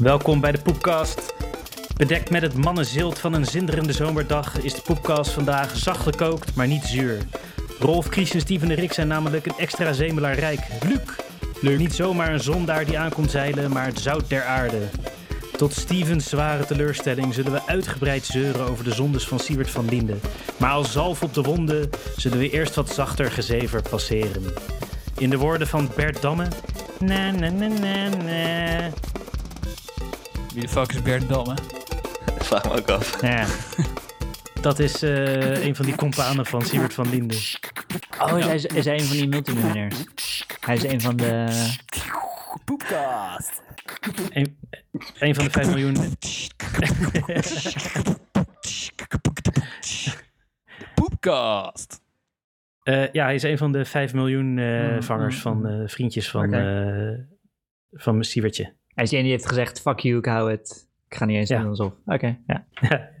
Welkom bij de Poepcast. Bedekt met het mannenzilt van een zinderende zomerdag is de Poepcast vandaag zacht gekookt, maar niet zuur. Rolf, Chris en Steven de Rik zijn namelijk een extra zemelaar rijk. Luc. Niet zomaar een zondaar die aankomt zeilen, maar het zout der aarde. Tot Stevens zware teleurstelling zullen we uitgebreid zeuren over de zondes van Siewert van Linden. Maar als zalf op de wonden zullen we eerst wat zachter gezever passeren. In de woorden van Bert Damme. Na na na na na. Wie de fuck is Bert Damme? Vraag me ook af. Ja. Dat is eh, een van die companen van Siewert van Linden. Oh, hij is, is een van die multimiljonairs. Hij is een van de... Poepcast. Een, een van de 5 miljoen. Poepcast. Eh, ja, hij is een van de 5 miljoen eh, Mm, vangers van eh, vriendjes van, eh van Siewertje. Hij ene die heeft gezegd, fuck you, ik hou het. Ik ga niet eens Ja. doen alsof. Oké, ja.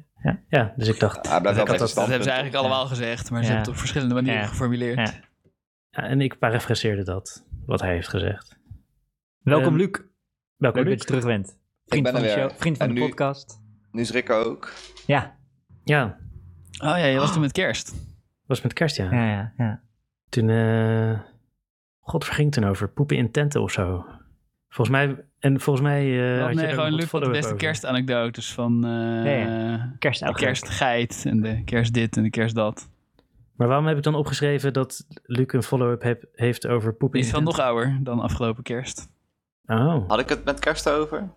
Ja, dus ik dacht. Bij dat- Dat hebben ze eigenlijk allemaal gezegd, maar ze Ja. hebben het op verschillende manieren Ja. geformuleerd. Ja. Ja, en ik parafraseerde dat, wat hij heeft gezegd. Welkom Ehm, Luc. Welkom, Leuk Luc. dat je terug bent. Vriend ben van de weer. show, vriend van En de nu- podcast. Nu is Rick ook. Ja, Ja, Oh ja, je was toen met kerst. was met kerst, ja. ja, ja. ja. Toen, eh God verging toen over poepen in tenten of zo. Volgens mij, en volgens mij eh had je nee, er gewoon Luc van de beste over. kerstanekdotes van eh ja. Kerst de kerstgeit en de kerst dit en de kerst dat. Maar waarom heb ik dan opgeschreven dat Luc een follow-up heb- heeft over poepen is wel nog ouder dan afgelopen kerst. Oh, Had ik het met kerst over?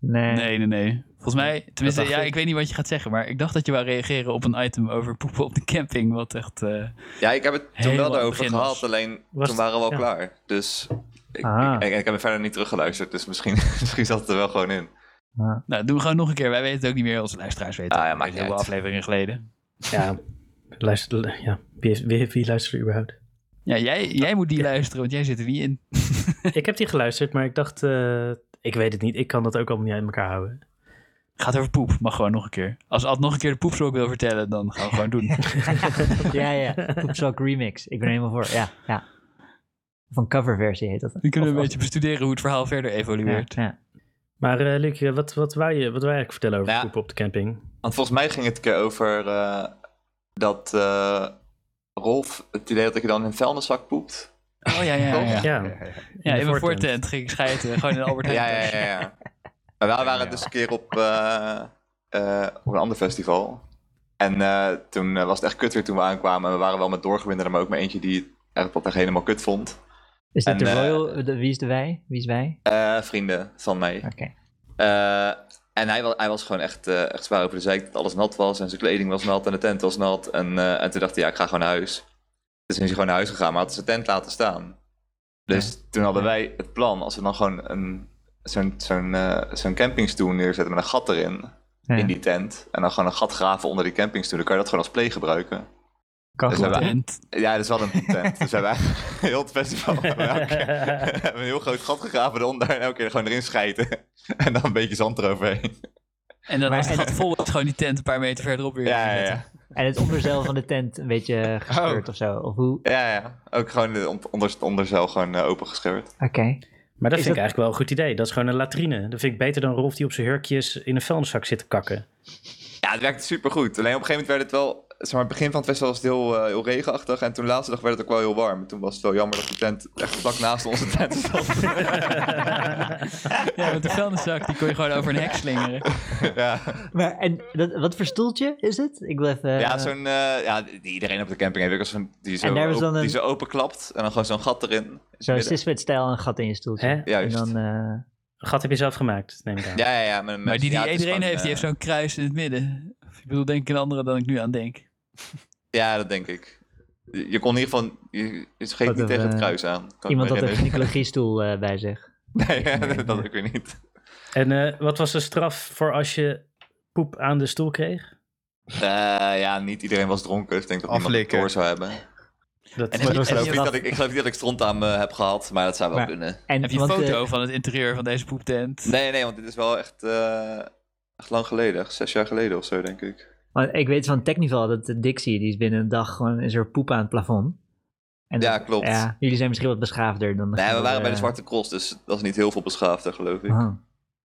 Nee. Nee, nee, nee. Volgens mij, tenminste, ja, ik. ik weet niet wat je gaat zeggen, maar ik dacht dat je wou reageren op een item over poepen op de camping, wat echt... eh, Ja, ik heb het toen wel begin gehad, alleen Was toen waren we al ja. klaar. Dus ik, Ah. ik, ik, ik heb er verder niet teruggeluisterd, dus misschien, misschien zat het er wel gewoon in. nou, doen we gewoon nog een keer. Wij weten het ook niet meer, onze luisteraars weten Ah, ja, het. maakt heel niet veel uit. afleveringen geleden. ja. Luister, ja. Wie, wie, wie luistert er überhaupt? Ja, jij, jij moet die luisteren, want jij zit er niet in. ik heb die geluisterd, maar ik dacht, eh, ik weet het niet. Ik kan dat ook allemaal niet uit elkaar houden. Gaat over poep, mag gewoon nog een keer. Als Ad nog een keer de poepstok wil vertellen, dan gaan we gewoon doen. ja, ja. Poepzak remix. Ik ben er helemaal voor. Ja, ja. Van coverversie heet dat. Dan kunnen we een beetje bestuderen hoe het verhaal verder evolueert. Ja, ja. Maar eh Luc, eh, wat, wat, wou je, wat je eigenlijk vertellen over Nou ja. poepen op de camping? Want volgens mij ging het een keer over eh, dat eh, Rolf het idee had dat je dan in een vuilniszak poept. Oh ja, ja, ja. Ja, Ja, ja in mijn voortent. ging ik schijten, gewoon in Albert Ja, Heijn. ja, ja. ja. Maar wij waren dus een keer op, eh, eh, op een ander festival. En eh, toen was het echt kut weer toen we aankwamen. En we waren wel met doorgewinterde, maar ook met eentje die echt dat echt helemaal kut vond. Is dit En, de eh, Royal? De, wie is de wij? Wie is wij? Eh, vrienden van mij. Oké. Eh, en hij, wa- hij was gewoon echt, eh, echt zwaar over de zeik dat alles nat was. En zijn kleding was nat en de tent was nat. En, eh, en toen dacht hij, ja, ik ga gewoon naar huis. Dus toen is hij gewoon naar huis gegaan, maar had zijn tent laten staan. Dus toen hadden wij het plan, als we dan gewoon een, zo'n, zo'n, eh, zo'n campingstoel neerzetten met een gat erin. Ja. In die tent. En dan gewoon een gat graven onder die campingstoel. Dan kan je dat gewoon als play gebruiken. Kan Dus Ja, dat is wel een tent. Dus we hebben eigenlijk heel het festival hebben we we een heel groot gat gegraven eronder en elke keer gewoon erin schijten. En dan een beetje zand eroverheen. En dan Maar- als het vol is, gewoon die tent een paar meter verderop weer. Ja, ja. En het onderzeil van de tent een beetje gescheurd Oh. of zo? Of hoe? Ja, ja. Ook gewoon de on- onder, het onderzeil gewoon uh, opengescheurd. Oké. Maar dat Is vind ik eigenlijk wel een goed idee. Dat is gewoon een latrine. Dat vind ik beter dan Rolf die op zijn hurkjes in een vuilniszak zit te kakken. Ja, het werkte supergoed. Alleen op een gegeven moment werd het wel... Zeg maar, het begin van het festival was het heel, eh, heel regenachtig. En toen de laatste dag werd het ook wel heel warm. En toen was het wel jammer dat de tent echt vlak naast onze tent stond. Ja, met de vuilniszak, die kon je gewoon over een hek slingeren. ja, Maar en dat, wat voor stoeltje is het? Ik wil even... ja zo'n... eh, ja, iedereen op de camping heeft ook zo'n... Die zo, En open, een- die zo openklapt. En dan gewoon zo'n gat erin. Zo'n Midden. Siswet-stijl een gat in je stoeltje. Hè? Juist. En dan... eh, Een gat heb je zelf gemaakt, neem ik aan. Ja, ja, ja. Maar met- die die ja, iedereen heeft, die eh, heeft zo'n kruis in het midden. Ik bedoel, denk ik een andere dan ik nu aan denk. Ja, dat denk ik. Je, je kon in ieder geval... Je, je scheet niet tegen het eh, kruis aan. Iemand had een gynaecologiestoel eh bij zich. Nee, Nee, dat ik weer niet. En eh, wat was de straf voor als je poep aan de stoel kreeg? Eh, ja, niet iedereen was dronken. Dus ik denk dat niemand het Aflikken. door zou hebben. Dat, En Maar ik, geloof een niet dat ik, ik geloof niet dat ik stront aan me heb gehad, maar dat zou wel Maar- kunnen. En, Heb je een foto van het interieur van deze poeptent? Nee, nee, want dit is wel echt, eh, echt lang geleden. Echt Zes jaar geleden of zo, denk ik. Want ik weet van Technival dat de Dixie, die is binnen een dag gewoon is er poep aan het plafond. En Ja, dat- klopt. Ja, jullie zijn misschien wat beschaafder dan de Nee, we waren bij de gemiddelde- Zwarte Cross, dus dat is niet heel veel beschaafder, geloof ik. Ah.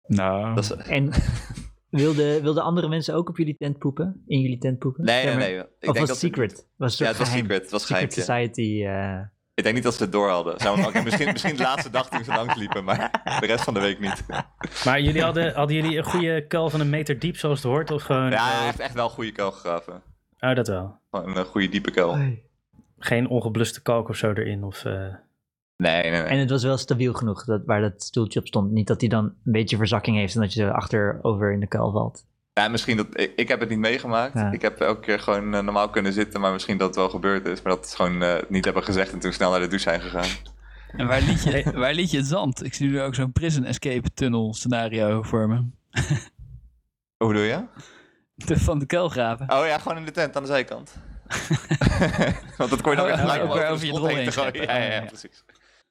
Nou, is, En wilden, wilden andere mensen ook op jullie tent poepen? In jullie tent poepen? nee, nee, maar- nee. Ik of denk was dat het secret? Was het Ja, het was geheim? secret. Het was Secret geheim. Society. eh, Ik denk niet dat ze het door hadden. Misschien, misschien de laatste dag toen ze langs liepen, maar de rest van de week niet. Maar jullie hadden, hadden jullie een goede kuil van een meter diep zoals het hoort? Of gewoon... Ja, hij heeft echt wel een goede kuil gegraven. Oh, dat wel. Gewoon een goede diepe kuil. Geen ongebluste kalk of zo erin? Of, eh, nee, nee. En het was wel stabiel genoeg dat, waar dat stoeltje op stond. Niet dat hij dan een beetje verzakking heeft en dat je er achterover in de kuil valt. Ja, misschien dat... Ik, ik heb het niet meegemaakt. Ja. Ik heb elke keer gewoon eh, normaal kunnen zitten, maar misschien dat het wel gebeurd is. Maar dat ze gewoon eh, niet hebben gezegd en toen snel naar de douche zijn gegaan. en waar liet, je, waar liet je het zand? Ik zie nu ook zo'n prison escape tunnel scenario voor me. Hoe bedoel je? De, van de kuilgraven. Oh ja, gewoon in de tent aan de zijkant. Want dat kon je dan Oh, ja, gelijk ook om weer over je heen heen te gooien. Ja, ja, Oh, ja, ja. precies.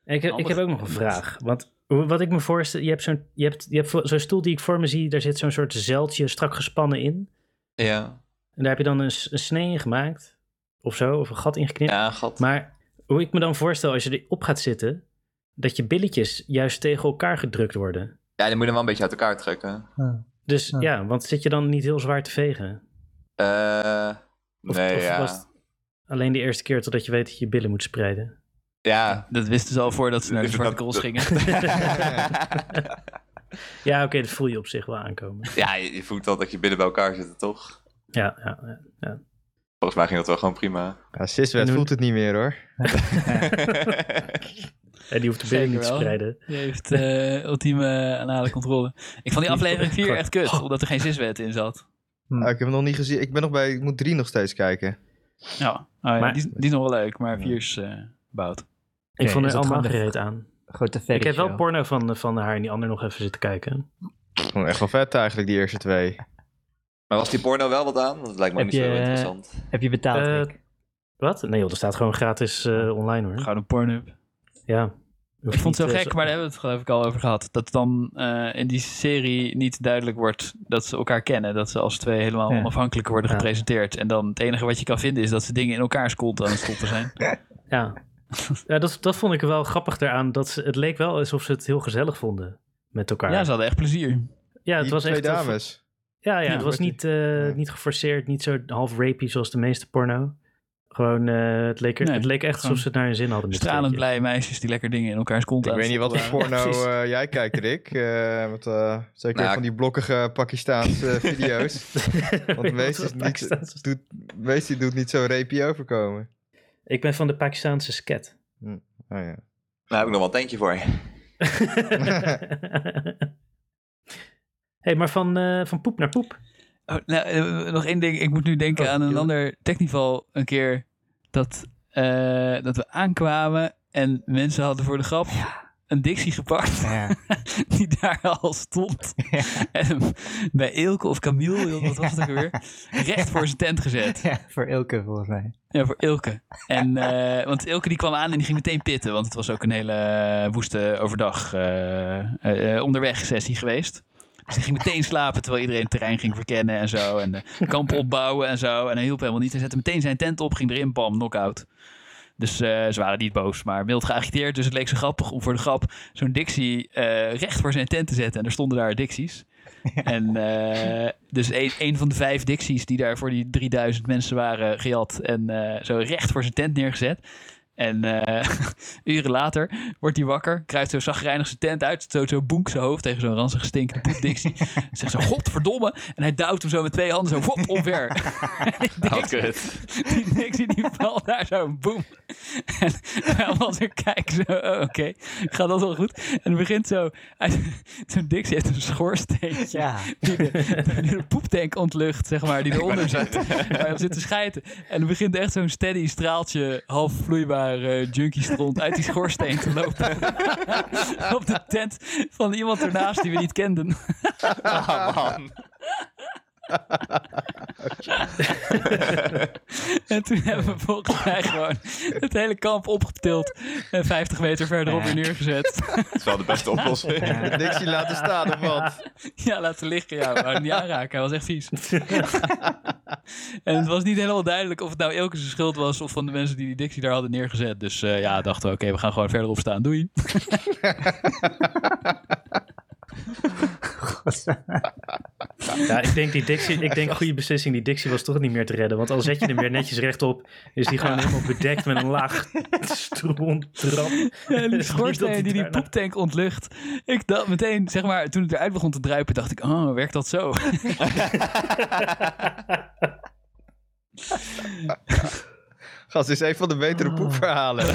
Ik heb, ik heb ook nog een vraag. Want wat ik me voorstel, je hebt zo'n je hebt, je hebt zo'n stoel die ik voor me zie, daar zit zo'n soort zeiltje strak gespannen in. Ja, En daar heb je dan een, een snee in gemaakt, of zo, of een gat ingeknipt. ja gat. Maar hoe ik me dan voorstel, als je erop gaat zitten, dat je billetjes juist tegen elkaar gedrukt worden. Ja, die moet je hem wel een beetje uit elkaar trekken. Dus Ja. ja, want zit je dan niet heel zwaar te vegen? Eh nee, of ja. was het alleen de eerste keer totdat je weet dat je je billen moet spreiden? Ja. Dat wisten ze al voordat ze naar de Zwarte dat- Cross dat- gingen. Ja, oké, dat voel je op zich wel aankomen. ja, je, je voelt wel dat je billen bij elkaar zitten, toch? Ja, ja, ja. Volgens mij ging dat wel gewoon prima. Ja, Siswet voelt het niet meer hoor. En die hoeft de Zeker niet te spreiden. Die heeft eh, ultieme anale controle. Ik vond die aflevering 4 echt kut, Oh. omdat er geen ziswet in zat. Ah, ik heb hem nog niet gezien. Ik ben nog bij, ik moet drie nog steeds kijken. Ja, oh, ja Maar- die, is- die is nog wel leuk, maar 4 is eh bout. Ik vond er dat allemaal gereed aan. Grote Ik heb wel porno van, van haar en die ander nog even zitten kijken. Vond echt wel vet eigenlijk, die eerste twee. Maar was die porno wel wat aan? Want het lijkt me Heb niet zo je- interessant. Heb je betaald, Eh, Rick? Wat? Nee joh, er staat gewoon gratis eh, online hoor. Gewoon een pornhub. Ja. Ik vond het zo gek, maar daar hebben we het geloof ik al over gehad. Dat dan eh, in die serie niet duidelijk wordt dat ze elkaar kennen. Dat ze als twee helemaal Ja. onafhankelijk worden Ja. gepresenteerd. En dan het enige wat je kan vinden is dat ze dingen in elkaars kont aan het stoppen zijn. Ja, ja dat, dat vond ik wel grappig eraan. Dat ze, het leek wel alsof ze het heel gezellig vonden met elkaar. Ja, ze hadden echt plezier. Ja, het die was twee echt... dames. Ja, ja, Ja, het was niet, eh, ja. niet geforceerd, niet zo half rapey zoals de meeste porno. Gewoon, eh, het, leek er, Nee, het leek echt alsof ze het naar hun zin hadden. met Stralend blije meisjes die lekker dingen in elkaars kont Ik weet niet wat voor porno eh, jij kijkt, Rick. Eh, met, eh, zeker Nou, van die blokkige Pakistaanse video's. Want Pakistaanse- doet, doet niet zo rapie overkomen. Ik ben van de Pakistaanse sket. Oh, ja. Daar heb ik nog wel een tentje voor. hey, maar van, eh, van poep naar poep. Oh, nou, eh, nog één ding. Ik moet nu denken Oh, aan een joh. ander technival een keer. Dat, eh, dat we aankwamen en mensen hadden voor de grap een Dixie gepakt. Ja. die daar al stond. En hem bij Ilke of Camille, wat was het ook alweer? Recht voor zijn tent gezet. ja, voor Ilke volgens mij. Ja, voor Ilke. En, eh, want Ilke die kwam aan en die ging meteen pitten. Want het was ook een hele woeste overdag eh, eh, onderweg sessie geweest. Dus die ging meteen slapen terwijl iedereen het terrein ging verkennen en zo. En de kamp opbouwen en zo. En hij hielp helemaal niet. Hij zette meteen zijn tent op, ging erin, bam, knock-out. Dus eh, ze waren niet boos, maar mild geagiteerd. Dus het leek zo grappig om voor de grap zo'n Dixie eh, recht voor zijn tent te zetten. En er stonden daar Dixies. En eh, dus een, een van de vijf Dixies die daar voor die 3000 mensen waren gejat. En zo recht voor zijn tent neergezet. En eh, uren later wordt hij wakker, kruipt zo zagrijnig zijn tent uit, stoot zo boenk zijn hoofd tegen zo'n ranzig stinkende poep Dixie. Zegt zo, godverdomme. En hij duwt hem zo met twee handen zo wop omver. Oh, Dixie- kut. die Dixie die valt daar zo, boem. En zo kijken, zo, oh, oké, gaat dat wel goed? En het begint zo, zo'n Dixie heeft een schoorsteentje Ja. die de, die de poeptank ontlucht, zeg maar, die eronder zit. Waar zit te schijten. En er begint echt zo'n steady straaltje, half vloeibaar uh, junkie stront uit die schoorsteen te lopen. Op de tent van iemand ernaast die we niet kenden. Oh, man. En toen hebben we volgens mij gewoon het hele kamp opgetild en 50 meter verderop weer neergezet. Dat is wel de beste oplossing. Dixie laten staan of wat? Ja, laten liggen. Ja, hem niet aanraken. Hij was echt vies. en het was niet helemaal duidelijk of het nou Elke zijn schuld was of van de mensen die die Dixie daar hadden neergezet. Dus eh, ja, dachten we, oké, we gaan gewoon verderop staan. Doei. Ja, ik denk die Dixie, ik denk goede beslissing, die Dixie was toch niet meer te redden. Want al zet je hem weer netjes rechtop, is die gewoon helemaal bedekt met een laag stroomtrap. Ja, die schoorsteen die die daarna- poeptank ontlucht. Ik dacht meteen, zeg maar, toen het eruit begon te druipen, dacht ik, oh, werkt dat zo? Gast, dit is een van de betere Oh. poepverhalen.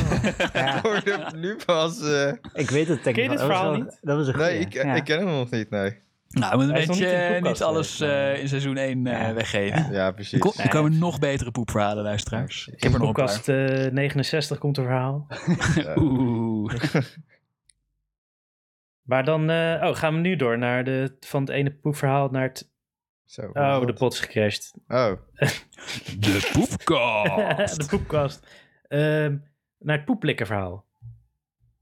Ja, nu pas... eh, ik weet het denk Ken je ik dit. Dat was verhaal niet? Dat was een nee, ik, ja. ik ken hem nog niet, nee. Nou, maar een Hij is nog beetje niet in de niet, alles eh, in seizoen 1 eh, Ja. weggeven. Ja, precies. er komen nog betere poepverhalen, luisteraars. Ik heb er nog een paar. Podcast eh, 69 komt een verhaal. Oeh. Maar dan eh, oh, gaan we nu door naar de, van het ene poepverhaal naar het... Zo, Oh, de pot is gecrashed. Oh, De poepkast. de poepkast. Ehm, naar het poeplikkenverhaal.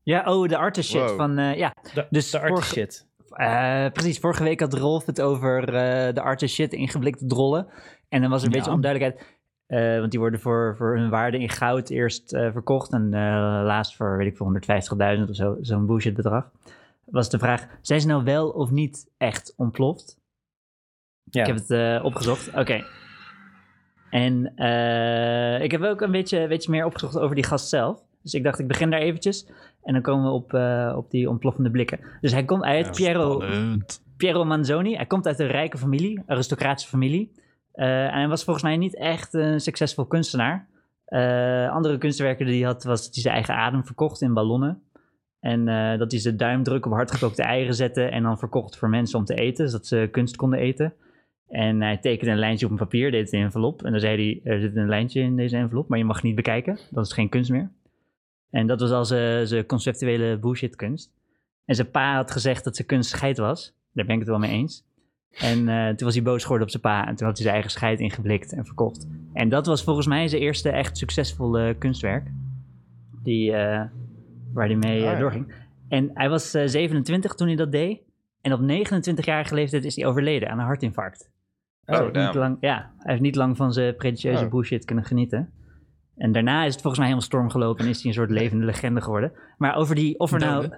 Ja, oh, de artist shit Wow. van, eh, ja. De, Dus de artist vorige- shit. Eh, precies, vorige week had Rolf het over eh, de artist shit ingeblikte drollen. En dan was er een Ja. beetje onduidelijkheid. eh, want die worden voor, voor hun waarde in goud eerst verkocht. En laatst voor, weet ik veel, 150.000 of zo. Zo'n bullshit bedrag. Was de vraag, zijn ze nou wel of niet echt ontploft? Ja. Ik heb het opgezocht. Oké. En ik heb ook een beetje, beetje meer opgezocht over die gast zelf. Dus ik dacht, ik begin daar eventjes. En dan komen we op, eh, op die ontploffende blikken. Dus hij komt uit Piero. Piero Manzoni. Hij komt uit een rijke familie, aristocratische familie. Eh, en hij was volgens mij niet echt een succesvol kunstenaar. Eh, andere kunstwerken die hij had, was dat hij zijn eigen adem verkocht in ballonnen. En dat hij zijn duimdruk op hardgekookte eieren zette en dan verkocht voor mensen om te eten, zodat ze kunst konden eten. En hij tekende een lijntje op een papier, deed het in een envelop. En dan zei hij, er zit een lijntje in deze envelop, maar je mag het niet bekijken. Dat is geen kunst meer. En dat was al zijn conceptuele bullshit kunst. En zijn pa had gezegd dat zijn kunst scheid was. Daar ben ik het wel mee eens. En eh, toen was hij boos geworden op zijn pa. En toen had hij zijn eigen scheid ingeblikt en verkocht. En dat was volgens mij zijn eerste echt succesvolle kunstwerk. Die, eh, waar hij mee ja. doorging. En hij was eh, 27 toen hij dat deed. En op 29-jarige leeftijd is hij overleden aan een hartinfarct. Oh, Hij heeft niet lang, ja, hij heeft niet lang van zijn pretentieuze Oh. bullshit kunnen genieten. En daarna is het volgens mij helemaal storm gelopen en is hij een soort levende legende geworden. Maar over die, of er nou,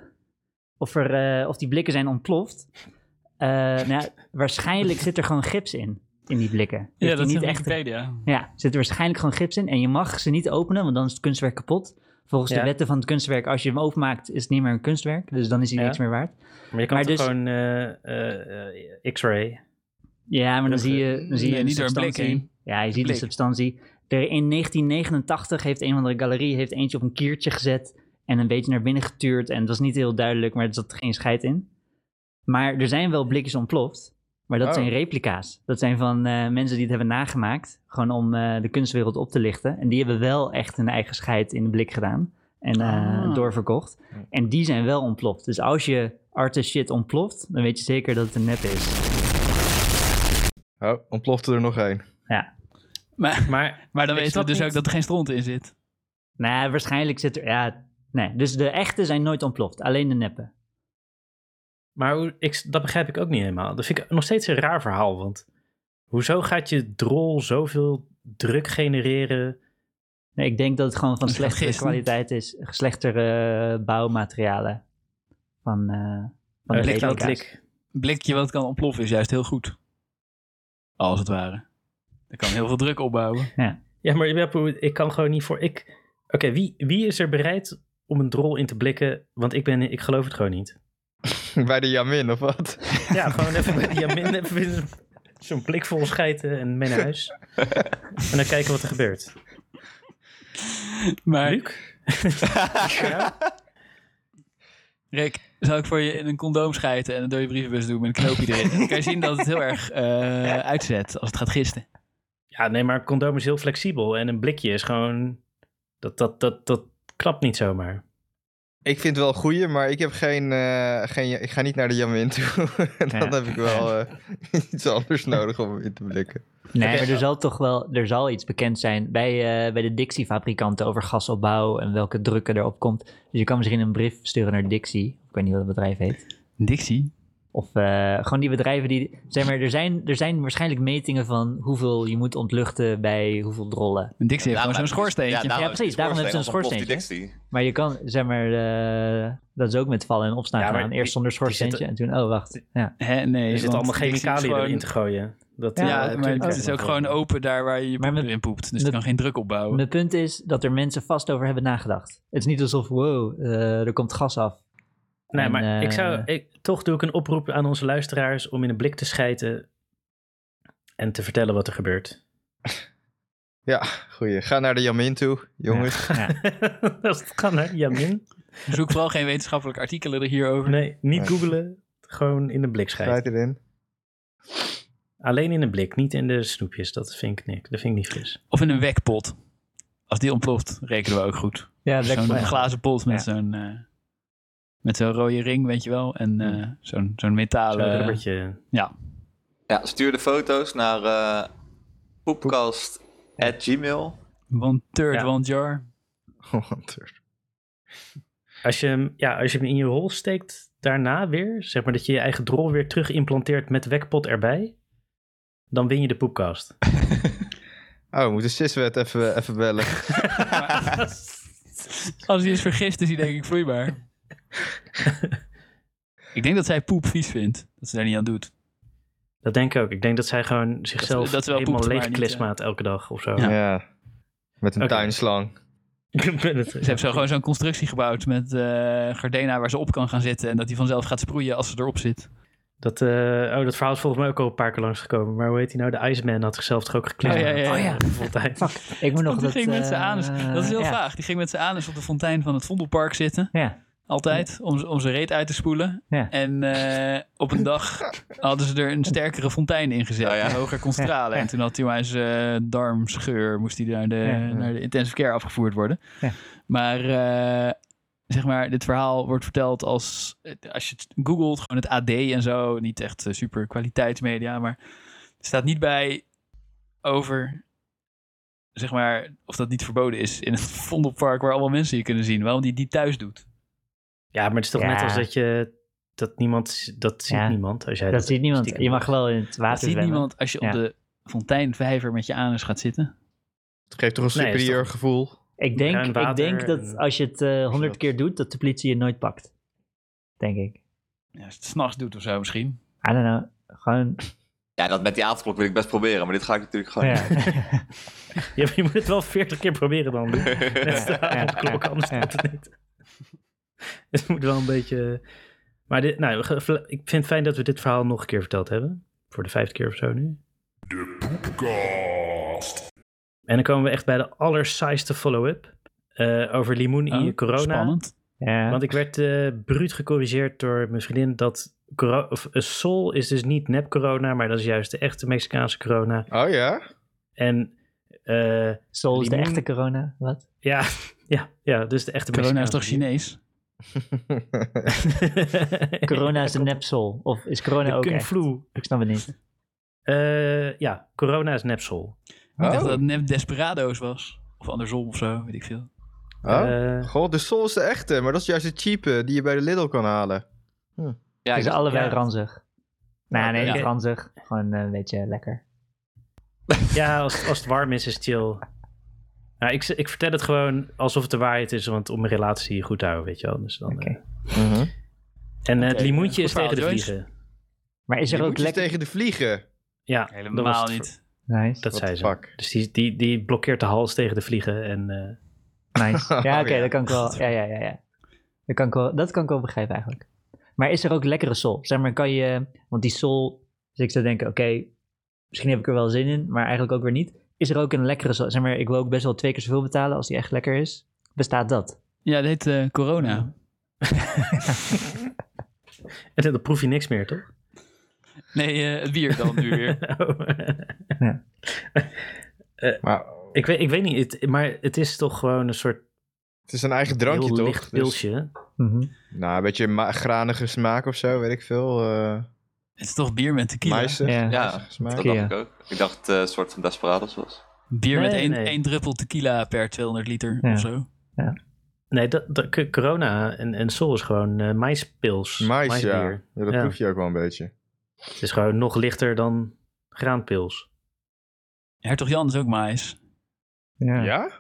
of, er, eh, of die blikken zijn ontploft. eh, nou ja, waarschijnlijk zit er gewoon gips in, in die blikken. Ja, Heeft dat is niet echt. Wikipedia. Ja, zit er waarschijnlijk gewoon gips in en je mag ze niet openen, want dan is het kunstwerk kapot. Volgens de wetten van het kunstwerk, als je hem openmaakt, is het niet meer een kunstwerk. Dus dan is hij Ja. niks meer waard. Maar je kan Maar toch dus- gewoon eh, x-ray. Ja, maar dan zie je, dan zie je nee, een niet door een blik substantie. heen. Ja, je ziet een substantie. Er in 1989 heeft een van de galerie heeft eentje op een kiertje gezet en een beetje naar binnen getuurd. En het was niet heel duidelijk, maar er zat geen scheid in. Maar er zijn wel blikjes ontploft. Maar dat Oh. zijn replica's. Dat zijn van eh, mensen die het hebben nagemaakt. Gewoon om eh, de kunstwereld op te lichten. En die hebben wel echt hun eigen scheid in de blik gedaan. En eh, Ah. doorverkocht. En die zijn wel ontploft. Dus als je artist shit ontploft, dan weet je zeker dat het een nep is. oh, ontplofte er nog één. Ja. Maar, Maar, maar dan weten we dus niet- ook dat er geen stront in zit. Nou, waarschijnlijk zit er. Ja, nee. Dus de echte zijn nooit ontploft, alleen de neppen. maar hoe, ik, dat begrijp ik ook niet helemaal. Dat vind ik nog steeds een raar verhaal. Want hoezo gaat je drol zoveel druk genereren? Nee, ik denk dat het gewoon van slechtere kwaliteit is. Slechtere bouwmaterialen. Van, eh van blik. Een blikje wat kan ontploffen is juist heel goed. Als het ware. Dat kan heel veel druk opbouwen. Ja, maar Web, hoe- ik kan gewoon niet voor. Ik... Oké, wie, wie is er bereid om een drol in te blikken? Want ik, ben, ik geloof het gewoon niet. Bij de Jamin, of wat? Ja, gewoon even bij die Jamin even zo'n blik vol schijten en mee naar huis. En dan kijken wat er gebeurt. Maar Luc? ja? Rick, zou ik voor je in een condoom schijten en dan door je brievenbus doen met een knoopje erin? Dan kan je zien dat het heel erg eh, uitzet als het gaat gisten. Ja, nee, maar een condoom is heel flexibel. En een blikje is gewoon... Dat, dat, dat, dat klapt niet zomaar. Ik vind het wel een goeie, maar ik heb geen, eh, geen... Ik ga niet naar de Jamin toe. en dan Ja. heb ik wel eh, iets anders nodig om hem in te blikken. Nee, maar er zal toch wel er zal iets bekend zijn bij, eh, bij de Dixie-fabrikanten over gasopbouw en welke drukken erop komt. Dus je kan misschien een brief sturen naar Dixie. Ik weet niet wat het bedrijf heet. Dixie? Of eh, gewoon die bedrijven die, zeg maar, er zijn, er zijn waarschijnlijk metingen van hoeveel je moet ontluchten bij hoeveel drollen. Een Dixie heeft gewoon zo'n schoorsteentje. daarom Ja, precies, daarom hebben ze een schoorsteentje. Maar je kan, zeg maar, eh, dat is ook met vallen en opstaan Ja, maar gaan. Eerst zonder schoorsteentje en toen, oh wacht. Ja. Hè, nee, Er zitten want allemaal chemicaliën gewoon- erin te gooien. Dat, Ja, Ja, eh, maar het is ook gewoon open daar waar je je Maar poep met- in poept. Dus je kan geen druk opbouwen. Mijn punt is dat er mensen vast over hebben nagedacht. Het is niet alsof, wow, eh, er komt gas af. Nee, En, maar ik zou, eh, ik, toch doe ik een oproep aan onze luisteraars om in een blik te schijten en te vertellen wat er gebeurt. Ja, goeie. Ga naar de Jamin toe, jongens. Dat kan hè, Jamin. Zoek vooral geen wetenschappelijke artikelen er hierover. Nee, niet Nee. googelen, gewoon in de blik Schijt schijten. erin. Alleen in de blik, niet in de snoepjes. Dat vind ik niks. Dat vind ik niet fris. Of in een wekpot. Als die ontploft, rekenen we ook goed. Ja, Zo'n glazen pot met zo'n eh, met zo'n rode ring, weet je wel. En eh, zo'n zo'n Zo'n metalen... rubbertje. ja, Ja, stuur de foto's naar eh poepkast.gmail. one third, Ja. one jar. Wat er. Als je, hem, ja, als je hem in je rol steekt daarna weer, zeg maar dat je je eigen drol weer terug implanteert met wekpot erbij, dan win je de poepkast. Oh, we moeten Siswet even, even bellen. Als hij is vergist, is hij denk ik vloeibaar. ik denk dat zij poep vies vindt. Dat ze daar niet aan doet. Dat denk ik ook. Ik denk dat zij gewoon zichzelf dat wel helemaal leeg klismaat elke dag of zo. Ja. Ja. Met een tuinslang. Ze heeft zo gewoon zo'n constructie gebouwd met eh Gardena waar ze op kan gaan zitten. En dat hij vanzelf gaat sproeien als ze erop zit. Dat, eh, oh, dat verhaal is volgens mij ook al een paar keer langsgekomen. Maar hoe heet hij nou? De Iceman had zichzelf toch ook geklikt. Oh, ja, ja, ja. Oh ja. Fontein. Ik moet nog die dat... ging met zijn eh, anus. Dat is heel ja. vaag. Die ging met zijn anus op de fontein van het Vondelpark zitten. Ja, Altijd. Om, om zijn reet uit te spoelen. ja. En eh, op een dag hadden ze er een sterkere fontein in gezet. Oh ja. Die hoger kon stralen. Ja. En toen had hij maar zijn eh, darmscheur. Moest hij naar de, Ja. naar de intensive care afgevoerd worden. Ja. Maar eh, zeg maar, dit verhaal wordt verteld als... Als je het googelt, gewoon het AD en zo. Niet echt super kwaliteitsmedia. Maar er staat niet bij over... Zeg maar, of dat niet verboden is in het Vondelpark waar allemaal mensen je kunnen zien. Waarom die die thuis doet. Ja, maar het is toch Ja. net als dat je... Dat niemand... Dat ziet Ja. niemand. Als jij Dat ziet niemand. stiekem Je mag wel in het water Dat ziet zwemmen. niemand als je Ja. op de fonteinvijver met je anus gaat zitten. Het geeft toch een Nee, superieur gevoel. Ik denk, ik denk dat als je het eh, honderd dat- keer doet, dat de politie je nooit pakt. Denk ik. Ja, als je het s'nachts doet of zo misschien. I don't know. Gewoon, Ja, dat met die avondklok wil ik best proberen, maar dit ga ik natuurlijk gewoon ja. Ja, maar je moet het wel 40 keer proberen dan. als de avondklok, anders doet het niet. Het moet wel een beetje... Maar dit, nou, ik vind het fijn dat we dit verhaal nog een keer verteld hebben. Voor de vijfde keer of zo nu. En dan komen we echt bij de allersaaiste follow-up. eh, over limoen in je Oh, corona. Spannend. ja. Want ik werd eh bruut gecorrigeerd door mijn vriendin dat of, eh, Sol is dus niet nep corona, maar dat is juist de echte Mexicaanse corona. Oh ja? En eh, Sol is de echte corona. Wat? ja, ja, ja, dus de echte Corona is toch. Chinees? Corona is de nepsol. Of is corona De ook kung echt? flu. Ik snap het niet. Eh, ja, corona is nepsol. Ik dacht Oh. dat het nep Desperado's was. Of andersom of zo, weet ik veel. Oh? Eh, God, de Sol is de echte, maar dat is juist de cheape die je bij de Lidl kan halen. Ja, Het is ik- allebei ja. ranzig. Nou, nee, niet ranzig. Gewoon eh, een beetje lekker. ja, als, als het warm is, is het chill. Nou, ik, ik vertel het gewoon alsof het de waarheid is, want om mijn relatie goed te houden, weet je wel. Dus dan, Oké. eh, Mhm. en eh, het limoentje is tegen de vliegen. Maar is er ook lekker... tegen de vliegen. Ja, Helemaal het- niet. Nice. Dat What zei ze. fuck? Dus die, die, die blokkeert de hals tegen de vliegen. En eh, Nice. Ja, oké, ja. dat kan ik wel. Ja, ja, ja, ja. Dat kan, ik wel, dat kan ik wel begrijpen eigenlijk. Maar is er ook lekkere sol? Zeg maar, kan je... Want die sol... Dus ik zou denken, oké, misschien heb ik er wel zin in, maar eigenlijk ook weer niet. Is er ook een lekkere? Zeg maar, ik wil ook best wel twee keer zoveel betalen als die echt lekker is. Bestaat dat? Ja, dat heet eh, corona. en dan proef je niks meer, toch? Nee, eh, het bier dan nu weer. Oh. Maar ik, weet, ik weet niet, het, maar het is toch gewoon een soort het is een eigen drankje heel toch? licht Dus- nou, een beetje granige smaak of zo, weet ik veel. Het is toch bier met tequila? maïzig, Ja. Ja, dat Tequila. dacht ik ook. Ik dacht het eh, een soort van Desperados was. Bier met één, nee. één druppel tequila per 200 liter Ja. of zo. Nee, dat, dat, corona en, en sol is gewoon eh maispils. Mais, ja. maisbier. ja. Dat Ja. proef je ook wel een beetje. Het is gewoon nog lichter dan graanpils. Hertog Jan is ook mais. Ja. Ja?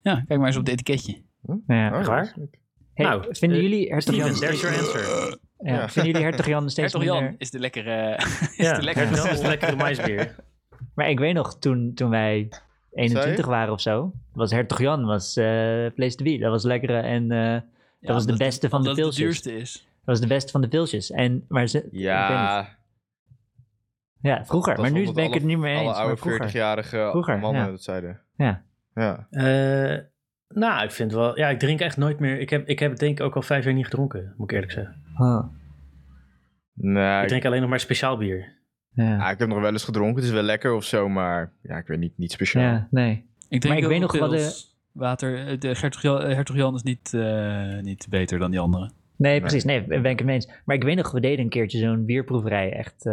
Ja, kijk maar eens op het etiketje. Ja. Oh, waar? Hey, Nou, vinden eh, jullie Hertog Jan... Steven, there's your answer. Ja, Ja. Vinden jullie Hertog Jan steeds Hertog Jan minder... is de lekkere... is Ja, de lekkere dat is sol. lekkere maisbier. Maar ik weet nog, toen, toen wij 21 waren of zo, was Hertog Jan was eh vlees de wie. Dat was lekkere en eh, Ja, was de beste van de omdat het de pilsjes. duurste is. dat was de beste van de pilsjes. En, maar ze. Ja, ja, vroeger. dat Maar nu ben ik het niet meer eens. alle oude vroeger. 40-jarige Vroeger, mannen ja. dat zeiden. Ja. Ja. Eh, nou, ik vind wel... Ja, ik drink echt nooit meer... Ik heb, ik heb het denk ik ook al vijf jaar niet gedronken, moet ik eerlijk zeggen. Oh, Nee, Ik drink alleen nog maar speciaal bier. ja. ja, ik heb nog wel eens gedronken. Het is wel lekker of zo, maar ja, ik weet niet, niet speciaal. ja, nee. Ik drink Maar ik weet nog wat de-. Water, eh, de Hertog Jan, eh, Hertog Jan is niet, eh, niet beter dan die andere. Nee, precies. Nee, ben ik het mee eens. Maar ik weet nog, we deden een keertje zo'n bierproeverij. Echt, eh,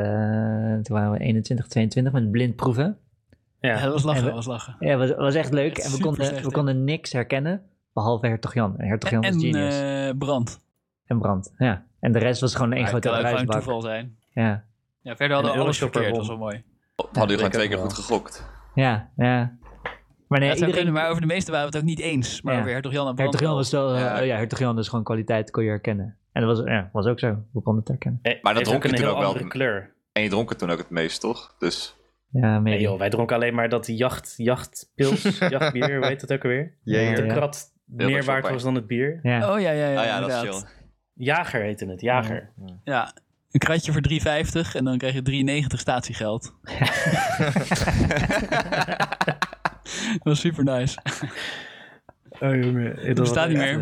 toen waren we 21, 22 met blind proeven. Ja, Ja, dat was lachen, En we- dat was lachen. Ja, was, was echt leuk. Het En we konden, slecht, we konden niks herkennen, behalve Hertog Jan. En Hertog Jan En, was en genius. eh, brand. en Brand, ja. En de rest was gewoon één Maar het grote kan ook gewoon toeval zijn. Ja, Ja, verder hadden we alles verkeerd, dat was won. wel mooi. Hadden denk gewoon twee keer goed gegokt. ja, ja. Maar nee, Ja, iedereen... kunnen, maar over de meeste waren we het ook niet eens. Maar Ja. over Hertog Jan en Brand Hertog Jan was wel... Ja. oh ja, Hertog Jan is gewoon kwaliteit, kon je herkennen. En dat was, ja, was ook zo. We konden het herkennen. Eh, Maar dat dronk je toen ook wel. kleur. En je dronk het toen ook het meest, toch? Dus Ja, Nee joh, wij dronken alleen maar dat jacht, jachtpils, jachtbier, hoe heet dat ook alweer? Dat de Ja. krat meer waard was dan het bier. Ja. Oh ja, ja, ja, ah ja, dat is chill. Jager heette het, jager. Ja, een kratje voor 3,50 en dan krijg je 3,90 statiegeld. dat was super nice. Oh jongen, dat bestaat niet meer.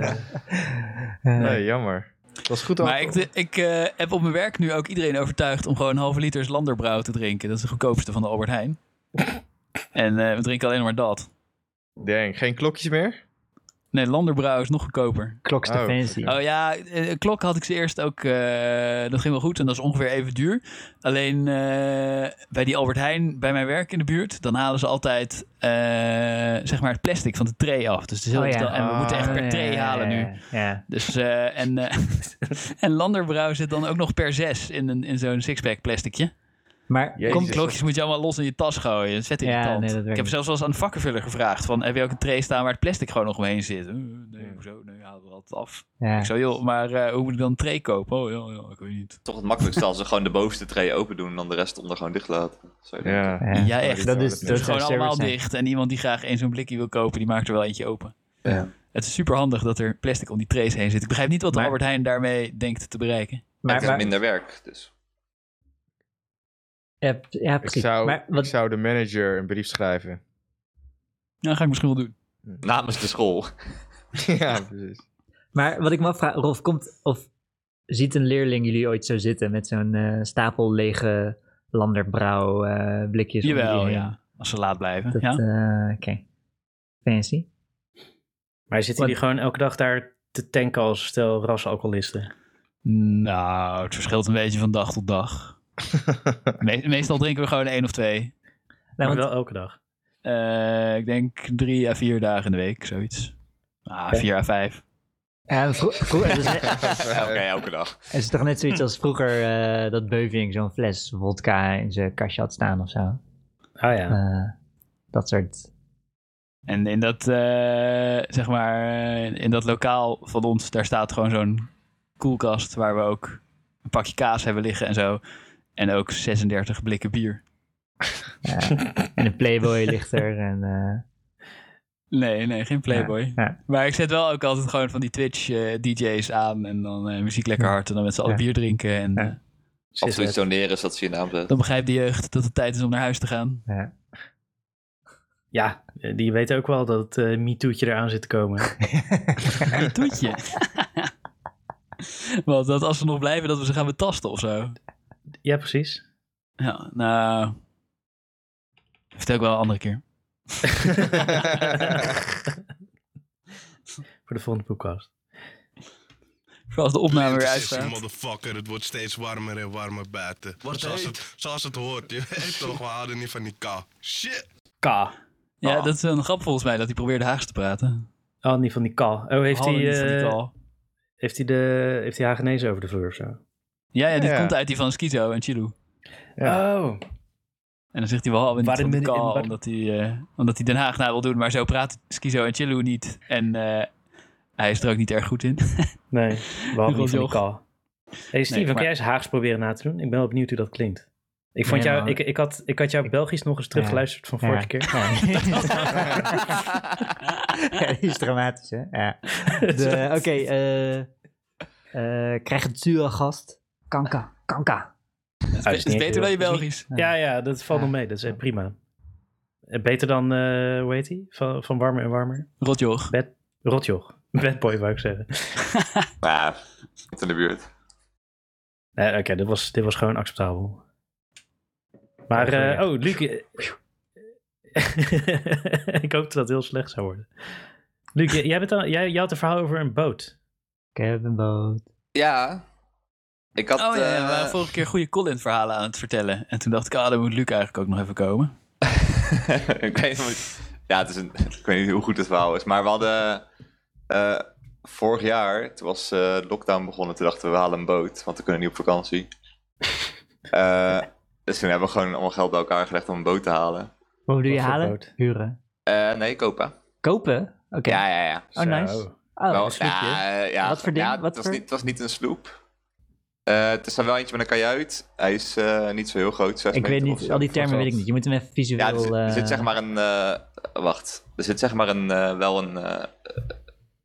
eh, Nee, jammer. Dat was goed Maar ook. ik, ik eh, heb op mijn werk nu ook iedereen overtuigd om gewoon een halve liters Landerbrouw te drinken. Dat is de goedkoopste van de Albert Heijn. en eh, we drinken alleen nog maar dat. Denk, geen klokjes meer? Nee, Landerbrouw is nog goedkoper. Klokste Oh, fancy. Oh ja, eh, klok had ik ze eerst ook. eh, dat ging wel goed en dat is ongeveer even duur. Alleen eh, bij die Albert Heijn, bij mijn werk in de buurt, dan halen ze altijd eh, zeg maar het plastic van de tray af. Dus heel Oh ja. En we moeten echt per Ja, tray ja, halen ja, nu. Ja, ja. Dus, eh, en, eh, en Landerbrouw zit dan ook nog per zes in, een, in zo'n sixpack plasticje. Maar Jezus. komt, Klokjes moet je allemaal los in je tas gooien. Dat is vet Ja, nee, dat werkt ik heb niet. zelfs wel eens aan de vakkenvuller gevraagd. Van, heb je ook een tray staan waar het plastic gewoon nog omheen zit? Uh, nee, hoezo? Nee, halen we altijd af. ja. Ik zo, joh, maar eh, hoe moet ik dan een tray kopen? Oh, ja, ja, ik weet niet. Toch het makkelijkste als ze gewoon de bovenste tray open doen en dan de rest onder gewoon dicht laten. Je. Ja. Ja. Ja, echt. Dat is, dat is gewoon allemaal zijn. dicht. En iemand die graag één zo'n blikje wil kopen, die maakt er wel eentje open. Ja. Het is super handig dat er plastic om die trays heen zit. Ik begrijp niet wat Maar- Albert Heijn daarmee denkt te bereiken. Maar, het is maar- minder werk, dus. Ja, Ik zou, maar, wat, ik zou de manager een brief schrijven. Ja, dat ga ik misschien wel doen. Namens de school. ja, precies. maar wat ik me afvraag, Rolf, komt of ziet een leerling jullie ooit zo zitten met zo'n eh, stapel lege Landerbrouw eh, blikjes? Jawel, ja. Als ze laat blijven. Dat, ja? eh, Oké. Fancy. Maar zitten jullie gewoon elke dag daar te tanken als stel rasalcoholisten? Nou, het verschilt een beetje van dag tot dag. Me- meestal drinken we gewoon één of twee. Nou, maar want- wel elke dag. Eh, ik denk drie à vier dagen in de week, zoiets. Ah, vier à vijf. ja, vro- vro- het, is, Oké, elke dag. het is toch net zoiets als vroeger eh, dat Beuving zo'n fles vodka in zijn kastje had staan of zo. Ah ja. Eh, dat soort... En in dat, eh, zeg maar, eh, in dat lokaal van ons, daar staat gewoon zo'n koelkast waar we ook een pakje kaas hebben liggen en zo. En ook 36 blikken bier. ja. en een Playboy ligt er en... eh, Nee, nee, geen Playboy. ja. Maar ik zet wel ook altijd gewoon van die Twitch-DJ's aan en dan eh, muziek lekker hard en dan met z'n allen bier drinken. En eh, iets doneren zodat ze je naam dan begrijpt de jeugd dat het tijd is om naar huis te gaan. ja. Ja, die weten ook wel dat het uh, MeToo'tje eraan zit te komen. Een toetje. Want dat als ze nog blijven, dat we ze gaan betasten of zo. Ja, precies. Ja, nou. Vertel ik wel een andere keer. Voor de volgende podcast. Vooral als de opname weer uitstaat. motherfucker, het wordt steeds warmer en warmer buiten. zoals, het, zoals het hoort, je weet toch, we houden niet van die kou. Shit! K. Ja, Ah. dat is een grap volgens mij, dat hij probeerde Haags te praten. Oh, niet van die kal. Oh, heeft Hadden hij, niet van die eh, heeft hij de heeft hij Hagenees over de vloer of zo? Ja, ja, dit Ja. komt uit die van Skizo en Chilu. Ja. Oh, En dan zegt hij wel hadden niet van ben- kal, waar- omdat hij, eh, omdat hij Den Haag na wil doen. Maar zo praten Skizo en Chilu niet. En eh, hij is er ook niet erg goed in. nee. We hadden niet van Rotjoch. kal. Hey Steven, maar- kan jij eens Haags proberen na te doen? Ik ben wel benieuwd hoe dat klinkt. Ik, vond Nee, jou, man. ik, ik, had, ik had jou Belgisch nog eens teruggeluisterd van vorige keer. Ja, die is dramatisch, hè? Ja. De- Oké, eh eh, krijg een zure gast. Kanka, kanka. Het is, beter dan je Belgisch. Ja, ja, dat valt Ja. nog mee. Dat is eh, prima. Eh, Beter dan, eh hoe heet die? Van, van Warmer en Warmer? Rotjoch. Bad, Rotjoch. Bad Boy, wou ik zeggen. Ja, niet in de buurt. Nee, Oké, dit, was, dit was gewoon acceptabel. Maar, eh, oh, Luc. eh, ik hoopte dat het heel slecht zou worden. Luc, jij, jij, bent al, jij, jij had een verhaal over een boot. Ik heb een boot. Ja. Ik had... Oh ja, ja, we eh, waren vorige keer goede Colin-verhalen aan het vertellen. En toen dacht ik, ah, dan moet Luc eigenlijk ook nog even komen. ik weet niet. Ja, het is een, ik weet niet hoe goed het verhaal is. Maar we hadden eh, vorig jaar, toen was eh, lockdown begonnen, toen dachten we, we halen een boot, want we kunnen niet op vakantie. Eh, dus toen hebben we gewoon allemaal geld bij elkaar gelegd om een boot te halen. Hoe bedoel je halen? boot? Huren. Eh, nee, kopen. Kopen? Oké. Ja, ja, ja. Oh, nice. Oh, Wel, een sloepje. ja, ja, Wat voor ding? Ja, Wat het, was voor- niet, het was niet een sloep. Eh, het is dan wel eentje met een kajuit. Hij is eh, niet zo heel groot. ik weet niet, zo. al die termen weet ik niet. Je moet hem even visueel... Ja, er zit, er zit eh, zeg maar een. eh, wacht. Er zit zeg maar een. eh, wel een.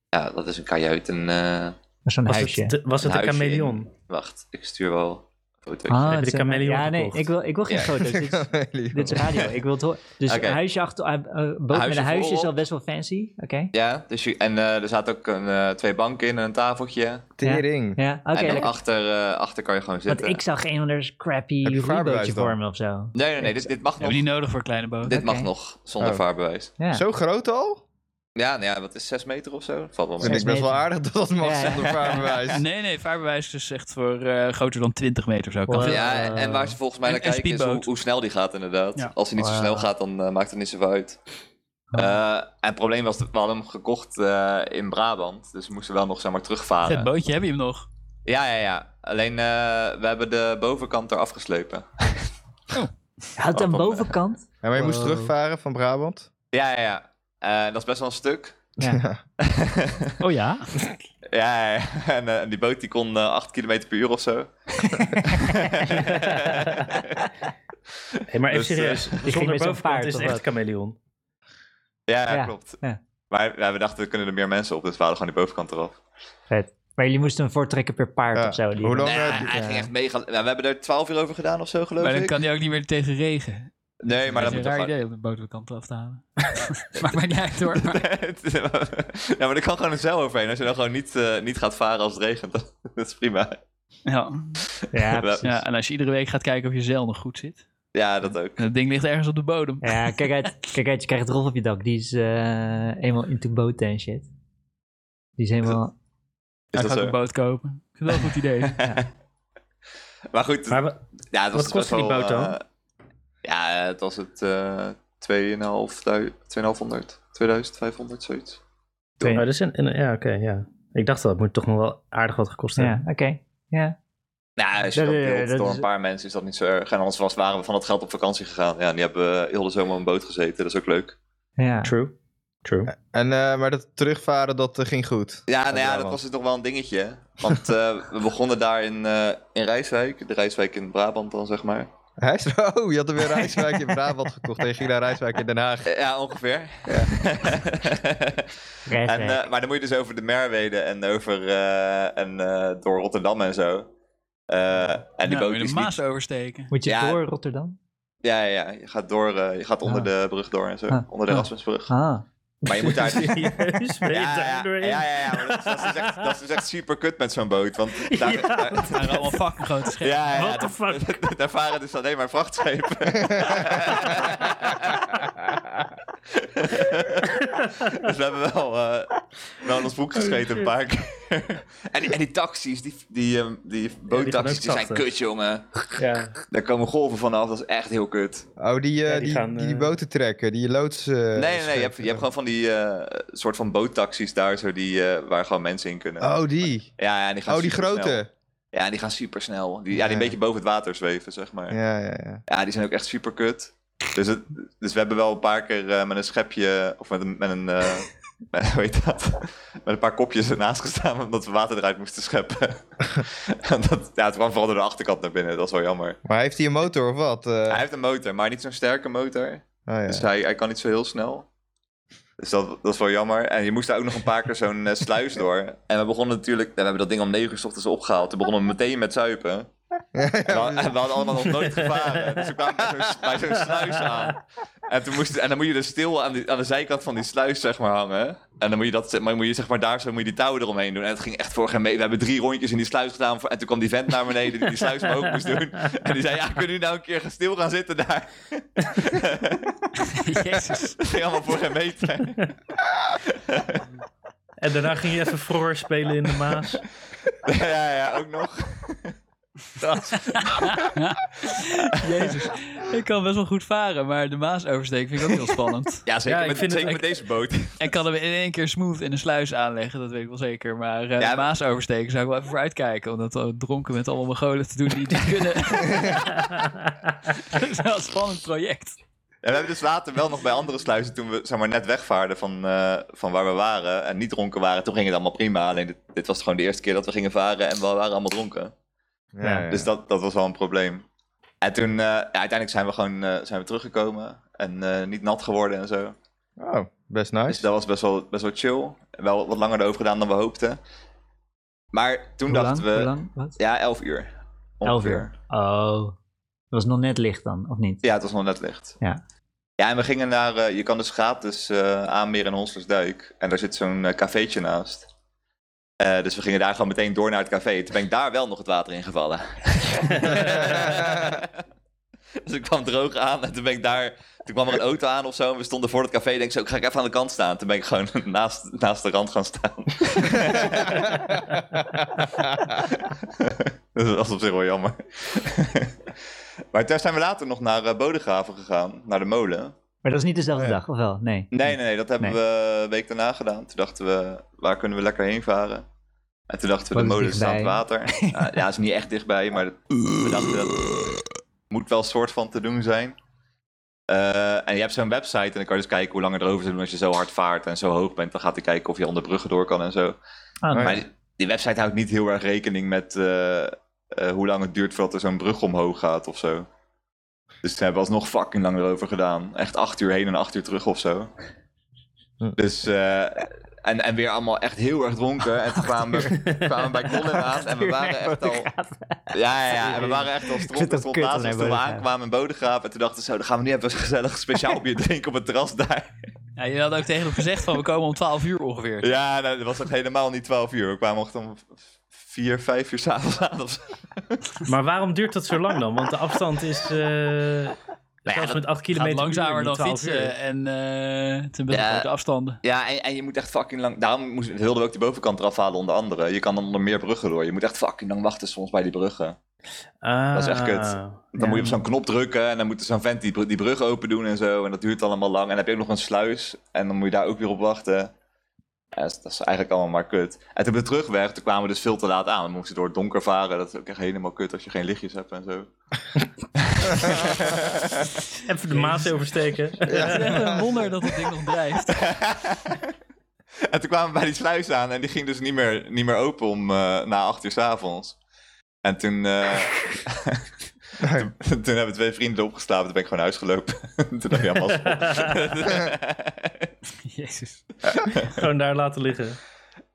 ja, dat is een kajuit. Een. eh, Zo'n Was huisje. het, was het een een huisje chameleon? in- wacht, ik stuur wel Ah, de chameleon Ja, nee, gekocht? ik wil, ik wil geen Ja. foto's. Dit is, dit is radio. Ik wil het horen. Dus Oké. een huisje achter... eh, eh, boot met Huisje een huisje is voorop. al best wel fancy. Oké. Ja, dus je, en eh, er zaten ook een, eh, twee banken in en een tafeltje. Tering. Ja, oké. en dan lekker. achter, eh, achter kan je gewoon Want zitten. ik zag een of ander crappy Heb je vaarbewijs roeibootje dan? voor me of zo. Nee, nee, nee, dit, dit mag Hebben nog. we niet nodig voor kleine boot. Dit Oké. mag nog, zonder Oh. vaarbewijs. Ja. Zo groot al? Ja, nou ja, wat is 6 meter of zo? Dat valt wel Vind mee. ik best wel aardig dat dat mag Ja. zonder vaarbewijs. Nee, nee, vaarbewijs is echt voor eh, groter dan 20 meter zo. Kan. Ja, en, waar ze volgens mij En- naar en kijken is hoe, snel die gaat inderdaad. Ja. Als hij niet zo Wow. snel gaat, dan eh, maakt het niet zoveel uit. Eh, en het probleem was, dat we hadden hem gekocht eh, in Brabant. Dus we moesten wel nog zeg maar terugvaren. Het bootje heb je hem nog. Ja, ja, ja. Alleen eh, we hebben de bovenkant eraf geslepen. Had een Oh, bovenkant? Ja, maar je moest Wow. terugvaren van Brabant? ja, ja, ja. Eh, dat is best wel een stuk. Ja. Oh ja? ja. En eh, die boot die kon eh 8 km per uur of zo. Hey, maar even Dus, eh, serieus, ging zonder bovenkant is het echt chameleon. ja, ja, Ja, klopt. ja. Maar ja, we dachten, we kunnen er meer mensen op. Dus we hadden gewoon die bovenkant eraf. Vet. Maar jullie moesten hem voortrekken per paard Ja. of zo. Die Hoe lang- Nee, eh, hij, ging echt mega... Ja, we hebben er 12 uur over gedaan of zo, geloof Maar dan ik. kan hij ook niet meer tegen regen. Nee, maar dat dat is moet een raar idee om de boot de kant af te halen. Maakt mij niet uit hoor. Maar... ja, maar er kan gewoon een zeil overheen. Als je dan gewoon niet, eh, niet gaat varen als het regent, dan- dat is prima. Ja. Ja, Ja. ja, en als je iedere week gaat kijken of je zeil nog goed zit. Ja, dat ook. Dat ding ligt ergens op de bodem. Ja, kijk uit, kijk uit, je krijgt Rolf op je dak. Die is eh eenmaal into boten en shit. Die is helemaal... Is Hij dat gaat zo? een boot kopen. Vind het wel een goed idee. Maar goed, Maar wa- ja, het was wat kostte best die boot dan? eh, ja, het was het eh 2.500, 2500, 2500, zoiets. Oh, dat is een, een- ja, oké, ja. Ik dacht dat moet toch nog wel aardig wat gekost hebben. Ja, oké. Ja. Nou, als je Dat- dat eh, deelt dat door is- een paar mensen is dat niet zo erg. En anders was, waren we van het geld op vakantie gegaan. Ja, en die hebben heel de zomer een boot gezeten. Dat is ook leuk. ja. True. True. En, eh, maar dat terugvaren, dat eh, ging goed. Ja, nou ja, dat was dus nog wel een dingetje. Want eh, we begonnen daar in, eh, in Rijswijk. De Rijswijk in Brabant dan, zeg maar. Hij is, oh, je had er weer Rijswijk in Brabant gekocht en je ging naar Rijswijk in Den Haag. Eh, Ja, ongeveer. Rijswijk. en, eh, maar dan moet je dus over de Merwede en over eh, en, eh, door Rotterdam en zo. Eh, en die nou, boot weer is de niet... Maas oversteken. Moet je ja. door Rotterdam? Ja, ja, ja, je gaat, door, eh, je gaat onder Ah. de brug door en zo. Ah. Onder de Ah. Erasmusbrug. Ah. Maar je moet daar... Serieus? Ben je Ja, daar ja, doorheen? ja, ja, ja, maar dat, is- dat, is dus echt, dat is echt super kut met zo'n boot. Want daar, Ja. daar- Het waren allemaal fucking grote schepen. ja, ja, What the fuck? daar varen dus alleen maar vrachtschepen. dus we hebben wel, eh, wel in ons broek gescheten een paar keer. en, die, en die taxis, die, die, ehm, die boottaxis, die, ook zijn kut, jongen. Ja. Daar komen golven vanaf, dat is echt heel kut. Oh, die, eh, Ja, die, die gaan, die, die eh, boten trekken, die loods... eh, nee, nee, nee, je hebt, je hebt gewoon van die eh, soort van boottaxis daar, zo die, eh, waar gewoon mensen in kunnen. Oh, die. Ja, ja, en die gaan Oh, die grote. Ja, die gaan super snel. Die, ja, die een beetje boven het water zweven, zeg maar. Ja, Ja, ja, ja. die zijn ook echt super kut. Dus, het, dus we hebben wel een paar keer eh, met een schepje, of met een, met een met, hoe heet dat? Met een paar kopjes ernaast gestaan, omdat we water eruit moesten scheppen. En dat, ja, het kwam vooral door de achterkant naar binnen, dat is wel jammer. Maar heeft hij een motor of wat? Hij heeft een motor, maar niet zo'n sterke motor. oh, ja. Dus hij, hij kan niet zo heel snel. Dus dat, is wel jammer. En je moest daar ook nog een paar keer zo'n eh, sluis door. En we begonnen natuurlijk... We hebben dat ding om 9 uur 's ochtends opgehaald. Toen begonnen we meteen met zuipen. En we, en we hadden allemaal nog nooit gevaren. Dus we kwamen bij zo'n, bij zo'n sluis aan. En, toen moest, en dan moet je dus stil aan, die, aan de zijkant van die sluis zeg maar, hangen. En dan moet je, dat, maar moet je zeg maar, daar zo moet je die touwen eromheen doen. En het ging echt voor geen mee. We hebben drie rondjes in die sluis gedaan. En toen kwam die vent naar beneden die die sluis omhoog moest doen. En die zei, ja, kunnen jullie nou een keer gaan stil gaan zitten daar? Jezus. Dat ging allemaal voor geen meter. En daarna ging je even vroor spelen in de Maas. ja, ja, ook nog. Jezus. Ik kan best wel goed varen, maar de Maas oversteken vind ik ook heel spannend. Ja, zeker, Ja, ik met, vind het zeker met deze boot. En kan hem in één keer smooth in een sluis aanleggen, dat weet ik wel zeker. Maar eh Ja, de Maas oversteken zou ik wel even voor uitkijken. Om dat eh, dronken met allemaal Mongolen te doen die het niet kunnen. dat is wel een spannend project. En we hebben dus later wel nog bij andere sluizen, toen we zeg maar, net wegvaarden van, eh, van waar we waren en niet dronken waren, toen ging het allemaal prima. Alleen dit, dit was gewoon de eerste keer dat we gingen varen en we waren allemaal dronken. Ja, ja. Dus dat, dat was wel een probleem. En toen, eh, ja, uiteindelijk zijn we gewoon eh, zijn we teruggekomen en eh, niet nat geworden en zo. Oh, best Dus nice. dat was best wel, best wel chill. Wel wat langer erover gedaan dan we hoopten. Maar toen Hoe lang? dachten we, Hoe lang? Wat? ja, 11 uur. Elf Ongeveer. uur. Oh. Dat was nog net licht dan, of niet? Ja, het was nog net licht. Ja. Ja, en we gingen naar, eh, je kan dus gratis eh aanmeren in Honslersdijk. En daar zit zo'n cafeetje naast. Eh, dus we gingen daar gewoon meteen door naar het café. Toen ben ik daar wel nog het water in gevallen. dus ik kwam droog aan en toen ben ik daar... Toen kwam er een auto aan of zo en we stonden voor het café. denk ik zo, ga ik even aan de kant staan. Toen ben ik gewoon naast, naast de rand gaan staan. dat was op zich wel jammer. maar toen zijn we later nog naar uh, Bodegraven gegaan, naar de molen. Maar dat is niet dezelfde dag, of wel? Nee. Nee, nee, nee, dat hebben Nee. we een week daarna gedaan. Toen dachten we, waar kunnen we lekker heen varen? En toen dachten we, de molen staat aan het water. ja, ja, is niet echt dichtbij, maar dat- we dachten dat moet wel een soort van te doen zijn. Eh, en je hebt zo'n website en dan kan je dus kijken hoe lang het erover doen als je zo hard vaart en zo hoog bent. Dan gaat hij kijken of je onder bruggen door kan en zo. Ah. Maar die, die website houdt niet heel erg rekening met eh, eh, hoe lang het duurt voordat er zo'n brug omhoog gaat of zo. Dus toen hebben we alsnog fucking lang erover gedaan. Echt acht uur heen en acht uur terug of zo. Hm. Dus, eh, en, en weer allemaal echt heel erg dronken. En toen kwamen we, kwamen we bij Colin aan en we waren echt al... Ja, ja, ja. En we waren echt al kut naast ons toen we aankwamen in Bodegraven. En toen dachten we zo, dan gaan we nu even een gezellig speciaal bier drinken op het terras daar. Ja, je had ook tegen hem gezegd van we komen om 12 uur ongeveer. Ja, nou, dat was ook helemaal niet 12 uur. We kwamen echt om 4, 5 uur s'avonds aan of zo. Maar waarom duurt dat zo lang dan? Want de afstand is... eh zelfs dat met 8 Gaat kilometer langzamer dan niet 12 fietsen uur. en eh het zijn best wel Ja. grote afstanden. Ja, en, en je moet echt fucking lang... Daarom moest, wilden we ook die bovenkant eraf halen onder andere. Je kan dan onder meer bruggen door. Je moet echt fucking lang wachten soms bij die bruggen. Ah, Dat is echt kut. Dan Ja. moet je op zo'n knop drukken en dan moet er zo'n vent die, br- die brug open doen en zo. En dat duurt allemaal lang. En dan heb je ook nog een sluis en dan moet je daar ook weer op wachten. Ja, dat, is, dat is eigenlijk allemaal maar kut. En toen we terugweg, toen kwamen we dus veel te laat aan. We moesten door het donker varen. Dat is ook echt helemaal kut als je geen lichtjes hebt en zo. Even de Maas oversteken. Het is echt een wonder dat het ding nog drijft. En toen kwamen we bij die sluis aan en die ging dus niet meer, niet meer open om eh, na acht uur s avonds. En toen, eh, toen, toen hebben twee vrienden opgeslapen. Toen ben ik gewoon naar huis gelopen. toen dacht ik, ja. Jezus. Gewoon daar laten liggen.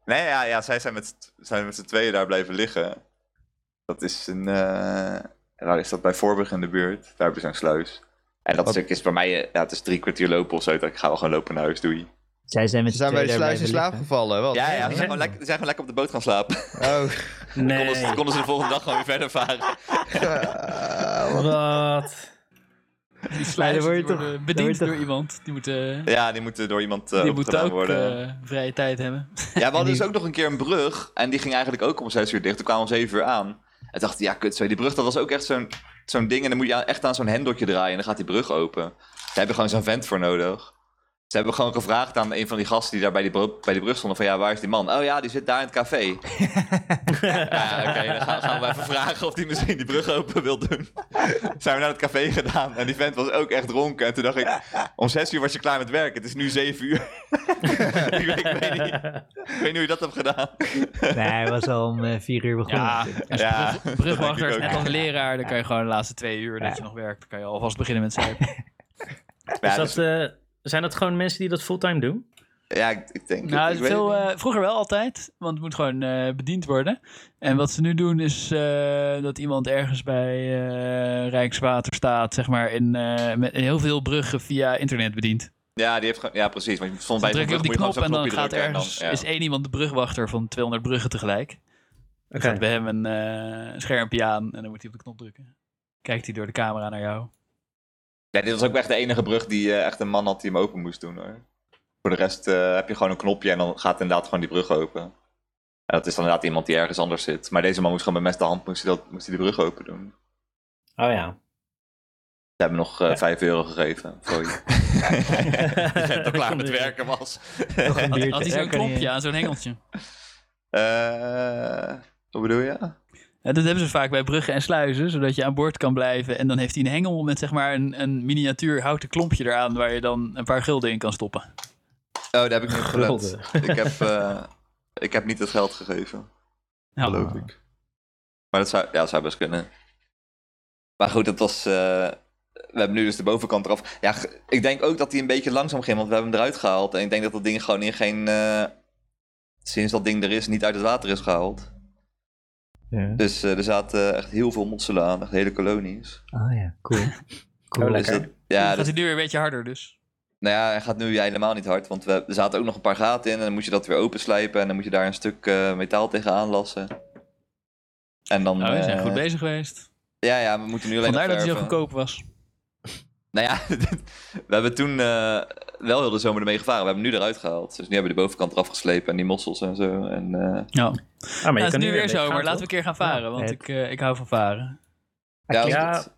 Nee, ja, ja zij zijn met, z'n- zijn met z'n tweeën daar blijven liggen. Dat is een. eh waar is dat bij Voorburg in de buurt? Daar hebben ze zo'n sluis. En dat Wat- stuk is bij mij, eh, ja, het is drie kwartier lopen of zo. Ik ga wel gewoon lopen naar huis, doei. Zij zijn met Ze z'n zijn bij de sluis in slaap gevallen. Wat? Ja, ja, ze zijn, gewoon lekker, ze zijn gewoon lekker op de boot gaan slapen. Oh. Nee. Konden, ze, konden ze de volgende dag gewoon weer verder varen. Wat- Wat? Die die toch- worden bediend door toch- iemand. Die moeten, Ja, die moeten door iemand uh, die moeten opgedaan ook worden. eh, vrije tijd hebben. Ja, we hadden die- dus ook nog een keer een brug. En die ging eigenlijk ook om 6 uur dicht. Toen kwamen we om 7 uur aan. En dacht ik, ja, kut, zo, die brug, dat was ook echt zo'n zo'n ding. En dan moet je echt aan zo'n hendeltje draaien. En dan gaat die brug open. Daar heb je gewoon zo'n vent voor nodig. Ze hebben gewoon gevraagd aan een van die gasten die daar bij die, brug, bij die brug stonden: van ja, waar is die man? Oh ja, die zit daar in het café. ja, oké, dan gaan, gaan we even vragen of die misschien die brug open wil doen. Zijn we naar het café gedaan en die vent was ook echt dronken. En toen dacht ik: om 6 uur was je klaar met werk. Het is nu 7 uur. ik, weet, ik, weet niet, ik weet niet hoe je dat hebt gedaan. Nee, hij was al om eh, vier uur begonnen. Ja, als je Ja, brug- dat brugwachter is net als leraar. Dan kan je gewoon de laatste twee uur dat je nog werkt, dan kan je alvast beginnen met. Ja, Is dus- dat, eh, zijn dat gewoon mensen die dat fulltime doen? ja ik, ik denk. Nou, ik veel, het niet. eh, vroeger wel altijd, want het moet gewoon eh, bediend worden. En wat ze nu doen is eh, dat iemand ergens bij eh, Rijkswaterstaat, zeg maar, in, eh, met heel veel bruggen via internet bedient. ja, die heeft. Ja, precies. Want soms bij druk je op brug die knop en dan gaat ergens, dan- ja. is één iemand de brugwachter van 200 bruggen tegelijk. Dan Oké. gaat bij hem een eh, schermpje aan en dan moet hij op de knop drukken. Kijkt hij door de camera naar jou. Ja, dit was ook echt de enige brug die eh, echt een man had die hem open moest doen hoor. Voor de rest eh, heb je gewoon een knopje en dan gaat inderdaad gewoon die brug open. En dat is dan inderdaad iemand die ergens anders zit. Maar deze man moest gewoon met mes de hand moest hij, dat, moest hij de brug open doen. Oh ja. Ze hebben nog eh Ja. 5 euro gegeven voor je. Je bent al klaar met werken was. Nog een Had, hij zo'n knopje aan, zo'n hengeltje. Eh, wat bedoel je? Ja, dat hebben ze vaak bij bruggen en sluizen, zodat je aan boord kan blijven. En dan heeft hij een hengel met zeg maar een, een miniatuur houten klompje eraan waar je dan een paar gulden in kan stoppen. Oh, daar heb ik niet op gelet. Ik heb, eh, ik heb niet het geld gegeven. Ja. geloof ik. Maar dat zou, ja, dat zou best kunnen. Maar goed, dat was. eh, we hebben nu dus de bovenkant eraf. Ja, ik denk ook dat hij een beetje langzaam ging, want we hebben hem eruit gehaald. En ik denk dat dat ding gewoon in geen. eh, sinds dat ding er is, niet uit het water is gehaald. Ja. Dus eh, er zaten echt heel veel mosselen aan, echt hele kolonies. Oh ja, cool. cool. Oh, Dus lekker. dat- ja, gaat dat, hij nu weer een beetje harder dus. nou ja, hij gaat nu helemaal niet hard, want we, er zaten ook nog een paar gaten in. En dan moet je dat weer openslijpen en dan moet je daar een stuk eh, metaal tegenaan lassen. En dan. Nou, we zijn eh, goed bezig geweest. Ja, ja, we moeten nu alleen Vandaar nog dat hij zo goedkoop was. Nou ja, we hebben toen eh, wel heel de zomer ermee gevaren. We hebben hem nu eruit gehaald. Dus nu hebben we de bovenkant eraf geslepen en die mossels en zo. En, eh, Ja. Ah, maar je Nou, het is kan nu weer zomer. gaan, Laten we een keer gaan varen, want het- ik, eh, ik hou van varen. ja, Ja. het-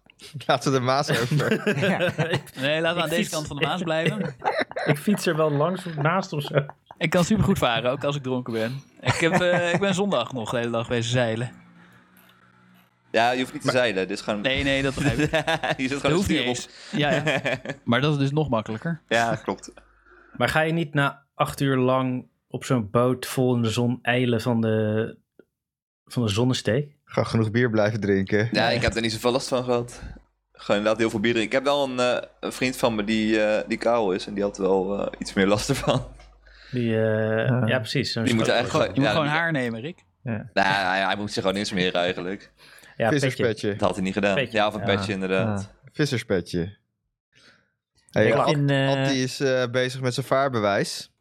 Laten we de Maas over. Nee, laten we aan Ik deze fiets- kant van de Maas blijven. Ik fiets er wel langs of naast of zo. Ik kan supergoed varen, ook als ik dronken ben. Ik, heb, eh, ik ben zondag nog de hele dag wezen zeilen. Ja, je hoeft niet te zeilen. Dit is gewoon... Nee, nee, dat begrijp ik. je zit gewoon hoeft niet op. eens. Ja, ja. Maar dat is dus nog makkelijker. Ja, klopt. Maar ga je niet na acht uur lang op zo'n boot vol in de zon eilen van de, van de zonnesteek? Ga genoeg bier blijven drinken. Ja, ik heb er niet zoveel last van gehad. Gewoon inderdaad heel veel bier drinken. Ik heb wel een, eh, een vriend van me die, eh, die kaal is. En die had wel eh, iets meer last ervan. Die, eh, Ja. ja, precies. Die schoot- eigenlijk Je moet ja, gewoon haar nemen, Rick. Nou, hij, hij moet zich gewoon insmeren eigenlijk. Ja, petje. Visserspetje. Dat had hij niet gedaan. Petje. Ja, of een Ja. petje inderdaad. Visserspetje. Hey, eh, Atti is eh, bezig met zijn vaarbewijs.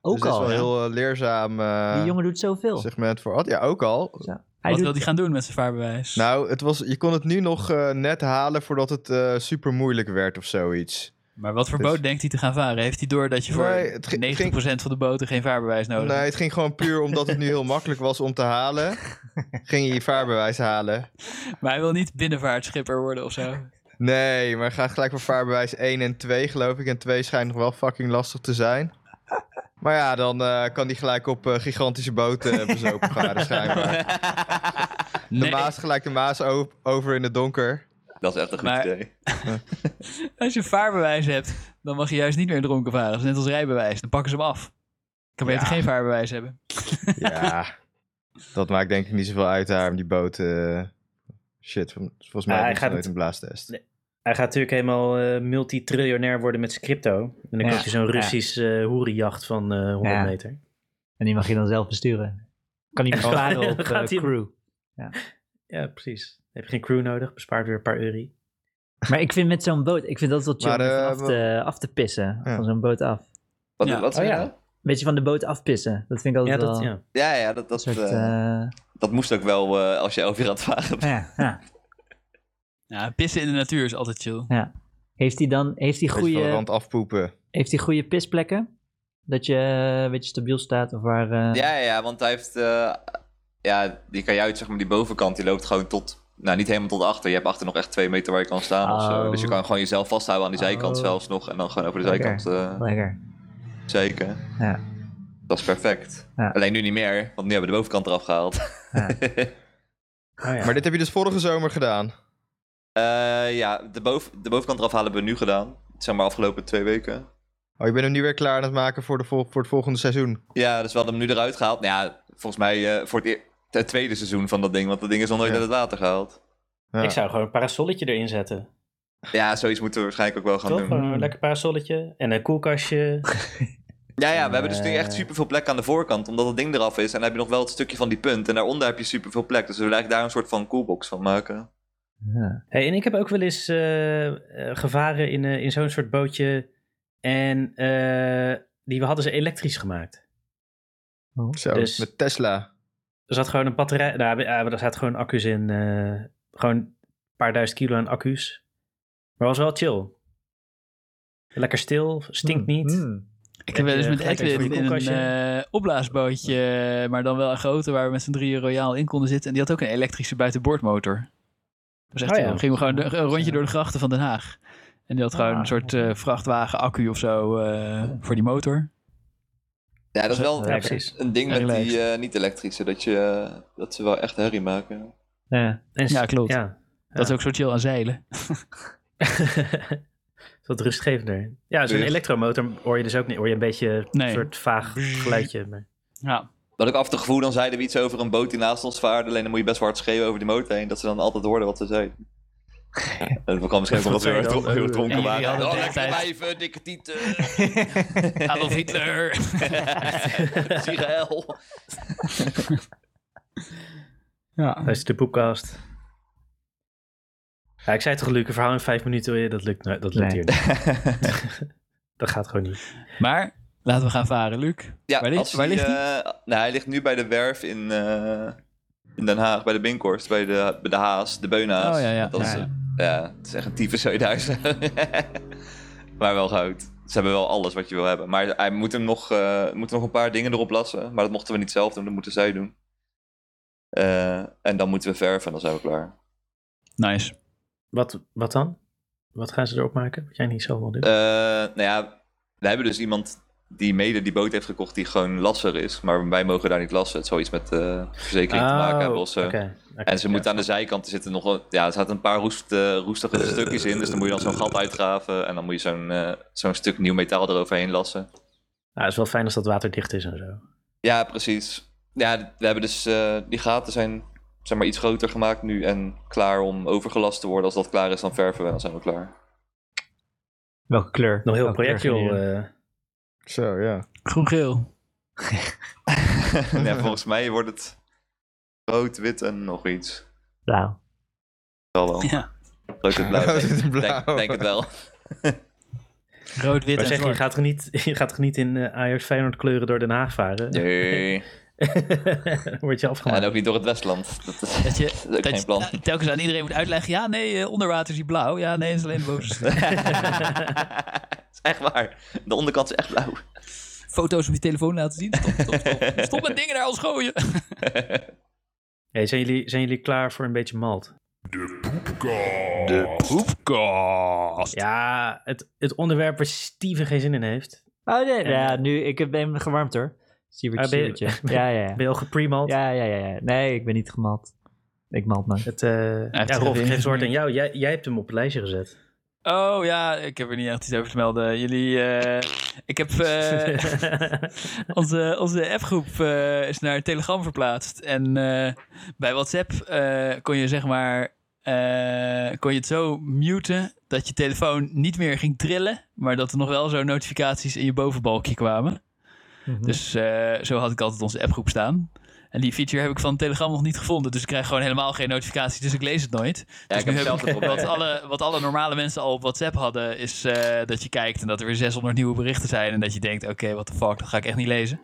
Ook dus dat is al. wel ja. heel eh, leerzaam Die jongen doet zoveel. segment voor Ad. Ja, ook al. Hij Wat doet, wil hij gaan doen met zijn vaarbewijs? Nou, het was, je kon het nu nog eh, net halen voordat het eh, super moeilijk werd of zoiets. Maar wat voor dus- boot denkt hij te gaan varen? Heeft hij door dat je voor Nee, het ging- 90% van de boten geen vaarbewijs nodig Nee, hebt? het ging gewoon puur omdat het nu heel makkelijk was om te halen. ging je je vaarbewijs halen. Maar hij wil niet binnenvaartschipper worden of zo. Nee, maar gaat gelijk voor vaarbewijs 1 en 2 geloof ik. En 2 schijnt nog wel fucking lastig te zijn. Maar ja, dan eh, kan die gelijk op eh, gigantische boten uh, bezopen varen schijnbaar. De Nee, Maas gelijk de Maas over in het donker. Dat is echt een goed Maar- idee. als je vaarbewijs hebt, dan mag je juist niet meer dronken varen. Dat is net als rijbewijs. Dan pakken ze hem af. Ik kan beter Ja. geen vaarbewijs hebben. Ja, dat maakt denk ik niet zoveel uit daar om die boten... eh, shit, volgens mij Ja, hij is het gaat nooit een blaastest. Nee. Hij gaat natuurlijk helemaal eh multitriljonair worden met zijn crypto. En dan Ja. koopt hij zo'n Ja. Russisch eh hoerenjacht van eh 100 Ja. meter. En die mag je dan zelf besturen. Kan hij besparen op eh, gaat hij- crew. Ja, precies. Dan heb je geen crew nodig, bespaart weer een paar euro. Maar ik vind met zo'n boot, ik vind dat wel chill Maar, om eh, af, te, af te pissen. Ja. Van zo'n boot af. Wat, Ja. wat Oh, ja. Een beetje van de boot afpissen. Dat vind ik Ja, altijd dat, wel ja. Ja, ja, dat, dat, soort... eh, eh, dat moest ook wel eh, als je aan het varen bent. ja, ja. Ja, pissen in de natuur is altijd chill. Ja, Heeft hij dan heeft hij Goede... rand afpoepen. heeft hij goede pisplekken? Dat je een beetje stabiel staat of waar... eh, Ja, ja, ja, want hij heeft... eh, ja, die kajuit, zeg maar, die bovenkant, die loopt gewoon tot... Nou, niet helemaal tot achter. Je hebt achter nog echt twee meter waar je kan staan of zo. Oh. Dus je kan gewoon jezelf vasthouden aan die zijkant Oh. zelfs nog. En dan gewoon over de Lekker. zijkant eh Lekker. zeker. Ja. Dat is perfect. Ja. Alleen nu niet meer, want nu hebben we de bovenkant eraf gehaald. Ja. Oh, ja. Maar dit heb je dus vorige zomer gedaan. Eh, ja, de, boven, de bovenkant eraf halen hebben we nu gedaan. Zeg maar afgelopen twee weken. Oh, je bent hem nu weer klaar aan het maken voor, de vol- voor het volgende seizoen. Ja, dus we hadden hem nu eruit gehaald. Nou ja, volgens mij eh, voor het, eer- het tweede seizoen van dat ding. Want dat ding is nog nooit Ja. uit het water gehaald. Ja. Ik zou gewoon een parasolletje erin zetten. Ja, zoiets moeten we waarschijnlijk ook wel gaan Toch? doen. Gewoon een lekker parasolletje en een koelkastje. Ja, ja, we hebben dus nu echt superveel plek aan de voorkant. Omdat het ding eraf is. En dan heb je nog wel het stukje van die punt. En daaronder heb je superveel plek. Dus we willen eigenlijk daar een soort van coolbox van maken. Ja. Hey, en ik heb ook wel eens eh, eh, gevaren in, eh, in zo'n soort bootje. En eh, die we hadden ze elektrisch gemaakt. Zo, Dus- met Tesla. Er zat gewoon een batterij. Nou, er zaten gewoon accu's in. eh, gewoon een paar duizend kilo aan accu's. Maar was wel chill. Lekker stil, stinkt niet. Mm. Ik heb wel eens met Edwin in een eh, opblaasbootje, maar dan wel een grote waar we met z'n drieën royaal in konden zitten. En die had ook een elektrische buitenboordmotor. Dat was echt, Oh ja. gingen we gewoon de- een rondje door de grachten van Den Haag. En die had gewoon Ah, een soort eh, vrachtwagen accu of zo eh, voor die motor. Ja, dat is wel Ja, precies. een ding met die eh, niet-elektrische. Dat, je, eh, dat ze wel echt herrie maken. Ja. En Ja, klopt. Ja. Dat is ook zo chill aan zeilen. Wat rustgevender. Ja, zo'n elektromotor hoor je dus ook niet. Hoor je een beetje een Nee. soort vaag geluidje. Maar... Ja. Wat ik af en toe gevoel, dan zeiden we iets over een boot die naast ons vaarde. Alleen dan moet je best wel hard schreeuwen over die motor heen. Dat ze dan altijd hoorden wat we zeiden. En dat kwam misschien ook Wat heel heel dronken waren. hadden Oh, lekker blijven, dikke tieten. Adolf Hitler. Sigel. ja. Dat is de poepkast. Ja, ik zei toch Luc, een verhaal in vijf minuten, dat lukt, nou, dat lukt Nee. hier niet. dat gaat gewoon niet. Maar laten we gaan varen, Luc. Ja, Waar ligt- waar hij, ligt eh, nou, hij ligt nu bij de werf in, eh, in Den Haag, bij de Binkhorst, bij de, bij de Haas, de Beunhaas. Oh, ja, ja. Dat is, Ja, eh, ja, het is echt een tyfus huis. maar wel goud. Ze hebben wel alles wat je wil hebben. Maar hij moet hem nog, eh, moet nog een paar dingen erop lassen. Maar dat mochten we niet zelf doen, dat moeten zij doen. Eh, en dan moeten we verven en dan zijn we klaar. Nice. Wat, wat dan? Wat gaan ze erop maken? Wat jij niet zelf wil doen? Eh, nou ja, we hebben dus iemand die mede die boot heeft gekocht die gewoon lasser is. Maar wij mogen daar niet lassen. Het zal iets met eh, verzekering te maken hebben of. Oh. Oké, En ze ja. moeten aan de zijkanten zitten nog ja, er zaten een paar roest, eh, roestige stukjes in. Dus dan moet je dan zo'n gat uitgraven. En dan moet je zo'n eh, zo'n stuk nieuw metaal eroverheen lassen. Nou, het is wel fijn als dat waterdicht is en zo. Ja, precies. Ja, we hebben dus, eh, die gaten zijn zeg maar iets groter gemaakt nu en klaar om overgelast te worden. Als dat klaar is, dan verven we en dan zijn we klaar. Welke kleur? Nog heel Welke project, kleur joh. Zo, ja. Groen-geel. ja, volgens mij wordt het rood, wit en nog iets. Blauw. Zal wel. Ja. Rood en blauw. Rood en Denk, blauw. denk, denk het wel. Rood, wit Maar en zeg, je gaat er niet, je gaat er niet in eh, Ajax Feyenoord kleuren door Den Haag varen? Nee. Dan Word je afgemaakt. En ook niet door het Westland. Dat is, Dat je, dat is ook dat geen je plan. telkens aan iedereen moet uitleggen. Ja, nee, eh, onder water is hij blauw. Ja, nee, het is alleen de bovenste. Het is echt waar. De onderkant is echt blauw. Foto's op je telefoon laten zien. Stop, stop, stop. Stop met dingen naar ons gooien. Hey, zijn, jullie, zijn jullie klaar voor een beetje malt? De poepkast. Ja, het, het onderwerp waar Steven geen zin in heeft. Oh nee, En- ja, nu, ik ben hem gewarmd hoor. Siebertje, Ah, ben je-. Ja, ja, ja. Ben je al gepremalt? Ja, ja, ja, ja. Nee, ik ben niet gemald. Ik malt nooit. Het, eh, heeft ja, Rolf, ik geef het woord aan jou. Jij, jij hebt hem op het lijstje gezet. Oh ja, ik heb er niet echt iets over te melden. Jullie, eh, ik heb eh, onze, onze appgroep eh, is naar Telegram verplaatst. En eh, bij WhatsApp eh, kon je zeg maar, eh, kon je het zo muten dat je telefoon niet meer ging trillen, maar dat er nog wel zo notificaties in je bovenbalkje kwamen. Mhm. Dus eh, zo had ik altijd onze appgroep staan. En die feature heb ik van Telegram nog niet gevonden. Dus ik krijg gewoon helemaal geen notificatie. Dus ik lees het nooit. Ja, Dus ik nu heb wat, alle, wat alle normale mensen al op WhatsApp hadden, is eh, dat je kijkt en dat er weer 600 nieuwe berichten zijn. En dat je denkt, oké, what the fuck, dat ga ik echt niet lezen.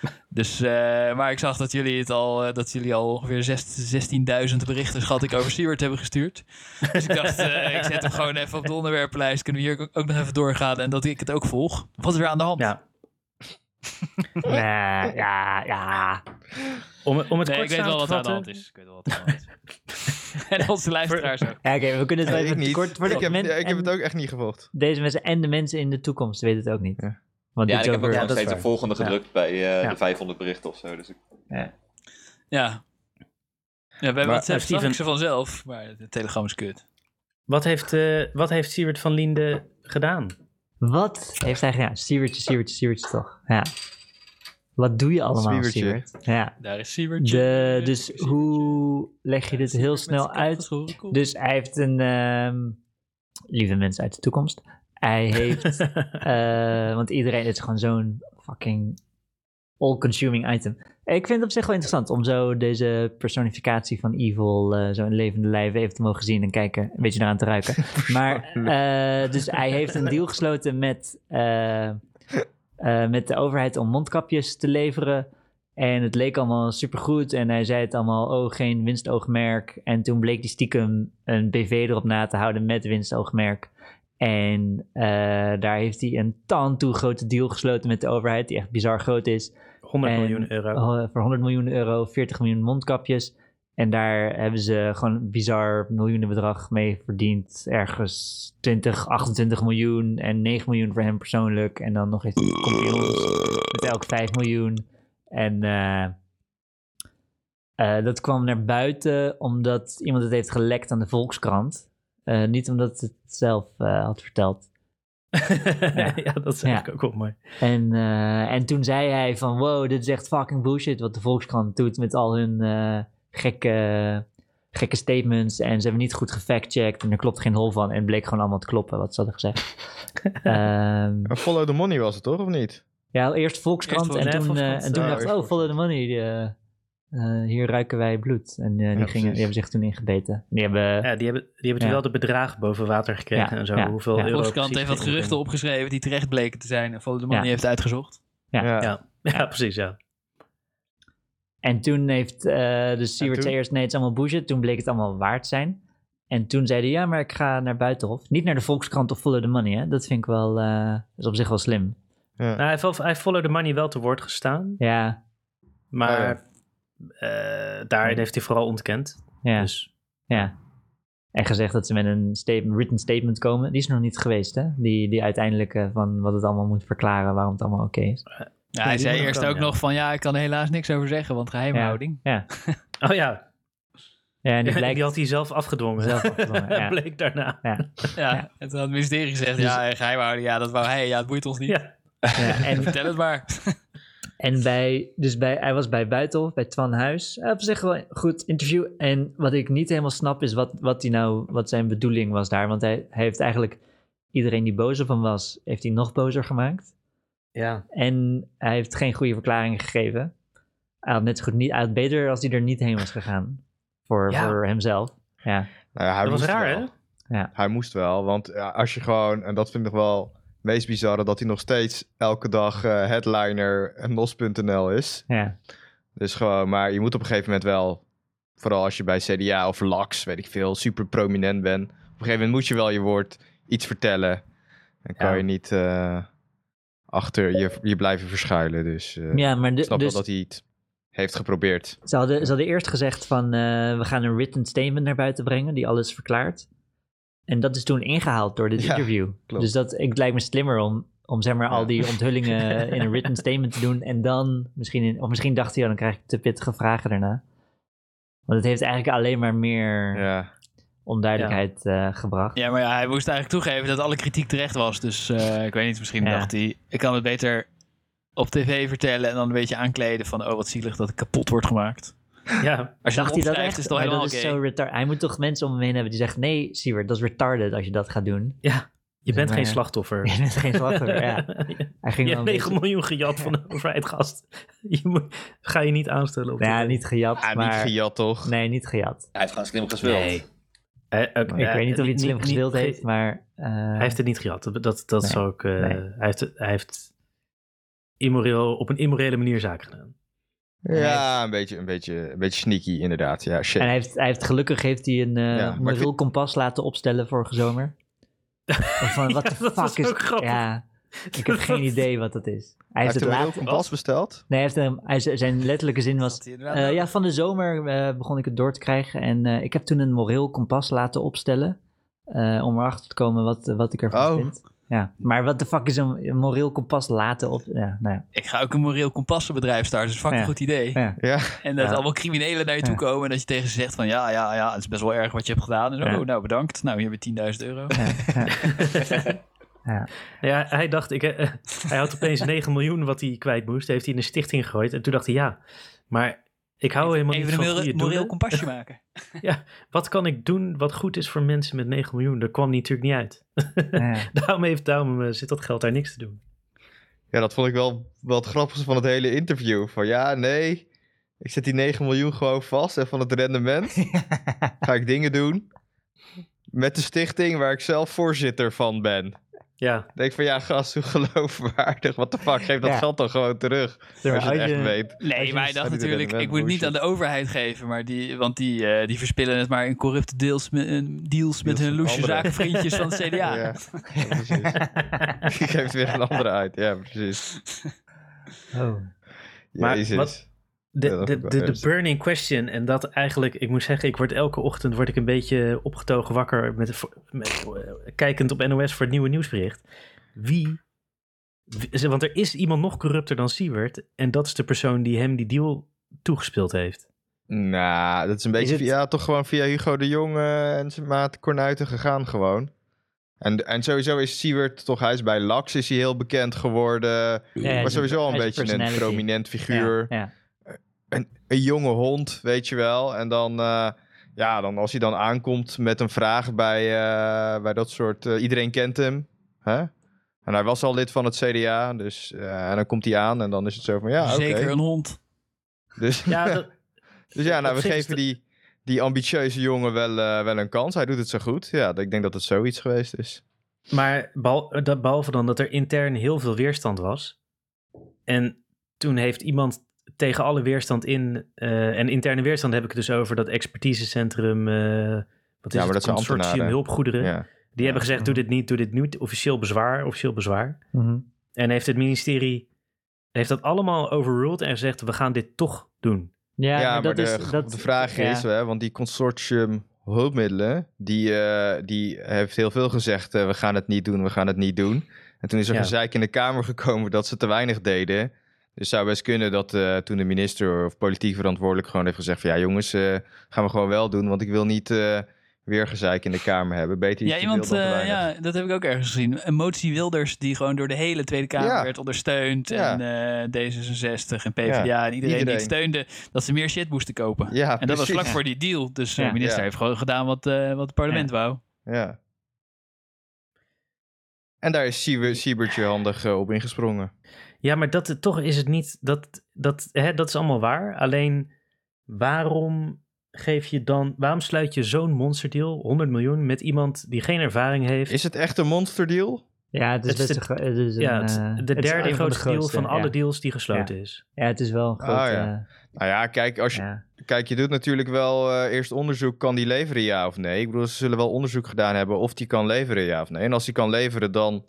Dus, eh, maar ik zag dat jullie het al, eh, dat jullie al ongeveer zes- 16.000 berichten, schat ik, over Siewert hebben gestuurd. Dus ik dacht, eh, ik zet hem gewoon even op de onderwerpenlijst. Kunnen we hier ook- ook nog even doorgaan en dat ik het ook volg. Wat is er aan de hand? Ja. Nee, ja, ja. Om, om het nee, kort ik weet wel wat aan te de hand is. Ik weet wel wat er aan de hand is. en onze luisteraars ook. Ja, oké, we kunnen het wel even niet. kort ik heb, ja, ik heb het ook echt niet gevolgd. Deze mensen en de mensen in de toekomst weten het ook niet. Ja. Want Ja, ik heb ook nog dat is steeds de volgende Ja. gedrukt bij eh, Ja. de 500 berichten of zo. Dus ik, Ja. ja, we hebben Maar, WhatsApp, eh, Steven- ze vanzelf, maar de telegram is kut. Wat heeft, eh, wat heeft Siewert van Linde gedaan? Wat heeft hij gedaan? Siewertje, Siewertje, Siewertje toch? Ja. Wat doe je allemaal. Siewert? Ja. Daar is Siebertje. De, dus hoe leg je dit heel snel uit? Dus hij heeft een... ehm, lieve mensen uit de toekomst. Hij heeft... eh, want iedereen... Is gewoon zo'n fucking all-consuming item. Ik vind het op zich wel interessant om zo deze personificatie van evil eh, zo in levende lijven even te mogen zien en kijken, een beetje eraan te ruiken. Maar, eh, dus hij heeft een deal gesloten met, eh, met de overheid om mondkapjes te leveren. En het leek allemaal supergoed. En hij zei het allemaal, oh, geen winstoogmerk. En toen bleek die stiekem een BV erop na te houden met winstoogmerk. En eh, daar heeft hij een tan toe grote deal gesloten met de overheid, die echt bizar groot is. 100 En- miljoen euro. Voor 100 miljoen euro, 40 miljoen mondkapjes. En daar hebben ze gewoon een bizar miljoenenbedrag mee verdiend. Ergens 20, 28 miljoen en 9 miljoen voor hem persoonlijk. En dan nog eens met elk 5 miljoen. En eh, eh, dat kwam naar buiten omdat iemand het heeft gelekt aan de Volkskrant. Eh, niet omdat het zelf eh, had verteld. ja. dat is eigenlijk ook wel mooi. En, eh, en toen zei hij van, wow, dit is echt fucking bullshit wat de Volkskrant doet met al hun eh, gekke, gekke statements. En ze hebben niet goed gefactcheckt en er klopt geen hol van. En het bleek gewoon allemaal te kloppen wat ze hadden gezegd. Ehm, follow the money was het toch, of niet? ja, eerst Volkskrant Eerst en toen, en toen Ja, dacht ik, oh, follow the money. Eh, eh, hier ruiken wij bloed. En eh, die, Ja, gingen, die hebben zich toen ingebeten. Die hebben, Ja, die hebben, die hebben Ja. wel de bedragen boven water gekregen Ja, en zo. ja, Hoeveel ja. euro Volkskrant heeft wat geruchten opgeschreven die terecht bleken te zijn. En Follow the Money heeft uitgezocht. Ja. Ja. Ja. ja, precies, ja. En toen heeft uh, Siewert toen? zei eerst, nee, het is allemaal bullshit. Toen bleek het allemaal waard te zijn. En toen zei hij, ja, maar ik ga naar Buitenhof. Niet naar de Volkskrant of Follow the Money, hè. Dat vind ik wel, eh, dat is op zich wel slim. Nou, hij, heeft Follow the Money wel te woord gestaan. Ja, Maar eh, daarin heeft hij vooral ontkend. ja, Dus ja. En gezegd dat ze met een statement, written statement komen. Die is nog niet geweest, hè. Die, die uiteindelijk eh, van wat het allemaal moet verklaren, waarom het allemaal oké is. Ja, hij zei eerst komen, ook ja. nog van ja, ik kan er helaas niks over zeggen, want geheimhouding. Ja, Oh ja, ja en die had hij zelf afgedwongen. zelf afgedwongen, ja. Bleek daarna. Ja. Ja, en toen had het ministerie gezegd, ja, geheimhouding, ja, dat wou hij, ja, het boeit ons niet. Ja. Ja, en Vertel het maar. En bij, dus bij, hij was bij Buitenhof, bij Twan Huis. Hij op zich wel een goed interview. En wat ik niet helemaal snap is wat, wat, hij nou, wat zijn bedoeling was daar. Want hij, hij heeft eigenlijk iedereen die boos op hem was, heeft hij nog bozer gemaakt. Ja. En hij heeft geen goede verklaring gegeven. Hij had net zo goed niet, hij had beter als hij er niet heen was gegaan. Voor, Ja. voor hemzelf. Ja, Nou ja, hij Dat was moest raar, wel. hè? Hij moest wel, want ja, als je gewoon, en dat vind ik wel meest bizarre, dat hij nog steeds elke dag eh, headliner en nos.nl is. ja, Dus gewoon, maar je moet op een gegeven moment wel, vooral als je bij CDA of LAX, weet ik veel, super prominent bent. Op een gegeven moment moet je wel je woord iets vertellen. Dan kan Ja. je niet eh, achter je, je blijven verschuilen. Dus eh, ja maar ik de, snap dus wel dat hij het heeft geprobeerd. Ze hadden, ze hadden eerst gezegd van we gaan een written statement naar buiten brengen die alles verklaart. En dat is toen ingehaald door dit Ja, interview. klopt. Dus dat ik, het lijkt me slimmer om, om zeg maar al die onthullingen in een written statement te doen. En dan misschien, in, of misschien dacht hij, oh, dan krijg ik te pittige vragen daarna. Want het heeft eigenlijk alleen maar meer Ja, onduidelijkheid eh, gebracht. Ja, maar ja, hij moest eigenlijk toegeven dat alle kritiek terecht was. Dus eh, ik weet niet, misschien Ja. dacht hij, ik kan het beter op tv vertellen en dan een beetje aankleden van, oh wat zielig dat ik kapot wordt gemaakt. Ja. Als je Dacht hij dat echt? is het al Maar helemaal dat is zo retard. Hij moet toch mensen om hem heen hebben die zeggen, nee, Siewert, dat is retarded als je dat gaat doen. ja. Je bent Maar- geen slachtoffer. Je bent geen slachtoffer, ja. Hij ging Je hebt een 9 beetje- miljoen gejat van de overheid, gast. Je moet, ga je niet aanstellen op Ja, tv. niet gejat, ah, maar... niet gejat toch? Nee, niet gejat. Hij heeft gewoon slim gespeeld. Nee. Eh, Ik ja, weet niet of hij het slim niet- gespeeld niet- heeft, maar... eh, Hij heeft het niet gehad. Dat, dat, dat Nee, zou ik... eh, nee. hij, heeft, hij heeft immoreel, op een immorele manier zaken gedaan. Ja, een beetje, een, beetje, een beetje sneaky inderdaad. Ja, shit. En hij heeft, hij heeft gelukkig heeft hij een uh, Ja, ik moreel vind- kompas laten opstellen vorige zomer. Van, wat de Ja, fuck is grappig. Ja, ik heb geen idee wat dat is. Hij Hij heeft heeft het laten... kompas besteld. Nee, hij heeft hem, hij, zijn letterlijke zin was... Eh, ja, van de zomer eh, begon ik het door te krijgen. En eh, ik heb toen een moreel kompas laten opstellen. eh, om erachter te komen wat, wat ik ervan Oh. vind. Ja, maar wat de fuck is een, een moreel kompas laten op... Ja, nou ja. Ik ga ook een moreel kompassenbedrijf starten. Dat is een fucking Ja. goed idee. Ja. Ja, En dat Ja. allemaal criminelen naar je toe Ja. komen. En dat je tegen ze zegt van ja, ja, ja, het is best wel erg wat je hebt gedaan. En zo, Ja. oh, nou bedankt. Nou, hier heb je 10.000 euro. Ja, ja. ja. Ja, hij dacht, ik, eh, hij had opeens 9 miljoen wat hij kwijt moest. Heeft hij in een stichting gegooid. En toen dacht hij, ja, maar ik hou helemaal Even niet een van moreel, goede moreel doelen. kompasje maken. Wat kan ik doen wat goed is voor mensen met 9 miljoen? Dat kwam natuurlijk niet uit. ja. Daarom, heeft, daarom eh, zit dat geld daar niks te doen. ja, dat vond ik wel, wel het grappigste van het hele interview. Van ja, nee, ik zet die 9 miljoen gewoon vast. En van het rendement ga ik dingen doen met de stichting waar ik zelf voorzitter van ben. Ja, Ik denk van ja, gast, hoe geloofwaardig. What the fuck, geef dat Ja. geld dan gewoon terug. Als je het echt je- weet. Nee, maar hij dacht natuurlijk, ik moet het niet aan de overheid geven. Maar die, want die, eh, die verspillen het maar in corrupte deals met, eh, deals met hun loesje zakenvriendjes van het CDA. Ja, ja, precies. Die geeft weer een andere uit. Ja, precies. Oh. Maar wat- de, de, de, burning question. En dat eigenlijk, ik moet zeggen, ik word elke ochtend word ik een beetje opgetogen wakker. Met, met, eh, kijkend op NOS voor het nieuwe nieuwsbericht. Wie, wie- Want er is iemand nog corrupter dan Siewert. En dat is de persoon die hem die deal toegespeeld heeft. Nou, dat is een beetje het- via, toch gewoon via Hugo de Jong eh, en zijn maat Cornuiten gegaan gewoon. En, en sowieso is Siewert toch, hij is bij Lax is hij heel bekend geworden. Ja, hij maar is sowieso al een beetje een prominent figuur. Ja, Een, een jonge hond, weet je wel. En dan, eh, ja, dan als hij dan aankomt met een vraag bij, eh, bij dat soort... eh, iedereen kent hem, hè? En hij was al lid van het CDA, dus eh, en dan komt hij aan en dan is het zo van, ja, oké. Zeker een hond. Dus Ja, dat, Dus ja, nou, we geven de- die, die ambitieuze jongen wel, eh, wel een kans. Hij doet het zo goed. Ja, ik denk dat het zoiets geweest is. Maar behalve dan dat er intern heel veel weerstand was. En toen heeft iemand tegen alle weerstand in. eh, en interne weerstand heb ik het dus over dat expertisecentrum. eh wat is Ja, maar het? dat zijn Consortium hulpgoederen. Ja. Die hebben gezegd: doe dit niet, doe dit niet. Officieel bezwaar, officieel bezwaar. Mhm. En heeft het ministerie. Heeft dat allemaal overruled en gezegd: we gaan dit toch doen. Ja, Ja, maar maar dat de, is... Dat, de vraag ja. is, hè, want die consortium hulpmiddelen, die, eh, die heeft heel veel gezegd, we gaan het niet doen, we gaan het niet doen. En toen is er Ja. gezeik in de Kamer gekomen dat ze te weinig deden. Dus het zou best kunnen dat eh, toen de minister of politiek verantwoordelijk gewoon heeft gezegd van ja jongens, eh, gaan we gewoon wel doen, want ik wil niet eh, weer gezeik in de Kamer hebben. Beter Ja, iemand, ja, dat heb ik ook ergens gezien. Een motie Wilders die gewoon door de hele Tweede Kamer Ja. werd ondersteund. Ja. En eh, D66 en PvdA Ja, en iedereen, die het steunde dat ze meer shit moesten kopen. Ja, en dat was vlak voor die deal. Dus de minister heeft gewoon gedaan wat, wat het parlement wou. Ja. En daar is Sieber- Siebertje handig op ingesprongen. Ja, maar dat, toch is het niet. Dat, dat, hè, dat is allemaal waar. Alleen waarom geef je dan. Waarom sluit je zo'n monsterdeal, 100 miljoen, met iemand die geen ervaring heeft? Is het echt een monsterdeal? Ja, het is Het is best de- het is ja, een, het is eh, de het is een derde de grootste deal van alle ja. deals die gesloten is. Ja, het is wel een groot... Ah, ja. Nou ja, kijk, als je, ja. kijk, je doet natuurlijk wel eh, eerst onderzoek. Kan die leveren, ja of nee? Ik bedoel, ze zullen wel onderzoek gedaan hebben of die kan leveren, ja of nee. En als die kan leveren, dan...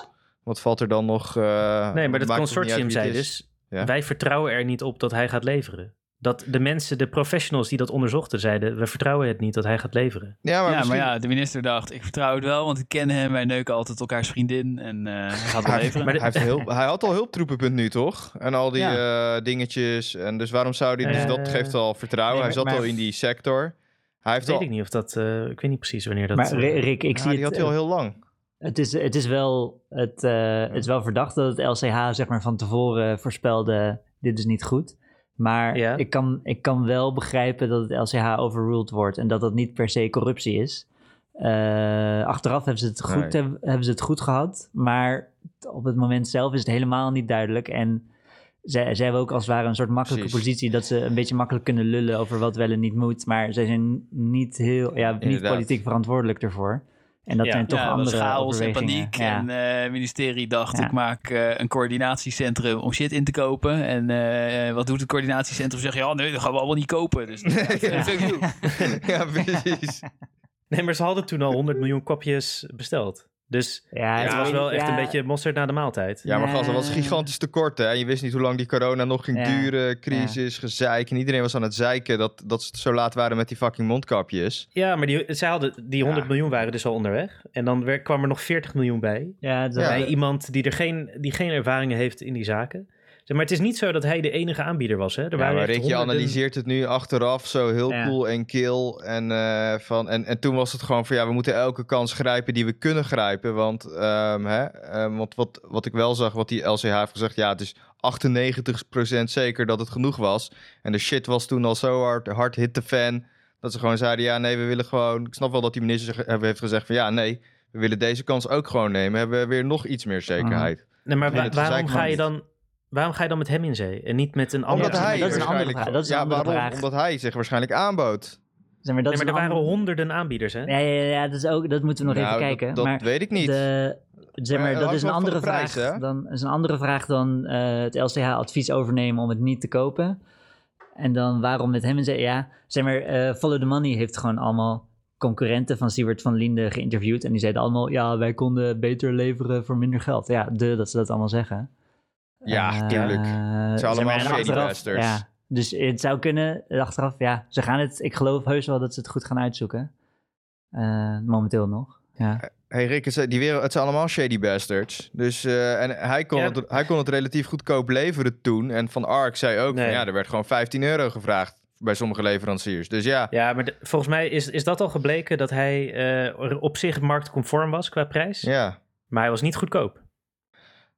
Wat valt er dan nog... eh, Nee, maar dat consortium zei dus: Ja. wij vertrouwen er niet op dat hij gaat leveren. Dat de mensen, de professionals die dat onderzochten, zeiden: we vertrouwen het niet dat hij gaat leveren. Ja, maar ja, misschien... maar ja, de minister dacht, ik vertrouw het wel, want ik ken hem. Wij neuken altijd elkaars vriendin en eh, hij gaat wel leveren. Maar de- hij, heeft hulp, hij had al hulptroepenpunt nu, toch? En al die eh, dingetjes. En dus waarom zou hij... Dus dat geeft al vertrouwen. nee, hij zat maar- al in die sector. Hij heeft weet al... ik niet of dat. eh, ik weet niet precies wanneer dat. Maar Ri- Rick, ik Ja, zie die het... had hij al heel lang. Het is, het, is wel, het, eh, het is wel verdacht dat het LCH zeg maar, van tevoren voorspelde: dit is niet goed. Maar Ja. ik, kan, ik kan wel begrijpen dat het LCH overruled wordt en dat dat niet per se corruptie is. Eh, achteraf hebben ze, het goed, Nee. hebben, hebben ze het goed gehad, maar op het moment zelf is het helemaal niet duidelijk. En zij, zij hebben ook als het ware een soort makkelijke Precies. positie dat ze een beetje makkelijk kunnen lullen over wat wel en niet moet. Maar zij zijn niet heel, ja, niet Inderdaad. politiek verantwoordelijk ervoor. En dat Ja. zijn toch ja, er andere chaos en paniek. Ja. En eh, het ministerie dacht, Ja. ik maak eh, een coördinatiecentrum om shit in te kopen. En eh, wat doet het coördinatiecentrum? Zeg ja, nee, dat gaan we allemaal niet kopen. Dus you. ja, precies. Nee, maar ze hadden toen al 100 miljoen kopjes besteld. Dus Ja, het was wel echt ja, een beetje mosterd na de maaltijd. Ja, maar gast, dat was gigantisch tekort, hè. En je wist niet hoe lang die corona nog ging Ja. duren. Crisis, gezeik. En iedereen was aan het zeiken dat, dat ze zo laat waren met die fucking mondkapjes. Ja, maar die, zij hadden, die 100 Ja. miljoen waren dus al onderweg. En dan kwam er nog 40 miljoen bij. Ja, dat, Ja. Bij iemand die er geen, die geen ervaringen heeft in die zaken. Maar het is niet zo dat hij de enige aanbieder was. Hè? Er Ja, waren maar je analyseert het nu achteraf zo heel Ja. cool en kil. En, eh, van, en, en toen was het gewoon van ja, we moeten elke kans grijpen die we kunnen grijpen. Want, ehm, hè, ehm, want wat, wat ik wel zag, wat die LCH heeft gezegd, ja, het is 98% zeker dat het genoeg was. En de shit was toen al zo hard, hard hit de fan. Dat ze gewoon zeiden, ja, nee, we willen gewoon... Ik snap wel dat die minister heeft gezegd van ja, nee, we willen deze kans ook gewoon nemen. Hebben we weer nog iets meer zekerheid. Nee, maar wa- waarom, ga je dan, waarom ga je dan met hem in zee? En niet met een ander? Omdat hij dat is een andere vraag. Dat is een ja, andere waarom? vraag. Omdat hij zich waarschijnlijk aanbood. zeg maar, dat Nee, maar er waren honderden aanbieders, hè? Ja, ja, ja, dat, is ook, dat moeten we nog Nou, even kijken. Dat, maar weet ik niet. De, zeg maar, dat is een andere prijs, vraag. hè? Dan is een andere vraag dan eh, het LCH-advies overnemen om het niet te kopen. En dan waarom met hem en ze, ja, zeg maar, eh, Follow the Money heeft gewoon allemaal concurrenten van Siewert van Linde geïnterviewd. En die zeiden allemaal, ja, wij konden beter leveren voor minder geld. Ja, de, dat ze dat allemaal zeggen. Ja, tuurlijk. zeg allemaal maar, en shady. Ja, dus het zou kunnen, achteraf, ja, ze gaan het, ik geloof heus wel dat ze het goed gaan uitzoeken. Eh, momenteel nog, ja. Hey Rick, het zijn, die wereld, het zijn allemaal shady bastards. Dus, eh, en hij kon, Ja. het, hij kon het relatief goedkoop leveren toen. En Van Ark zei ook, Nee. van, ja, er werd gewoon 15 euro gevraagd bij sommige leveranciers. Dus ja, Ja, maar de- volgens mij is, is dat al gebleken dat hij eh, op zich marktconform was qua prijs. ja. Maar hij was niet goedkoop.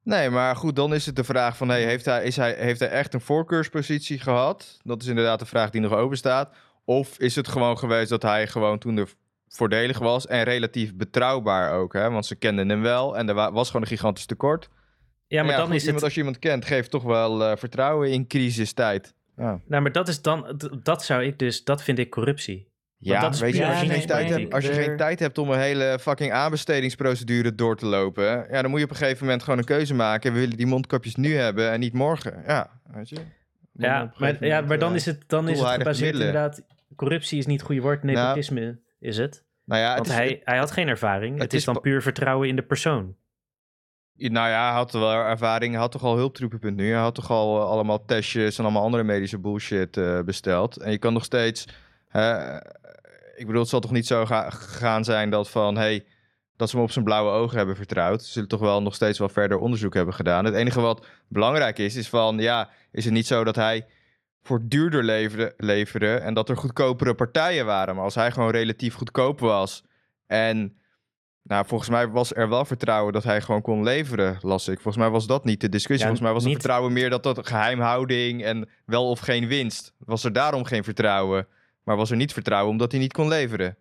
Nee, maar goed, dan is het de vraag van, hey, heeft, hij, is hij, heeft hij echt een voorkeurspositie gehad? Dat is inderdaad de vraag die nog open staat. Of is het gewoon geweest dat hij gewoon toen er voordelig was en relatief betrouwbaar ook, hè? Want ze kenden hem wel en er wa- was gewoon een gigantisch tekort. Ja, maar dan goed, is iemand, het... als je iemand kent, geeft toch wel eh, vertrouwen in crisistijd. Ja. Nou, maar dat is dan... Dat zou ik dus... Dat vind ik corruptie. Ja, dat weet je, als je, geen tijd hebt, als je geen tijd hebt om een hele fucking aanbestedingsprocedure door te lopen, ja, dan moet je op een gegeven moment gewoon een keuze maken. We willen die mondkapjes nu hebben en niet morgen. Ja, weet je. Dan Ja, maar, ja, maar dan eh, is het, dan is het gebaseerd middelen. inderdaad... Corruptie is niet het goede woord, nepotisme is het. Nou ja, het Want is, hij, hij had geen ervaring. Het, het is is dan puur vertrouwen in de persoon. nou ja, hij had wel ervaring, hij had toch al hulptroepen.nu, hij had toch al eh, allemaal testjes en allemaal andere medische bullshit eh, besteld. En je kan nog steeds, ik bedoel, het zal toch niet zo ga- gegaan zijn dat van, hey, dat ze hem op zijn blauwe ogen hebben vertrouwd. Ze zullen toch wel nog steeds wel verder onderzoek hebben gedaan. Het enige wat belangrijk is, is van, ja, is het niet zo dat hij voor duurder leverde, leverde en dat er goedkopere partijen waren. Maar als hij gewoon relatief goedkoop was en nou, volgens mij was er wel vertrouwen dat hij gewoon kon leveren, las ik. Volgens mij was dat niet de discussie. Ja, Volgens mij was het niet- vertrouwen meer dat dat geheimhouding en wel of geen winst. Was er daarom geen vertrouwen. Maar was er niet vertrouwen omdat hij niet kon leveren.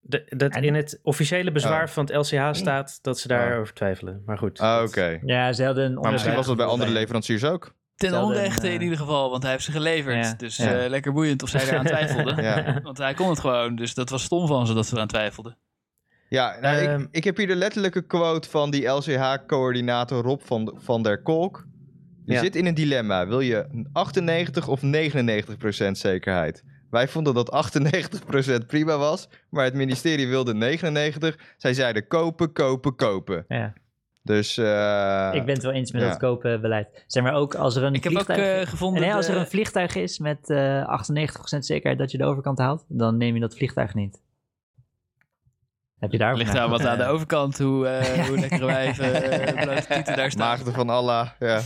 De, dat in het officiële bezwaar Oh. van het LCH staat dat ze daarover twijfelen. Maar goed. Ah, oké. Ja, ze hadden Maar misschien was dat bij andere leveranciers ook. Ten onrechte in eh, ieder geval, want hij heeft ze geleverd. Ja. Dus Ja. eh, lekker boeiend of zij eraan twijfelden. Ja. Want hij kon het gewoon, dus dat was stom van ze dat ze eraan twijfelden. Ja, nou, Ehm. ik, ik heb hier de letterlijke quote van die LCH-coördinator Rob van, van der Kolk. Je Ja. zit in een dilemma. Wil je 98 of 99 procent zekerheid? Wij vonden dat 98 procent prima was, maar het ministerie wilde 99. Zij zeiden kopen, kopen, kopen. Ja, Dus eh, ik ben het wel eens met ja. dat kopen beleid. Zeg maar ook als er een Ik heb ook vliegtuig... eh, gevonden... nee, als er een vliegtuig is met eh 98% zekerheid dat je de overkant haalt, dan neem je dat vliegtuig niet. Heb je daar ligt daar wat aan de overkant, hoe, eh hoe lekkere wijven uh, blote daar staan. maagden van Allah. Ja.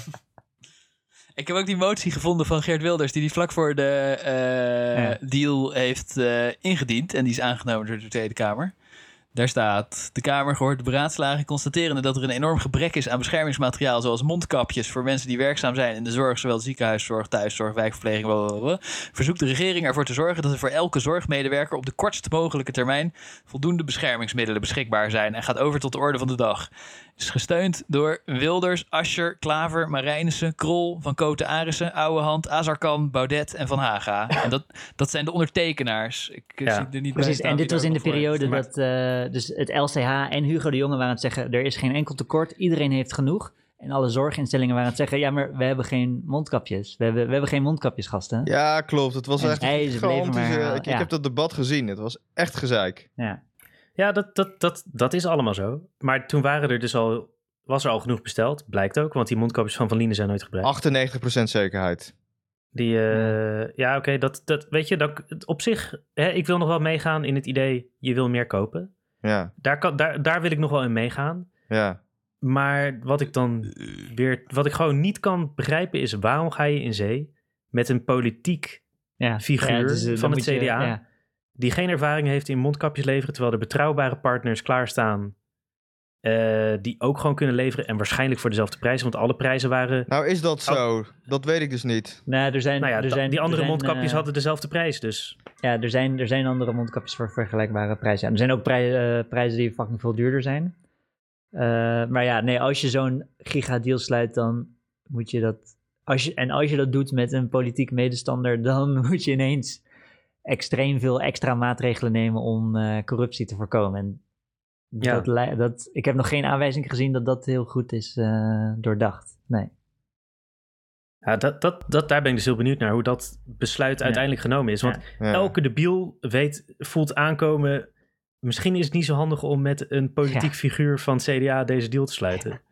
Ik heb ook die motie gevonden van Geert Wilders, die die vlak voor de eh, Ja. deal heeft eh, ingediend. En die is aangenomen door de Tweede Kamer. Daar staat, de Kamer gehoord de beraadslaging constaterende dat er een enorm gebrek is aan beschermingsmateriaal zoals mondkapjes voor mensen die werkzaam zijn in de zorg, zowel ziekenhuiszorg, thuiszorg, wijkverpleging, blablabla. Verzoekt de regering ervoor te zorgen dat er voor elke zorgmedewerker op de kortst mogelijke termijn voldoende beschermingsmiddelen beschikbaar zijn en gaat over tot de orde van de dag. Is gesteund door Wilders, Ascher, Klaver, Marijnissen, Krol, Van Koten Arissen, Ouwehand, Azarkan, Baudet en Van Haga. En dat, dat zijn de ondertekenaars. Ik eh, Ja. zie er niet bij Precies, staan en dit was in de periode dat, eh, dus het LCH en Hugo de Jonge waren aan het zeggen, er is geen enkel tekort, iedereen heeft genoeg. En alle zorginstellingen waren aan het zeggen, ja, maar we hebben geen mondkapjes. We hebben, we hebben geen mondkapjes, gasten. Ja, klopt. Het was En echt hij, een ze bleven gigantische... maar, ik, ja. ik heb dat debat gezien. Het was echt gezeik. Ja. Ja, dat, dat, dat, dat is allemaal zo. Maar toen waren er dus al, was er al genoeg besteld, blijkt ook. Want die mondkapjes van Van Liene zijn nooit gebruikt. 98% zekerheid. Die, eh, ja, oké, dat, dat, weet je, dat, op zich, hè, ik wil nog wel meegaan in het idee, je wil meer kopen. Ja, Daar, kan, daar, daar wil ik nog wel in meegaan. ja. Maar wat ik dan weer, wat ik gewoon niet kan begrijpen is, waarom ga je in zee met een politiek Ja. Figuur Ja, dus, eh, van het je- CDA. ja. Die geen ervaring heeft in mondkapjes leveren, terwijl er betrouwbare partners klaarstaan eh, die ook gewoon kunnen leveren en waarschijnlijk voor dezelfde prijzen, want alle prijzen waren, Nou, is dat zo? Dat weet ik dus niet. Nou, er zijn, nou ja, er zijn, die andere er zijn, mondkapjes eh, hadden dezelfde prijs, dus Ja, er zijn, er zijn andere mondkapjes voor vergelijkbare prijzen. Ja, er zijn ook prij- eh, prijzen die fucking veel duurder zijn. Eh, maar ja, nee, als je zo'n gigadeal sluit, dan moet je dat... Als je, en als je dat doet met een politiek medestander, dan moet je ineens extreem veel extra maatregelen nemen om eh, corruptie te voorkomen. En Ja. dat, dat, ik heb nog geen aanwijzing gezien dat dat heel goed is eh, doordacht. Nee. ja, dat, dat, dat, daar ben ik dus heel benieuwd naar hoe dat besluit Ja. uiteindelijk genomen is. Want Ja. elke debiel weet, voelt aankomen, misschien is het niet zo handig om met een politiek Ja. figuur van het CDA deze deal te sluiten.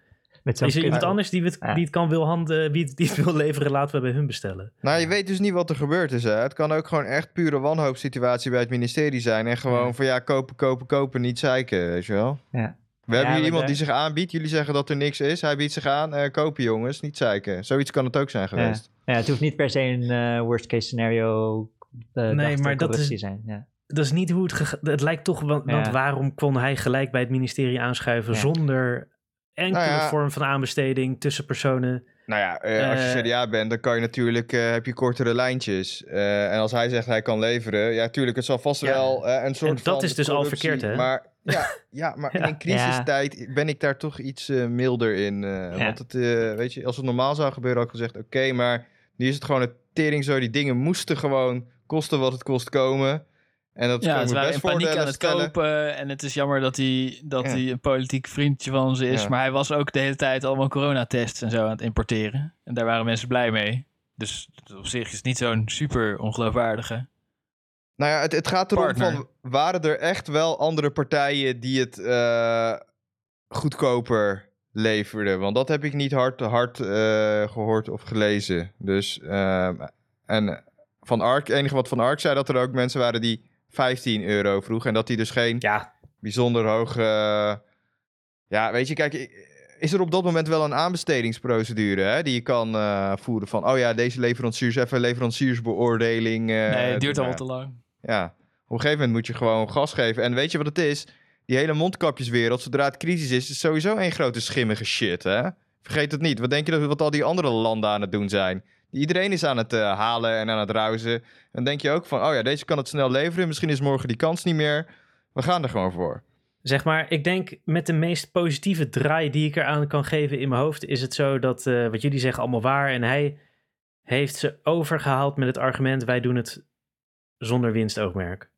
Met Is er iemand anders die het, Ja. die het kan wil handen, wie het, die het wil leveren, laten we bij hun bestellen. Nou, je weet dus niet wat er gebeurd is. Hè? Het kan ook gewoon echt pure wanhoopsituatie bij het ministerie zijn. En gewoon Ja. van ja, kopen, kopen, kopen, niet zeiken, weet je wel. Ja. We hebben hier iemand daar- die zich aanbiedt. Jullie zeggen dat er niks is. Hij biedt zich aan. eh, kopen jongens, niet zeiken. Zoiets kan het ook zijn geweest. Ja, het hoeft niet per se een eh, worst case scenario uh, Nee, maar dat is- zijn. Ja. Dat is niet hoe het Het lijkt toch, want, Ja. want waarom kon hij gelijk bij het ministerie aanschuiven Ja. zonder enkele Nou ja. vorm van aanbesteding tussen personen? Nou ja, eh, als je Eh. CDA bent, dan kan je natuurlijk, eh, heb je kortere lijntjes. Eh, en als hij zegt hij kan leveren, ja, tuurlijk, het zal vast Ja. wel een soort En dat van is dus al verkeerd, hè? Maar ja, ja maar Ja. in een crisistijd ben ik daar toch iets milder in. Want het, weet je, als het normaal zou gebeuren, had ik gezegd, oké, maar nu is het gewoon een tering zo. Die dingen moesten gewoon kosten wat het kost komen. En dat Ja, het waren in paniek aan het stellen. kopen. En het is jammer dat hij, dat Ja. hij een politiek vriendje van ze is. Ja. Maar hij was ook de hele tijd allemaal coronatests en zo aan het importeren. En daar waren mensen blij mee. Dus op zich is het niet zo'n super ongeloofwaardige. Nou ja, het, het gaat erom Partner. van, waren er echt wel andere partijen die het eh, goedkoper leverden? Want dat heb ik niet hard, hard eh, gehoord of gelezen. Dus, ehm, en Van Ark, enige wat Van Ark zei, dat er ook mensen waren die 15 euro vroegen. En dat die dus geen Ja, bijzonder hoog... eh, ja, weet je, kijk... Is er op dat moment wel een aanbestedingsprocedure hè, die je kan eh, voeren van... oh ja, deze leveranciers, even leveranciersbeoordeling. eh, nee, het duurt allemaal te lang. Ja, op een gegeven moment moet je gewoon gas geven. En weet je wat het is? Die hele mondkapjeswereld, zodra het crisis is, is sowieso één grote schimmige shit, hè? Vergeet het niet. Wat denk je dat wat al die andere landen aan het doen zijn? Iedereen is aan het eh, halen en aan het ruizen. Dan denk je ook van, oh ja, deze kan het snel leveren. Misschien is morgen die kans niet meer. We gaan er gewoon voor. zeg maar, ik denk met de meest positieve draai die ik eraan kan geven in mijn hoofd, is het zo dat eh, wat jullie zeggen allemaal waar. En hij heeft ze overgehaald met het argument, wij doen het zonder winstoogmerk.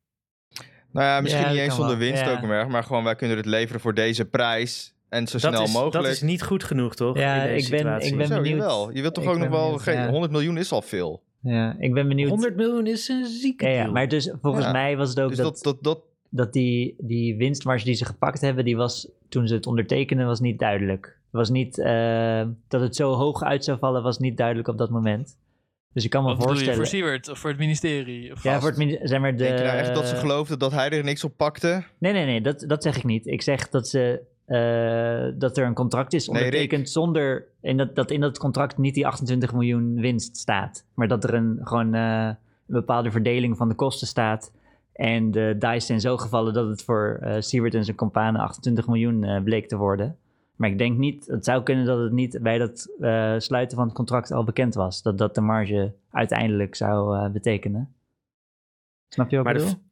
Nou ja, misschien Ja, niet eens zonder wel. winst Ja. ook meer. Maar gewoon, wij kunnen het leveren voor deze prijs. En zo Dat snel is, mogelijk. dat is niet goed genoeg, toch? Ja, in deze ik ben- ik ben- Zo, benieuwd. jawel. Je wilt toch Ik ook nog wel... benieuwd, geen- ja. 100 miljoen is al veel. Ja, ik ben benieuwd. 100 miljoen is een zieke ja, maar dus volgens Ja. mij was het ook Dus dat, dat, dat, dat, dat die, die winstmarge die ze gepakt hebben, die was toen ze het ondertekenden, was niet duidelijk. Het was niet, eh, dat het zo hoog uit zou vallen, was niet duidelijk op dat moment. Dus ik kan me Wat bedoel je, voorstellen. voor Siewert of voor het ministerie? Of ja, vast? voor het mini- zeg maar de. Denk je nou echt dat ze geloofden dat hij er niks op pakte? Nee, nee, nee, dat, dat zeg ik niet. Ik zeg dat, ze, eh, dat er een contract is Nee, ondertekend zonder. En dat, dat in dat contract niet die 28 miljoen winst staat. Maar dat er een, gewoon eh, een bepaalde verdeling van de kosten staat. En de dice zijn zo gevallen dat het voor eh Siewert en zijn companen 28 miljoen bleek te worden. Maar ik denk niet, het zou kunnen dat het niet bij dat sluiten van het contract al bekend was. Dat dat de marge uiteindelijk zou betekenen. Snap je wat ik Maar de bedoel?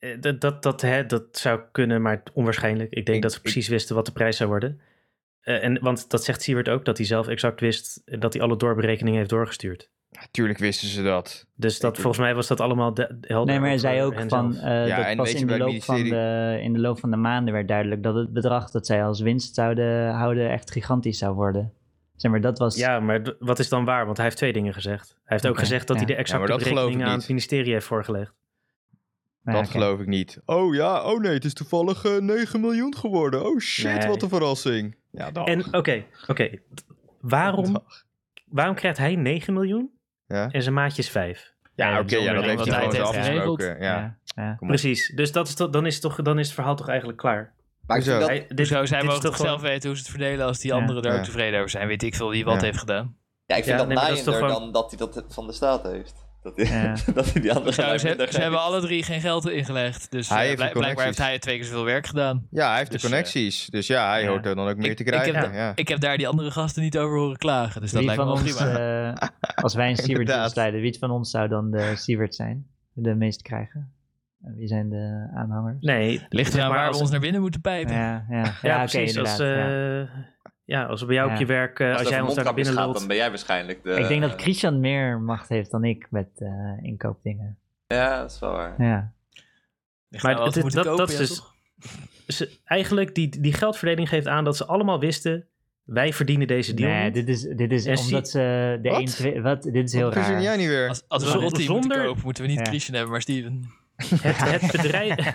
Eh, dat, dat, dat, hè, dat zou kunnen, maar onwaarschijnlijk. Ik denk Ik- dat ze precies wisten wat de prijs zou worden. Eh, en, want dat zegt Siewert ook, dat hij zelf exact wist dat hij alle doorberekeningen heeft doorgestuurd. Tuurlijk wisten ze dat. Dus dat, volgens mij was dat allemaal de, helder. Nee, maar hij zei ook van eh, Ja, dat pas in de, loop van de, in de loop van de maanden werd duidelijk dat het bedrag dat zij als winst zouden houden echt gigantisch zou worden. Zeg maar, dat was... Ja, maar wat is dan waar? Want hij heeft twee dingen gezegd. Hij heeft ook gezegd dat ja. hij de exacte berekeningen aan het ministerie heeft voorgelegd. Maar dat geloof ik niet. Oh ja, oh nee, het is toevallig eh, 9 miljoen geworden. Oh shit, Nee. wat een verrassing. Ja, dag. En oké, oké. Waarom, Dag. waarom krijgt hij 9 miljoen Ja, en zijn maatje is 5? ja oké, ja, dat heeft hij gewoon zo afgesproken. Ja. Precies. Dus dat is toch, dan, is toch, dan is het verhaal toch eigenlijk klaar. Maar Hij, dit, Zo, zij mogen toch gewoon- zelf weten hoe ze het verdelen als die Ja. anderen er Ja. ook tevreden over zijn. Weet ik veel wie wat Ja. heeft gedaan. ja, ik vind Ja, dat nee, dat naaiender dan dat hij dat van de staat heeft. Dat hij, Ja. dat hij die andere lui ze, hebben alle drie geen geld ingelegd. Dus Hij eh, heeft blijk- de blijkbaar heeft hij twee keer zoveel werk gedaan. Ja, hij heeft Dus, de eh, connecties. Dus ja, hij ja. hoort er dan ook meer Ik- te ik heb krijgen. ja. Ik heb daar die andere gasten niet over horen klagen. Dus dat lijkt me ons, prima. eh, als wij een willen sluiten, wie van ons zou dan de Siewert zijn? De meeste krijgen? En Wie zijn de aanhangers? Nee, Ligt eraan maar waar als- we ons naar binnen moeten pijpen. Ja, ja. ja, precies. als. Ja. als bij jou Ja. op je werk, eh, Als, jij ons daar binnen gaat, lult. dan ben jij waarschijnlijk de... ik denk dat Christian meer macht heeft dan ik met eh, inkoopdingen. Ja, dat is wel waar. Ja. Maar het- moeten dat- kopen, dat ja, is dus-? Ze, eigenlijk, die, die geldverdeling geeft aan dat ze allemaal wisten, wij verdienen deze deal Nee, niet. dit is, dit is En zie- omdat ze de Wat? een, twee, wat, dit is heel Wat raar. jij niet weer? Als, als we Zonder- een rotteam moeten zonder- kopen, moeten we niet Ja. Christian hebben, maar Steven. Het, het, bedrijf,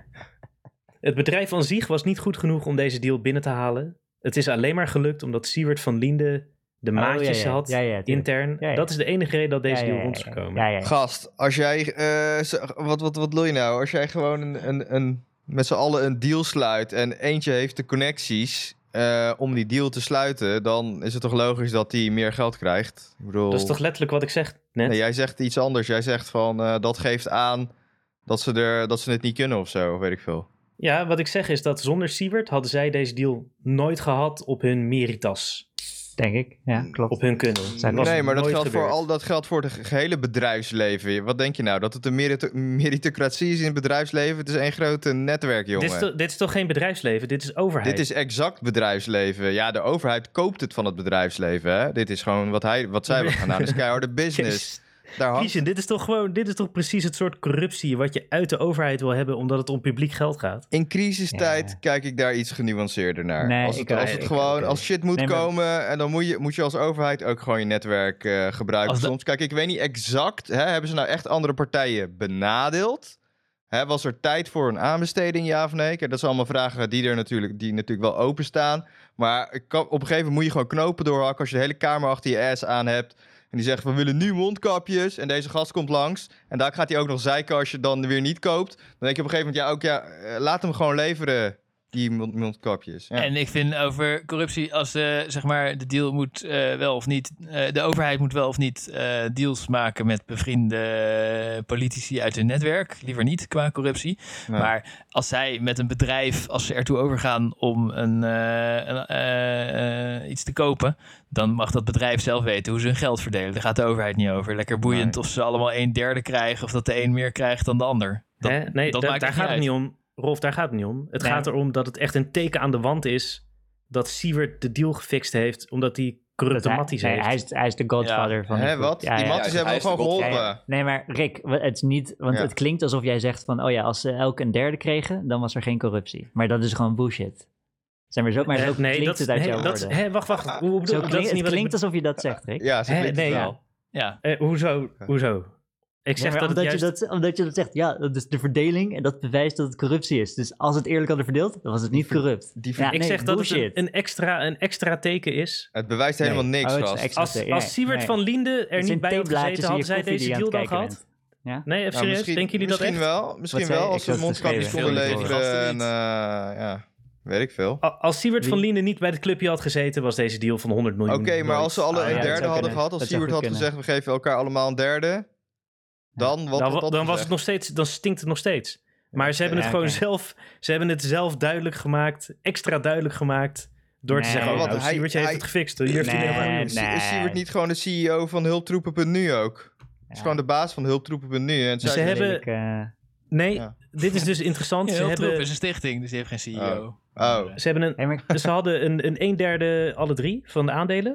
het bedrijf aan zich was niet goed genoeg om deze deal binnen te halen. Het is alleen maar gelukt omdat Siewert van Linde de Oh, maatjes ja, ja. had Ja, ja, tuurlijk. intern. Ja, ja. Dat is de enige reden dat deze Ja, ja, deal rond is gekomen. Ja, ja, ja. Gast, als jij... eh, wat, wat, wat wil je nou? Als jij gewoon een, een, een, met z'n allen een deal sluit... en eentje heeft de connecties eh, om die deal te sluiten... dan is het toch logisch dat die meer geld krijgt? Ik bedoel... Dat is toch letterlijk wat ik zeg net? Nee, jij zegt iets anders. Jij zegt van, eh, dat geeft aan dat ze, er, dat ze het niet kunnen of zo, of weet ik veel. Ja, wat ik zeg is dat zonder Siewert hadden zij deze deal nooit gehad op hun meritas. Denk ik. Ja, klopt. Op hun kunnen. Nee, maar dat geldt, voor al, dat geldt voor het ge- gehele bedrijfsleven. Wat denk je nou? Dat het een merit- meritocratie is in het bedrijfsleven? Het is één grote netwerk, jongen. Dit is, toch, dit is toch geen bedrijfsleven? Dit is overheid. Dit is exact bedrijfsleven. Ja, de overheid koopt het van het bedrijfsleven. Hè? Dit is gewoon wat, hij, wat zij willen gaan doen. Dit is keiharde business. Daar hangt... Christian, dit is toch gewoon, dit is toch precies het soort corruptie wat je uit de overheid wil hebben omdat het om publiek geld gaat. In crisistijd Ja. kijk ik daar iets genuanceerder naar. Nee, als het, ik als het Ik gewoon, als shit moet Nee, maar- komen, en dan moet je, moet je als overheid ook gewoon je netwerk eh, gebruiken Als de- soms. Kijk, ik weet niet exact, hè, hebben ze nou echt andere partijen benadeeld? Hè, was er tijd voor een aanbesteding, ja of nee? Kijk, dat zijn allemaal vragen die er natuurlijk, die natuurlijk wel openstaan. Maar op een gegeven moment moet je gewoon knopen doorhakken als je de hele kamer achter je ass aan hebt. En die zegt, we willen nu mondkapjes. En deze gast komt langs. En daar gaat hij ook nog zeiken als je dan weer niet koopt. Dan denk je op een gegeven moment, ja, ook ja, eh, laat hem gewoon leveren, die mond- mondkapjes. Ja. En ik vind over corruptie, als de, zeg maar, de deal moet eh, wel of niet, eh, de overheid moet wel of niet eh, deals maken met bevriende politici uit hun netwerk. Liever niet qua corruptie. Nee. Maar als zij met een bedrijf, als ze ertoe overgaan om een, eh, een, eh, eh, iets te kopen, dan mag dat bedrijf zelf weten hoe ze hun geld verdelen. Daar gaat de overheid niet over. Lekker boeiend Nee. of ze allemaal een derde krijgen of dat de een meer krijgt dan de ander. Dat? Nee, dat da- maakt daar gaat het niet om. Rolf, daar gaat het niet om. Het Nee. gaat erom dat het echt een teken aan de wand is dat Siewert de deal gefixt heeft omdat hij corrupte matties heeft. hij, is, hij is de godfather van groep. wat? Ja, die ja. matties Ja, hebben gewoon geholpen. Nee, maar Rick, het is niet, want Ja. het klinkt alsof jij zegt van, oh ja, als ze elk een derde kregen, dan was er geen corruptie. Maar dat is gewoon bullshit. Zeg maar zo, maar zo Eh, nee, klinkt dat, het uit nee, jouw dat, woorden. hè, wacht, wacht. Hoe bedoel, Zo dat is klinkt, niet het klinkt alsof je dat zegt, Rick. Ja, ze Hè, klinkt nee. wel. Ja. Eh, hoezo? Hoezo? Ik zeg dat het omdat, juist... je dat, omdat je dat zegt, ja, dat is de verdeling en dat bewijst dat het corruptie is. Dus als het eerlijk hadden verdeeld, dan was het niet corrupt. Die Ja, ik nee, zeg dat het een, een, extra, een extra teken is. Het bewijst helemaal Nee. niks Oh, extra Als, teken. als Siewert nee. van Linde er niet bij had gezeten, hadden zij deze deal dan gehad? Ja? Nee, even Ja, serieus? misschien, Denken jullie dat misschien echt? wel. Misschien wel als ze mondkapjes konden leveren. En, eh, ja, weet ik veel. Als Siewert van Wie? Linde niet bij het clubje had gezeten, was deze deal van 100 miljoen. Oké, maar nooit. als ze alle ja, een derde hadden kunnen. gehad, als Siewert had gezegd, we geven elkaar allemaal een derde, dan wat dan, was het nog steeds, dan stinkt het nog steeds. Maar ze hebben Ja, het gewoon zelf, ze hebben het zelf duidelijk gemaakt, extra duidelijk gemaakt, door te zeggen, oh, wat, nou, hij- heeft hij- het gefixt. Hier heeft hij Nee, een miljoen. Is- nee. Is Siewert niet gewoon de CEO van hulptroepen.nu ook? is Ja. gewoon de baas van hulptroepen.nu. En Ze hebben- Lelijk, eh, Nee, Ja. dit is dus interessant. Ja, ze, hebben, is een stichting, dus die heeft geen CEO. Oh. ze, hebben een, ze hadden een, een een derde alle drie van de aandelen.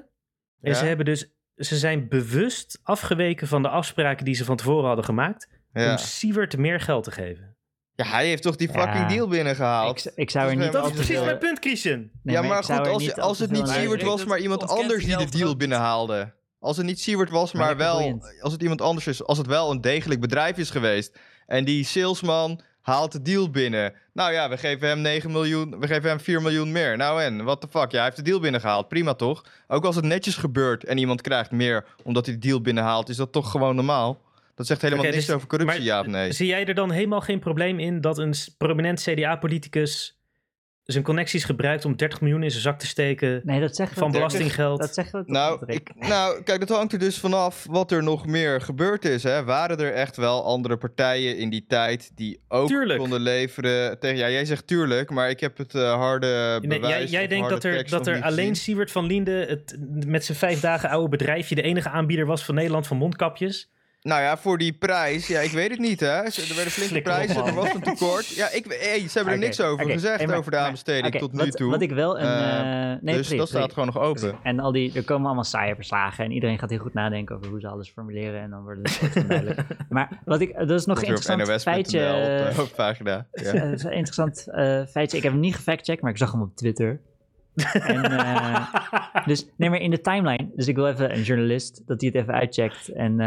En Ja? ze hebben dus ze zijn bewust afgeweken van de afspraken die ze van tevoren hadden gemaakt. Ja. Om Siewert meer geld te geven. ja, hij heeft toch die fucking Ja. deal binnengehaald. Ik, ik zou er Dat is niet Dat is precies mijn punt, Christian. Nee, ja, maar goed, als, als het niet Siewert ik was, maar iemand anders die de deal binnenhaalde. Als het niet Siewert was, Maar wel, als het iemand anders is, als het wel een degelijk bedrijf is geweest. En die salesman haalt de deal binnen. Nou ja, we geven hem 9 miljoen, we geven hem 4 miljoen meer. Nou en, what the fuck, ja, hij heeft de deal binnengehaald. Prima toch? Ook als het netjes gebeurt en iemand krijgt meer omdat hij de deal binnenhaalt, is dat toch gewoon normaal? Dat zegt helemaal Oké, niks dus- over corruptie, maar ja of nee? Zie jij er dan helemaal geen probleem in dat een prominent CDA-politicus zijn connecties gebruikt om 30 miljoen in zijn zak te steken Nee, dat zeggen we van belastinggeld? Dat zeggen we toch Nou, ik, nou, kijk, dat hangt er dus vanaf wat er nog meer gebeurd is. Hè. Waren er echt wel andere partijen in die tijd die ook Tuurlijk. konden leveren tegen... Ja, jij zegt tuurlijk, maar ik heb het eh, harde Nee, bewijs jij jij denkt harde dat er, dat er alleen. Siewert van Liende het, met zijn vijf dagen oude bedrijfje de enige aanbieder was van Nederland van mondkapjes? Nou ja, voor die prijs, ja, ik weet het niet, hè. Er werden flinke prijzen, er was een tekort. Ja, ik, hey, ze hebben er niks over gezegd, maar- over de aanbesteding tot nu wat, toe. Wat ik wel een... Eh, eh, nee, dus precies, dat staat gewoon nog open. En al die, er komen allemaal saaie verslagen en iedereen gaat heel goed nadenken over hoe ze alles formuleren en dan wordt het duidelijk. Maar wat ik, dat is nog een op interessant feitje. Op de. Ja. Eh, dat is een interessant eh, feitje. Ik heb hem niet gefactcheckt, maar ik zag hem op Twitter. en, dus nee, maar in de timeline. Dus ik wil even een journalist dat hij het even uitcheckt. En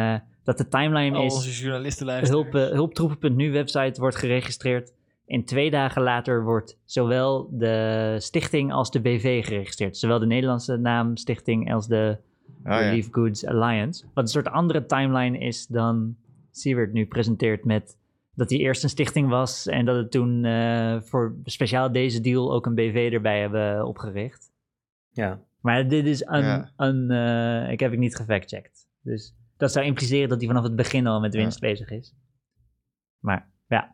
dat de timeline Al is. onze journalisten luisteren. Hulp, eh, hulptroepen.nu website wordt geregistreerd. En twee dagen later wordt zowel de stichting als de BV geregistreerd. Zowel de Nederlandse naam stichting als de Oh, ja. Relief Goods Alliance. Wat een soort andere timeline is dan Siewert nu presenteert met dat hij eerst een stichting was en dat het toen eh, voor speciaal deze deal ook een BV erbij hebben opgericht. Ja. Maar dit is een, Ja. een eh, ik heb ik niet gefactcheckt. Dus dat zou impliceren dat hij vanaf het begin al met winst bezig is. Maar ja,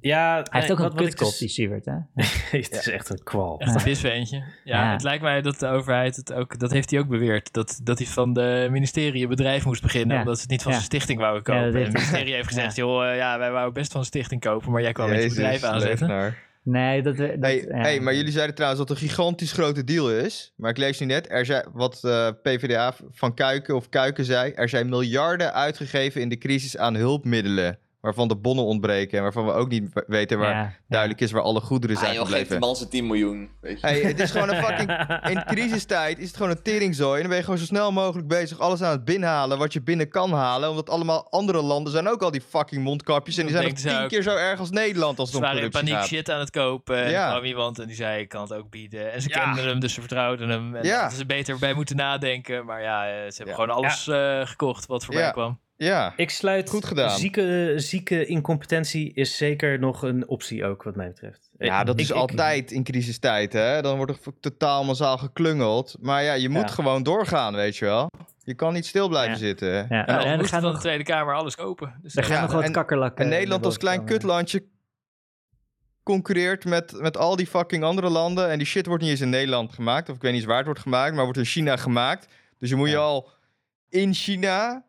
Ja, hij heeft ook wat- een kutkop, dus- die Siewert, hè? het is echt een kwal. Echt een visveentje. Ja, Ja. het lijkt mij dat de overheid het ook, dat heeft hij ook beweerd, dat, dat hij van de ministerie een bedrijf moest beginnen, Ja. omdat ze het niet van Ja. zijn stichting wouden kopen. en het ministerie heeft gezegd, joh, eh, ja, wij wouden best van een stichting kopen, maar jij kwam met je bedrijf aanzetten. Leefnaar. Nee, dat... dat Hey, ja. hey, maar jullie zeiden trouwens dat het een gigantisch grote deal is. Maar ik lees nu net, er zijn, wat eh, PvdA van Kuiken of Kuiken zei... er zijn miljarden uitgegeven in de crisis aan hulpmiddelen... waarvan de bonnen ontbreken en waarvan we ook niet weten waar Ja, duidelijk is waar alle goederen Ah, zijn joh, geef die gebleven. man zijn 10 miljoen. Weet je. Hey, het is gewoon een fucking... In crisistijd is het gewoon een teringzooi. En dan ben je gewoon zo snel mogelijk bezig alles aan het binnenhalen wat je binnen kan halen. Omdat allemaal andere landen zijn ook al die fucking mondkapjes. En die Dat zijn nog tien ook. keer zo erg als Nederland als Ze het om waren in corruptie paniek gaat. shit aan het kopen. En Ja. kwam iemand en die zei, ik kan het ook bieden. En ze Ja. kenden hem, dus ze vertrouwden hem. En Ja. ze beter bij moeten nadenken. Maar ja, eh, ze hebben Ja. gewoon alles eh, gekocht wat voorbij Ja. kwam. Ja, Ik sluit Goed gedaan. Zieke, zieke incompetentie is zeker nog een optie ook, wat mij betreft. Ja, dat Ik- is ik- altijd in crisistijd, hè. Dan wordt er totaal massaal geklungeld. Maar ja, je moet Ja. gewoon doorgaan, weet je wel. Je kan niet stil blijven Ja. zitten. Ja, En moesten gaan van de Tweede Kamer alles kopen. Dus er gaan Ja, nog wat en- kakkerlakken. En Nederland als klein komen. kutlandje concurreert met, met al die fucking andere landen. En die shit wordt niet eens in Nederland gemaakt. Of ik weet niet eens waar het wordt gemaakt, maar wordt in China gemaakt. Dus je moet je al in China,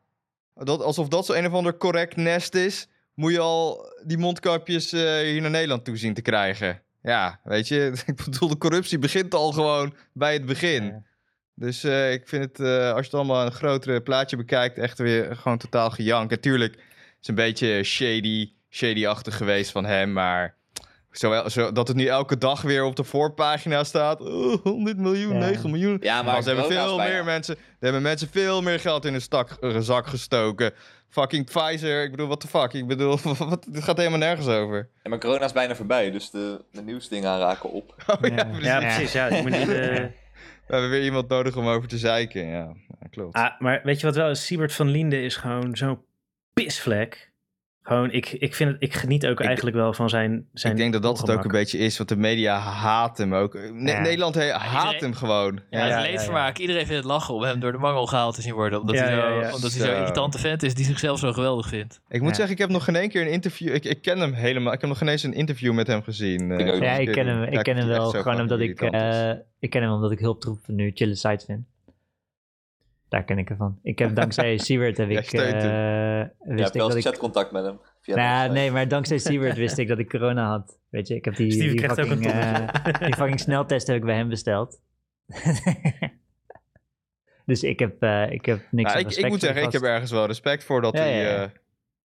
dat, alsof dat zo een of ander correct nest is, moet je al die mondkapjes eh, hier naar Nederland toe zien te krijgen. Ja, weet je, ik bedoel, de corruptie begint al gewoon bij het begin. Ja. Dus eh, ik vind het, eh, als je het allemaal een grotere plaatje bekijkt, echt weer gewoon totaal gejank. Natuurlijk is het een beetje shady, shady-achtig geweest van hem, maar zo, zo, dat het nu elke dag weer op de voorpagina staat. Oh, 100 miljoen, Ja. 9 miljoen. Ja, maar Maar ze hebben veel meer mensen, er hebben mensen veel meer geld in hun stak, eh, zak gestoken. Fucking Pfizer, ik bedoel, what the fuck? Ik bedoel, wat, dit gaat helemaal nergens over. Ja, maar corona is bijna voorbij, dus de, de nieuwsdingen raken op. Oh ja, Ja. precies. Ja, precies. Ja, je moet niet, eh, We hebben weer iemand nodig om over te zeiken. Ja, ja klopt. ah, maar weet je wat wel is? Siebert van Linde is gewoon zo'n pisvlek. Gewoon, ik, ik, vind het, ik geniet ook Ik- eigenlijk wel van zijn, zijn ik denk dat dat het ook een beetje is, want de media haat hem ook. Ne- Ja. Nederland he- haat iedereen- hem gewoon. Ja, Ja, het leedvermaak. Iedereen vindt het lachen om hem door de mangel gehaald te zien worden. Omdat Ja, hij zo- ja, ja. omdat hij Zo. zo'n irritante vent is die zichzelf zo geweldig vindt. Ik moet Ja. zeggen, ik heb nog geen één keer een interview. Ik, ik ken hem helemaal. Ik heb nog geen eens een interview met hem gezien. eh, Ik Ja, ik ken hem, ik ken hem wel zo gewoon omdat ik, eh, ik ken hem omdat ik hulptroep nu chille site vind. Daar ken ik hem van. Ik heb dankzij Siewert heb ik, eh, Je wist hebt ik wel ik... chatcontact met hem. Via Nou, ja, nee, maar dankzij Siewert wist ik dat ik corona had. Weet je, ik heb die, Steven die, krijgt ook een fucking, eh, die fucking sneltest heb ik bij hem besteld. Dus ik heb, eh, ik heb niks Ja, aan ik, respect ik moet zeggen, ik heb ergens wel respect voor dat Ja, hij... ja, ja. eh,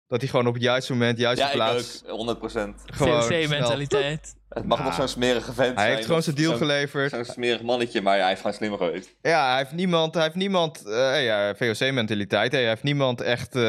dat hij gewoon op het juiste moment, juiste Ja, ik plaats... ook. 100%. Gewoon VOC-mentaliteit. Het mag nog zo'n smerige vent zijn. Hij heeft gewoon zijn deal geleverd. Zo'n smerig mannetje, maar ja, hij is gewoon slimmer geweest. Ja, hij heeft niemand, hij heeft niemand, eh, ja, VOC-mentaliteit. Hij heeft niemand echt, eh,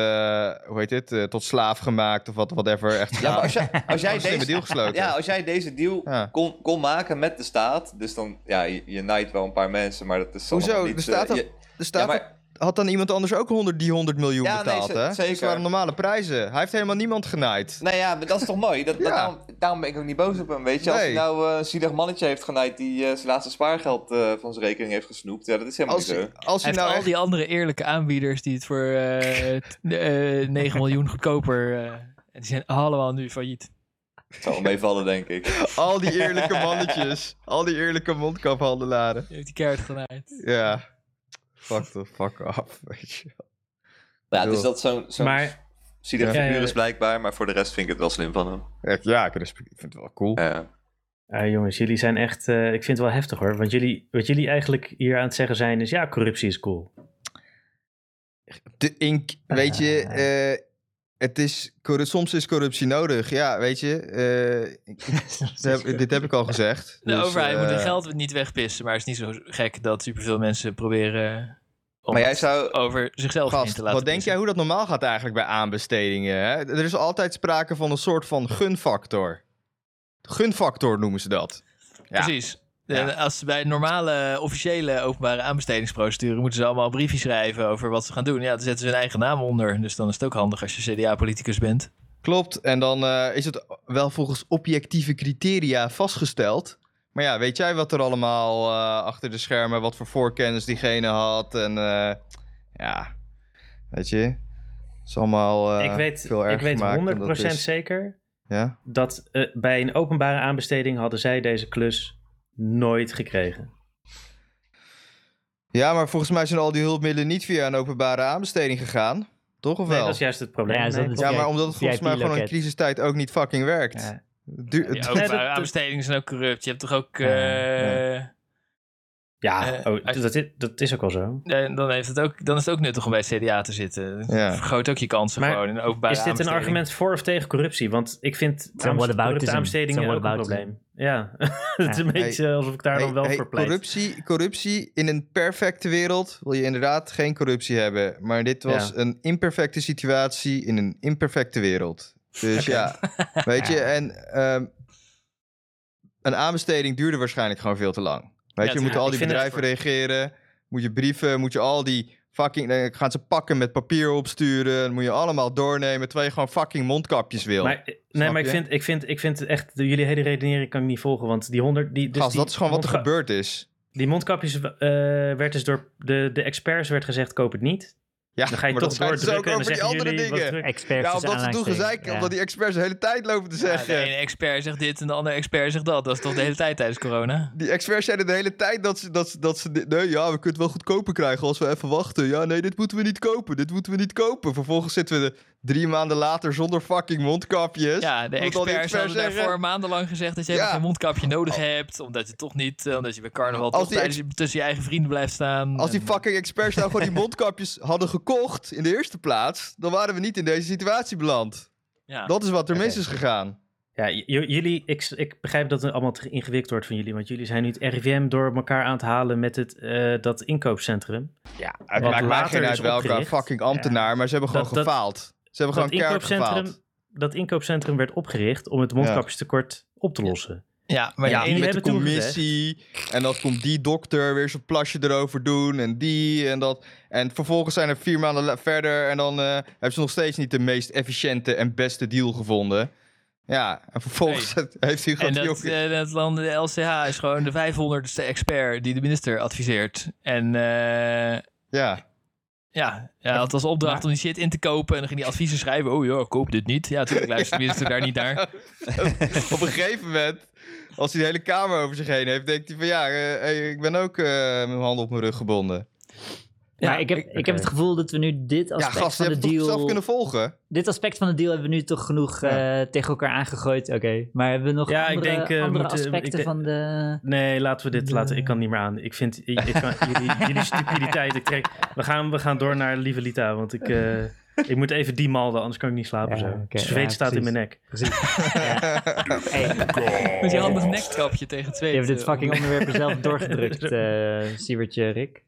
hoe heet dit, eh, tot slaaf gemaakt of wat, whatever. Echt Ja, maar als jij, als jij deze... deal gesloten. Ja, als jij deze deal Ja. kon, kon maken met de staat, dus dan, ja, je, je naait wel een paar mensen, maar dat is Hoezo? allemaal niet... Er staat je- Er staat, ja, maar, had dan iemand anders ook 100, die 100 miljoen Ja, betaald, hè? zeker. Dat waren normale prijzen. Hij heeft helemaal niemand genaaid. nou ja, maar dat is toch mooi? Dat, daarom, daarom ben ik ook niet boos op hem, weet je. Als Nee. hij nou eh, een zielig mannetje heeft genaaid die eh, zijn laatste spaargeld eh, van zijn rekening heeft gesnoept, ja, dat is helemaal Als, niet zo. als Hij nou al echt... die andere eerlijke aanbieders die het voor eh, t- eh, 9 miljoen goedkoper... eh, en die zijn allemaal nu failliet. Het zal meevallen, denk ik. Al die eerlijke mannetjes. al die eerlijke mondkaphandelaren. Die heeft die kaart genaaid. Ja. Fuck the fuck off, weet je. Ja, dus dat zo'n zo'n Maar zielig Ja, ja, figuur is blijkbaar, maar voor de rest vind ik het wel slim van hem. Echt, ja, ik, vind het wel cool. Ja. Ah, jongens, jullie zijn echt. eh, ik vind het wel heftig hoor. Want jullie, wat jullie eigenlijk hier aan het zeggen zijn, is ja, corruptie is cool. De ink, weet je, eh, het is, soms is corruptie nodig. Ja, weet je, eh, dit, heb, dit heb ik al gezegd. De Dus, overheid moet eh, hun geld niet wegpissen, maar het is niet zo gek dat superveel mensen proberen om Maar jij het zou... over zichzelf Gast, te laten wat denk jij hoe dat normaal gaat eigenlijk bij aanbestedingen? Hè? Er is altijd sprake van een soort van gunfactor. Gunfactor noemen ze dat. Ja. Precies. Ja. Als ze bij een normale officiële openbare aanbestedingsprocedure moeten ze allemaal een briefje schrijven over wat ze gaan doen. Ja, dan zetten ze hun eigen naam onder. Dus dan is het ook handig als je CDA-politicus bent. Klopt, en dan eh, is het wel volgens objectieve criteria vastgesteld. Maar ja, weet jij wat er allemaal eh, achter de schermen, wat voor voorkennis diegene had? En eh, ja, weet je, het is allemaal ik weet, veel erger ik weet gemaakt dan 100% dat is. zeker Ja? dat eh, bij een openbare aanbesteding hadden zij deze klus nooit gekregen. ja, maar volgens mij zijn al die hulpmiddelen niet via een openbare aanbesteding gegaan. Toch of Nee, wel? dat is juist het probleem. Ja, Nee, maar omdat het volgens mij gewoon in crisistijd ook niet fucking werkt. Ja. Du- openbare aanbestedingen zijn ook corrupt. Je hebt toch ook... Ja, eh, Ja, oh, als- dat, is, dat is ook al zo. dan, heeft het ook, dan is het ook nuttig om bij het CDA te zitten. Dat Ja. vergroot ook je kansen Maar gewoon in een openbare Is dit een argument voor of tegen corruptie? Want ik vind Some aanbest- corrupte aanbestedingen ook een probleem. Ja, het is een beetje alsof ik daar Hey, dan wel hey, voor pleit. corruptie, corruptie in een perfecte wereld wil je inderdaad geen corruptie hebben. Maar dit was Ja. een imperfecte situatie in een imperfecte wereld. Dus ja, weet je, en ehm, een aanbesteding duurde waarschijnlijk gewoon veel te lang. Weet Ja, je, moeten al die bedrijven reageren, moet je brieven, moet je al die fucking, dan gaan ze pakken met papier opsturen, dan moet je allemaal doornemen, terwijl je gewoon fucking mondkapjes wil. Maar, eh, nee, maar ik vind, ik, vind, ik vind echt, jullie hele redenering kan ik niet volgen. Want die honderd... Die, dus Gast, die dat is gewoon wat er gebeurd is. Die mondkapjes eh, werd dus door de, de experts werd gezegd, koop het niet. Ja, Dan ga je maar toch dat schijnt ook doordrukken en dan over die zeggen andere jullie... dingen. Experts Ja, omdat ze doen gezeik, ja. omdat die experts de hele tijd lopen te Ja, zeggen. de ene expert zegt dit en de andere expert zegt dat. Dat is toch de hele tijd tijdens corona? Die experts zeiden de hele tijd dat ze, dat, ze, dat ze... dit- Nee, ja, we kunnen het wel goedkoper krijgen als we even wachten. Ja, nee, dit moeten we niet kopen. Dit moeten we niet kopen. Vervolgens zitten we er drie maanden later zonder fucking mondkapjes. Ja, de experts hadden experts zeggen- daarvoor maandenlang gezegd dat je Ja. geen mondkapje nodig hebt. Omdat je toch niet, eh, omdat je bij carnaval Als toch die tijdens je- tussen je eigen vrienden blijft staan. Als die fucking experts nou gewoon die mondkapjes hadden gekocht in de eerste plaats, dan waren we niet in deze situatie beland. ja. Dat is wat er mis is gegaan. Ja, j- jullie, ik, ik begrijp dat het allemaal te ingewikkeld wordt van jullie. Want jullie zijn nu het RIVM door elkaar aan het halen met het, eh, dat inkoopcentrum. Ja, het maakt mij geen uit welke opgericht. fucking ambtenaar, maar ze hebben gewoon Dat- dat- gefaald. Ze hebben Dat gewoon keihard inkoopcentrum, dat inkoopcentrum werd opgericht om het mondkapjestekort op te lossen. ja, maar ja, met de commissie. En dan komt die dokter weer zijn plasje erover doen. En die en dat. En vervolgens zijn er vier maanden verder. En dan eh, hebben ze nog steeds niet de meest efficiënte en beste deal gevonden. Ja, en vervolgens heeft hij en gewoon... die dat, ook- eh, dat dan de LCH is gewoon de 500ste expert die de minister adviseert. En eh, ja. Ja, hij had als opdracht om die shit in te kopen. En dan ging hij adviezen schrijven. Oh ja, koop dit niet. Ja, natuurlijk de minister daar niet naar. Op een gegeven moment, als hij de hele kamer over zich heen heeft, denkt hij van ja, eh, hey, ik ben ook eh, met mijn handen op mijn rug gebonden. Ja, maar ik heb, ik- ik, heb het gevoel dat we nu dit Ja, aspect gast, je van de het toch zelf deal... kunnen volgen? Dit aspect van de deal hebben we nu toch genoeg Ja. eh, tegen elkaar aangegooid. Oké, maar hebben we nog Ja, ik andere, denk, eh, andere moeten- aspecten denk- van de... Nee, laten we dit De- laten. Ik kan niet meer aan. Ik vind ik, ik kan, jullie, jullie stupiditeit. Ik trek, we, gaan, we gaan door naar Lieve Lita. Want ik, eh, ik moet even die malden, anders kan ik niet slapen. Ja, zo. Zweet ja, staat in mijn nek. Precies. ja. Hey, Met je handig nekkapje tegen het je hebt dit fucking onder- onderwerp er zelf doorgedrukt, eh Siebertje, Rick.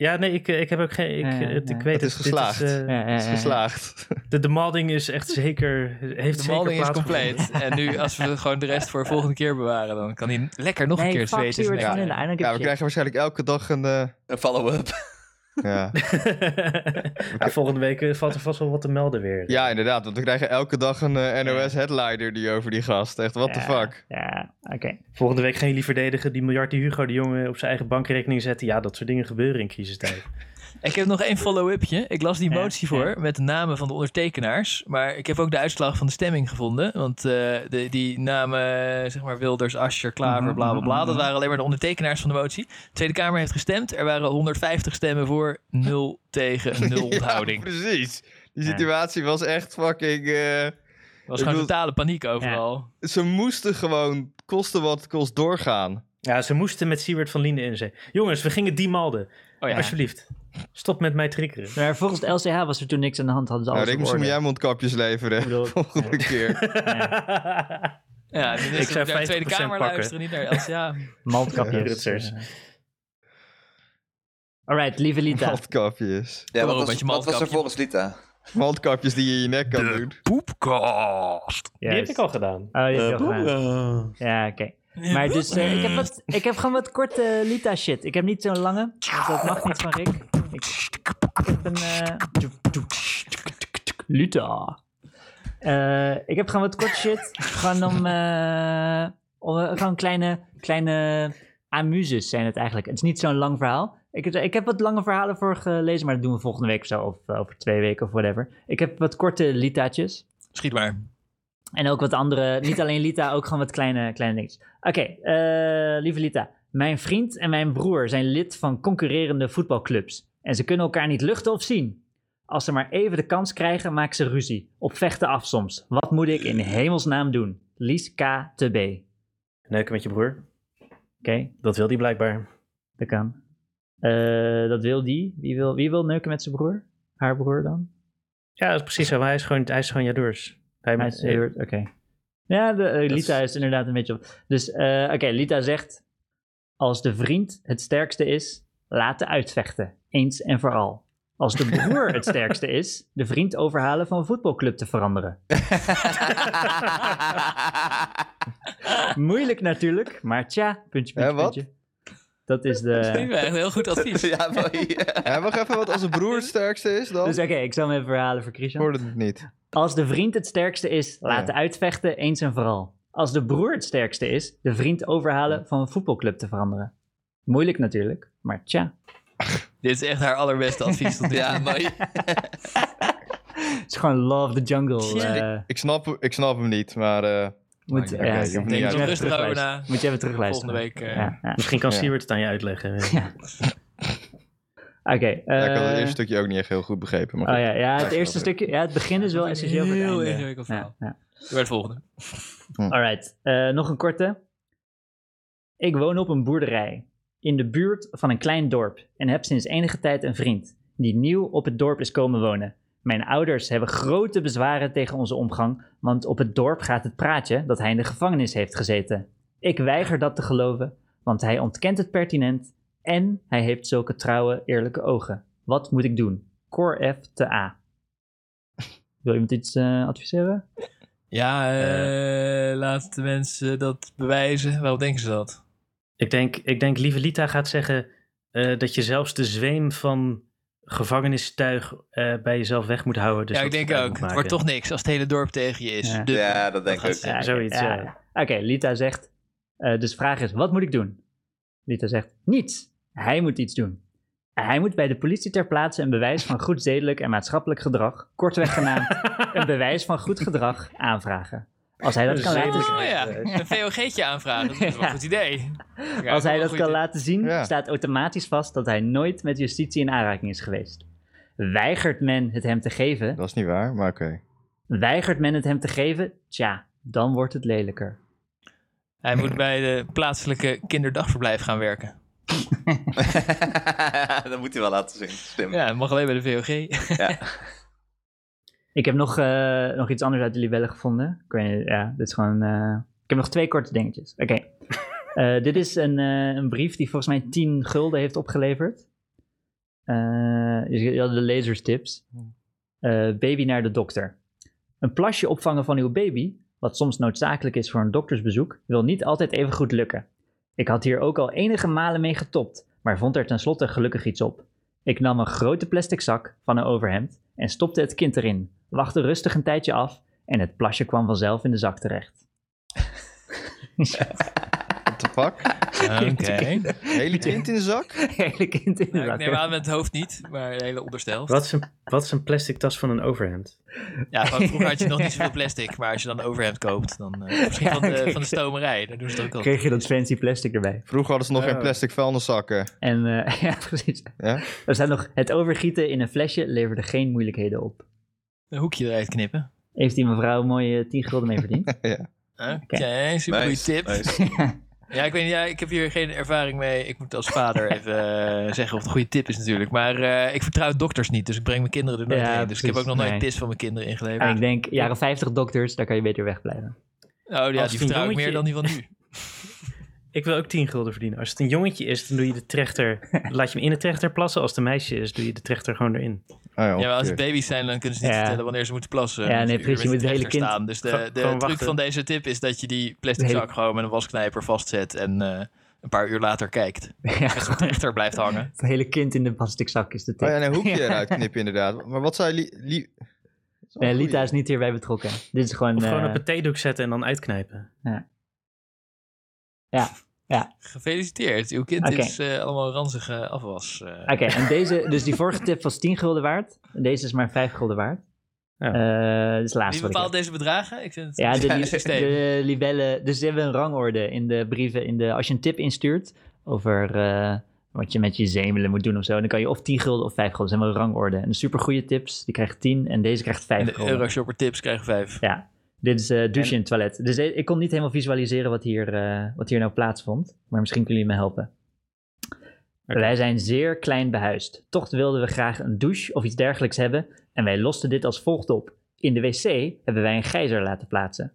Ja, nee, ik, eh, ik heb ook geen. Ik, Ja, ja, ik weet Het is geslaagd. eh, Ja, ja, Het is geslaagd. de, de malding is echt zeker. Heeft De zeker melding is compleet. En nu, als we gewoon de rest voor de volgende keer bewaren, dan kan hij lekker nog een keer zweten. Ja, we krijgen waarschijnlijk elke dag een... eh, Een follow-up. Ja. Ja, volgende week eh, valt er vast wel wat te melden weer. ja, inderdaad. Want we krijgen elke dag een eh, NOS-headliner die over die gast. Echt, what the Ja, fuck? Ja, oké. Volgende week gaan jullie verdedigen die miljard die Hugo de Jonge op zijn eigen bankrekening zetten. Ja, dat soort dingen gebeuren in crisistijd. Ik heb nog één follow-upje. Ik las die motie ja. voor met de namen van de ondertekenaars. Maar ik heb ook de uitslag van de stemming gevonden. Want eh, de, die namen, zeg maar Wilders, Ascher, Klaver, Mhm, bla bla bla. mhm, Dat mhm. waren alleen maar de ondertekenaars van de motie. De Tweede Kamer heeft gestemd. Er waren 150 stemmen voor, 0 tegen, 0 onthouding. Ja, precies. Die Ja. situatie was echt fucking... eh, Er was gewoon bedoel- totale paniek overal. ze moesten gewoon kosten wat kost doorgaan. Ja, ze moesten met Siewert van Linden in zee. Jongens, we gingen die malden. Oh ja. Alsjeblieft. Stop met mij triggeren. Maar volgens de LCH was er toen niks aan de hand, hadden ze Nou, alles op misschien moet orde. jij mondkapjes leveren. Ik bedoel- Volgende keer. Ja, de Ik zou naar de Tweede 50% Kamer pakken. luisteren, niet naar LCA. Maltkapjes. Rutsers. Alright, lieve Lita. Mondkapjes. Ja, wat was, wat er volgens Lita? Mondkapjes die je in je nek kan doen. Poepkast. Die heb ik al gedaan. Oh, die heb je Eh, al gedaan. Ja, oké. Maar dus, eh, ik, heb wat, ik heb gewoon wat korte Lita shit. Ik heb niet zo'n lange, want dat mag niet van Rick. Ik, ik heb een... eh, Lita. Eh, ik heb gewoon wat korte shit. Gewoon om... eh, om eh, gewoon kleine, kleine amuses zijn het eigenlijk. Het is niet zo'n lang verhaal. Ik, heb- ik heb wat lange verhalen voor gelezen, maar dat doen we volgende week of zo. Of eh, over twee weken of whatever. Ik heb wat korte Lita'tjes. Schiet maar. En ook wat andere, niet alleen Lita, ook gewoon wat kleine, kleine dingetjes. Oké, eh, lieve Lita. Mijn vriend en mijn broer zijn lid van concurrerende voetbalclubs. En ze kunnen elkaar niet luchten of zien. Als ze maar even de kans krijgen, maken ze ruzie. Op vechten af soms. Wat moet ik in hemelsnaam doen? Lies K. te B. Neuken met je broer. Oké, Dat wil die blijkbaar. dat kan. Eh, dat wil die. Wie wil, wie wil neuken met zijn broer? Haar broer dan? Ja, dat is precies zo. Hij is gewoon, hij is gewoon jaloers. Hij, Hij is- Oké. Ja, de, eh, Lita is... inderdaad een beetje op. Dus, eh, oké, Lita zegt: Als de vriend het sterkste is, laten uitvechten. Eens en voor al. Als de broer het sterkste is, de vriend overhalen van voetbalclub te veranderen. Moeilijk natuurlijk, maar tja, puntje, puntje, puntje. Dat is Dat vind de... ik wel echt heel goed advies. ja, wacht even, wat als een broer het sterkste is dan? Dus oké, ik zal hem even verhalen voor Christian. hoorde het niet. Als de vriend het sterkste is, laten Ja. uitvechten, eens en vooral. Als de broer het sterkste is, de vriend overhalen van een voetbalclub te veranderen. Moeilijk natuurlijk, maar tja. Dit is echt haar allerbeste advies tot. Ja, mooi. Het is gewoon love the jungle. Ja. eh, Ik snap, ik snap hem niet, maar... eh, moet, ja, je moet je even Rustig over terugluisteren. na. Moet je even terugluisteren. Volgende week, eh, Ja, ja. Misschien kan Ja. Siewert het aan je uitleggen. Oké. ja, ik had het eerste stukje ook niet echt heel goed begrepen. Maar Oh goed. ja, ja, het eerste stukje. Ja, het begin is wel essentieel voor het heel ingewikkeld verhaal. Ja, ja. Doe het volgende. Alright, eh, nog een korte. Ik woon op een boerderij in de buurt van een klein dorp en heb sinds enige tijd een vriend die nieuw op het dorp is komen wonen. Mijn ouders hebben grote bezwaren tegen onze omgang, want op het dorp gaat het praatje dat hij in de gevangenis heeft gezeten. Ik weiger dat te geloven, want hij ontkent het pertinent en hij heeft zulke trouwe, eerlijke ogen. Wat moet ik doen? Core F te A. Wil iemand iets eh, adviseren? Ja, eh, laat de mensen dat bewijzen. Waarom denken ze dat? Ik denk, ik denk lieve Lita gaat zeggen eh, dat je zelfs de zweem van gevangenistuig eh, bij jezelf weg moet houden. Dus ja, ik denk ook. Het wordt toch niks als het hele dorp tegen je is. Ja. De- Ja, dat denk ik ook. Ja, zoiets, ja. Oké, Lita zegt. eh, dus de vraag is: wat moet ik doen? Lita zegt: niets. Hij moet iets doen. Hij moet bij de politie ter plaatse een bewijs van goed zedelijk en maatschappelijk gedrag, kortweg genaamd een bewijs van goed gedrag, aanvragen. Als hij dat kan laten zien. Oh ja, een VOG'tje aanvragen, dat is wel een goed idee. Ja, Als hij dat kan laten zien, Ja. staat automatisch vast dat hij nooit met justitie in aanraking is geweest. Weigert men het hem te geven, Dat is niet waar, maar oké. weigert men het hem te geven, tja, dan wordt het lelijker. Hij moet bij de plaatselijke kinderdagverblijf gaan werken. dat moet hij wel laten zien. Slim. Ja, dat mag alleen bij de VOG. Ja. Ik heb nog, eh, nog iets anders uit de libellen gevonden. Ik weet ja, dit is gewoon... eh, ik heb nog twee korte dingetjes. Oké. Eh, dit is een, een brief die volgens mij 10 gulden heeft opgeleverd. Dus je had de lezerstips. Eh, baby naar de dokter. Een plasje opvangen van uw baby, wat soms noodzakelijk is voor een doktersbezoek, wil niet altijd even goed lukken. Ik had hier ook al enige malen mee getopt, maar vond er tenslotte gelukkig iets op. Ik nam een grote plastic zak van een overhemd en stopte het kind erin, wachtte rustig een tijdje af en het plasje kwam vanzelf in de zak terecht. What the fuck? Oké. Hele kind in de zak? Hele kind in de Nou, ik zak. neem aan met het hoofd niet, maar de hele onderstel. Wat is, een, wat is een plastic tas van een overhemd? Ja, vroeger had je nog niet zoveel plastic, maar als je dan een overhemd koopt, dan eh, misschien van de, van de stomerij, daar doen ze het ook al. Kreeg je dat fancy plastic erbij. Vroeger hadden ze nog Oh. geen plastic vuilniszakken. En eh, ja, precies. Ja? Er staat nog, het overgieten in een flesje leverde geen moeilijkheden op. Een hoekje eruit knippen. Heeft die mevrouw mooie 10 gulden mee verdiend? Oké, super goede Nice, tip. nice. Ja, ik weet niet, ja, ik heb hier geen ervaring mee. Ik moet als vader even eh, zeggen of het een goede tip is natuurlijk. Maar eh, ik vertrouw dokters niet, dus ik breng mijn kinderen er nooit Ja, heen. Dus ik heb ook nog nooit Nee. pis van mijn kinderen ingeleverd. En ik denk, jaren 50 dokters, daar kan je beter wegblijven. Oh ja, Als die vertrouw ik meer dan die van nu. Ik wil ook 10 gulden verdienen. Als het een jongetje is, dan doe je de trechter. laat je hem in de trechter plassen. Als het een meisje is, doe je de trechter gewoon erin. Oh ja, Ja, maar als het baby's zijn, dan kunnen ze niet Ja. vertellen wanneer ze moeten plassen. Ja, nee, Dus precies, je moet het hele kind- Staan. Dus de, de truc wachten. van deze tip is dat je die plastic De hele- zak gewoon met een wasknijper vastzet en eh, een paar uur later kijkt. ja, zo'n trechter blijft hangen. het hele kind in de plastic zak is de tip. Oh ja, en een hoekje eruit knippen inderdaad. Maar wat is wel Nee, Lita is niet hierbij betrokken. Dit is gewoon... Of gewoon eh, op een theedoek zetten en dan uitknijpen. Gefeliciteerd, uw kind is eh, allemaal ranzige afwas. eh. Oké, en deze, dus die vorige tip was 10 gulden waard. En deze is maar 5 gulden waard. Ja. Eh, dat is de Wie laatste wat ik bepaalt deze bedragen? Ik vind het Ja, de, systeem. de libellen. Dus ze hebben een rangorde in de brieven. In de, als je een tip instuurt over eh, wat je met je zemelen moet doen of zo, dan kan je of 10 gulden of 5 gulden. Dat zijn wel een rangorde. En de supergoeie tips, die krijgt 10 en deze krijgt 5 En de gulden. Euroshopper tips krijgen vijf. Ja, dit is eh douche in het toilet. Dus eh, ik kon niet helemaal visualiseren wat hier, eh, wat hier nou plaatsvond. Maar misschien kunnen jullie me helpen. Wij zijn zeer klein behuisd. Toch wilden we graag een douche of iets dergelijks hebben. En wij losten dit als volgt op. In de wc hebben wij een gijzer laten plaatsen.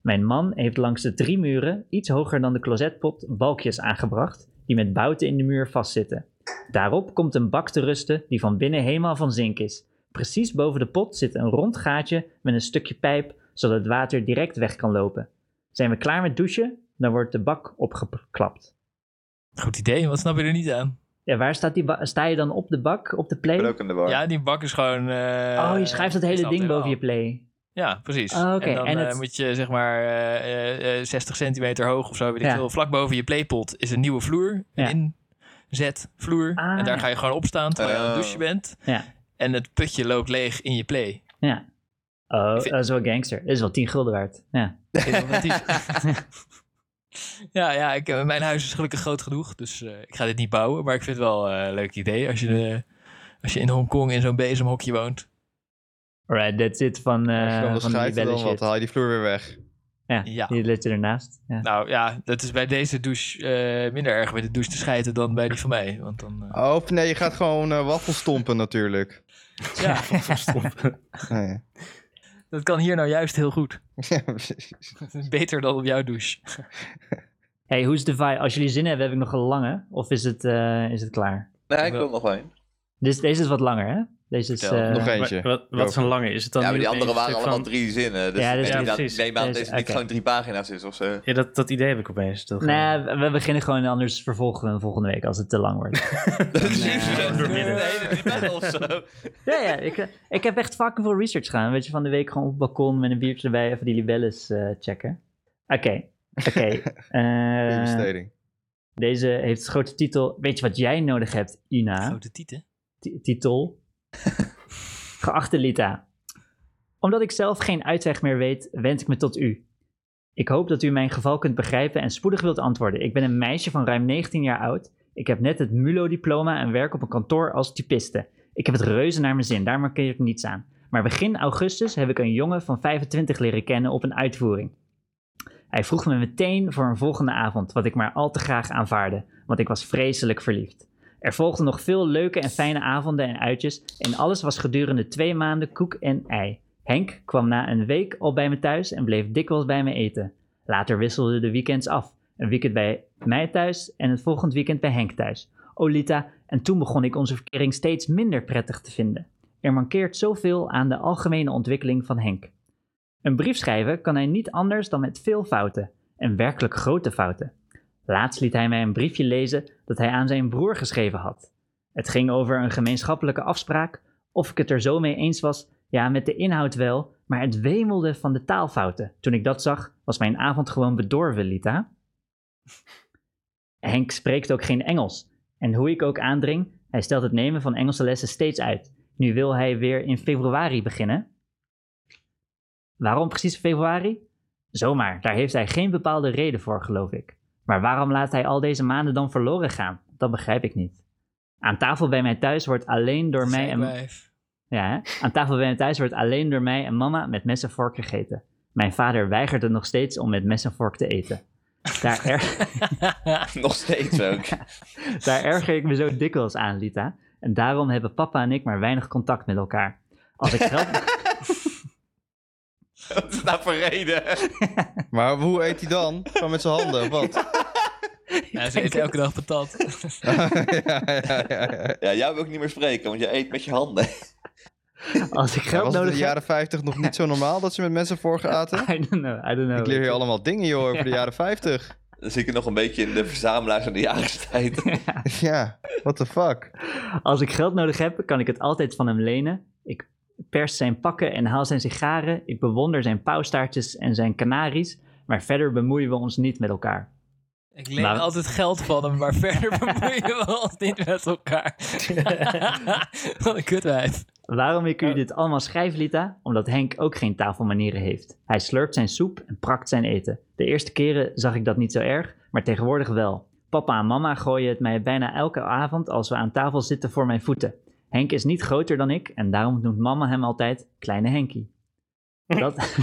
Mijn man heeft langs de drie muren, iets hoger dan de closetpot, balkjes aangebracht. Die met bouten in de muur vastzitten. Daarop komt een bak te rusten die van binnen helemaal van zink is. Precies boven de pot zit een rond gaatje met een stukje pijp, zodat het water direct weg kan lopen. Zijn we klaar met douchen, dan wordt de bak opgeklapt. Goed idee, wat snap je er niet aan? Ja, waar staat die sta je dan op de bak, op de play? Ja, die bak is gewoon... eh, oh, je schrijft dat hele ding boven je play. Ja, precies. Oh, oké. En dan En eh, moet je zeg maar eh, eh, 60 centimeter hoog of zo, weet ik Ja. veel. Vlak boven je playpot is een nieuwe vloer. Ja. Een inzetvloer. Ah, en daar ja. ga je gewoon op staan terwijl je aan het Oh. douchen bent. Ja. En het putje loopt leeg in je play. Ja. Oh, vind- dat is wel gangster. Dat is wel 10 gulden waard. Ja. Ja, ja ik, eh, mijn huis is gelukkig groot genoeg, dus eh, ik ga dit niet bouwen. Maar ik vind het wel eh, een leuk idee als je, als je in Hongkong in zo'n bezemhokje woont. Alright, that's it van, Als je eh dan de van die dan wat, haal je die vloer weer weg. Ja, Ja. die ligt ernaast. Ja. Nou ja, dat is bij deze douche eh, minder erg bij de douche te schijten dan bij die van mij. Want dan, eh, Oh, of nee, je gaat gewoon eh waffels stompen natuurlijk. ja, Nee. Dat kan hier nou juist heel goed. Ja, precies. Beter dan op jouw douche. Hey, hoe is de vibe? Als jullie zin hebben, heb ik nog een lange. Of is het, eh, is het klaar? Nee, ik wil nog. Dit, deze is wat langer, hè? Deze is... Eh, nog eentje. Wat, wat is een lange? Is het dan Ja, maar die andere waren allemaal van- drie zinnen. Dus Ja, dus- neem, ja, precies. neem aan dat Dus, deze niet gewoon drie pagina's is of zo. Ja, dat, dat idee heb ik opeens. Dat Nee, we, we beginnen gewoon, anders vervolgen we hem volgende week als het te lang wordt. Nee, de hele libelle of zo. ja, ja, ik, eh, ik heb echt fucking veel research gedaan. Weet je, van de week gewoon op het balkon met een biertje erbij even die libelles eh, checken. Oké, oké. Eh, besteding. deze heeft de grote titel. Weet je wat jij nodig hebt, Ina? Grote tieten. Ti- titel. Geachte Lita. Omdat ik zelf geen uitweg meer weet, wend ik me tot u. Ik hoop dat u mijn geval kunt begrijpen en spoedig wilt antwoorden. Ik ben een meisje van ruim 19 jaar oud. Ik heb net het MULO-diploma en werk op een kantoor als typiste. Ik heb het reuze naar mijn zin, daar markeer ik niets aan. Maar begin augustus heb ik een jongen van 25 leren kennen op een uitvoering. Hij vroeg me meteen voor een volgende avond, wat ik maar al te graag aanvaarde, want ik was vreselijk verliefd. Er volgden nog veel leuke en fijne avonden en uitjes en alles was gedurende twee maanden koek en ei. Henk kwam na een week al bij me thuis en bleef dikwijls bij me eten. Later wisselden de weekends af. Een weekend bij mij thuis en het volgend weekend bij Henk thuis. Oh Lita, en toen begon ik onze verkering steeds minder prettig te vinden. Er mankeert zoveel aan de algemene ontwikkeling van Henk. Een brief schrijven kan hij niet anders dan met veel fouten. En werkelijk grote fouten. Laatst liet hij mij een briefje lezen dat hij aan zijn broer geschreven had. Het ging over een gemeenschappelijke afspraak. Of ik het er zo mee eens was, ja, met de inhoud wel, maar het wemelde van de taalfouten. Toen ik dat zag, was mijn avond gewoon bedorven, Lita. Henk spreekt ook geen Engels. En hoe ik ook aandring, hij stelt het nemen van Engelse lessen steeds uit. Nu wil hij weer in februari beginnen. Waarom precies februari? Zomaar, daar heeft hij geen bepaalde reden voor, geloof ik. Maar waarom laat hij al deze maanden dan verloren gaan? Dat begrijp ik niet. Aan tafel bij mij thuis wordt alleen door mij en... Ja, hè? aan tafel bij mij thuis wordt alleen door mij en mama met mes en vork gegeten. Mijn vader weigert het nog steeds om met mes en vork te eten. Daar, er, Nog steeds ook. daar erger ik me zo dikwijls aan, Lita. En daarom hebben papa en ik maar weinig contact met elkaar. Als ik geld... Wat is nou voor reden? Maar hoe eet hij dan? Gewoon met zijn handen, of wat? Ja, ze eten elke dag patat. ja, ja, ja, ja. Ja, jou wil ik niet meer spreken, want je eet met je handen. Als ik Ja, geld was het in de jaren 50 nog niet zo normaal dat ze met mensen voorgaten? I don't know, I don't know. Ik leer hier allemaal dingen, joh, over de jaren 50. Dan zie ik het nog een beetje in de verzamelaars en de jagerstijd. Ja, what the fuck? Als ik geld nodig heb, kan ik het altijd van hem lenen. Ik pers zijn pakken en haal zijn sigaren. Ik bewonder zijn pauwstaartjes en zijn kanaries. Maar verder bemoeien we ons niet met elkaar. Ik leen Maar- altijd geld van hem, maar verder bemoeien we ons niet met elkaar. Wat een kutwijf. Waarom ik u dit allemaal schrijf, Lita? Omdat Henk ook geen tafelmanieren heeft. Hij slurpt zijn soep en prakt zijn eten. De eerste keren zag ik dat niet zo erg, maar tegenwoordig wel. Papa en mama gooien het mij bijna elke avond als we aan tafel zitten voor mijn voeten. Henk is niet groter dan ik en daarom noemt mama hem altijd Kleine Henkie. Dat...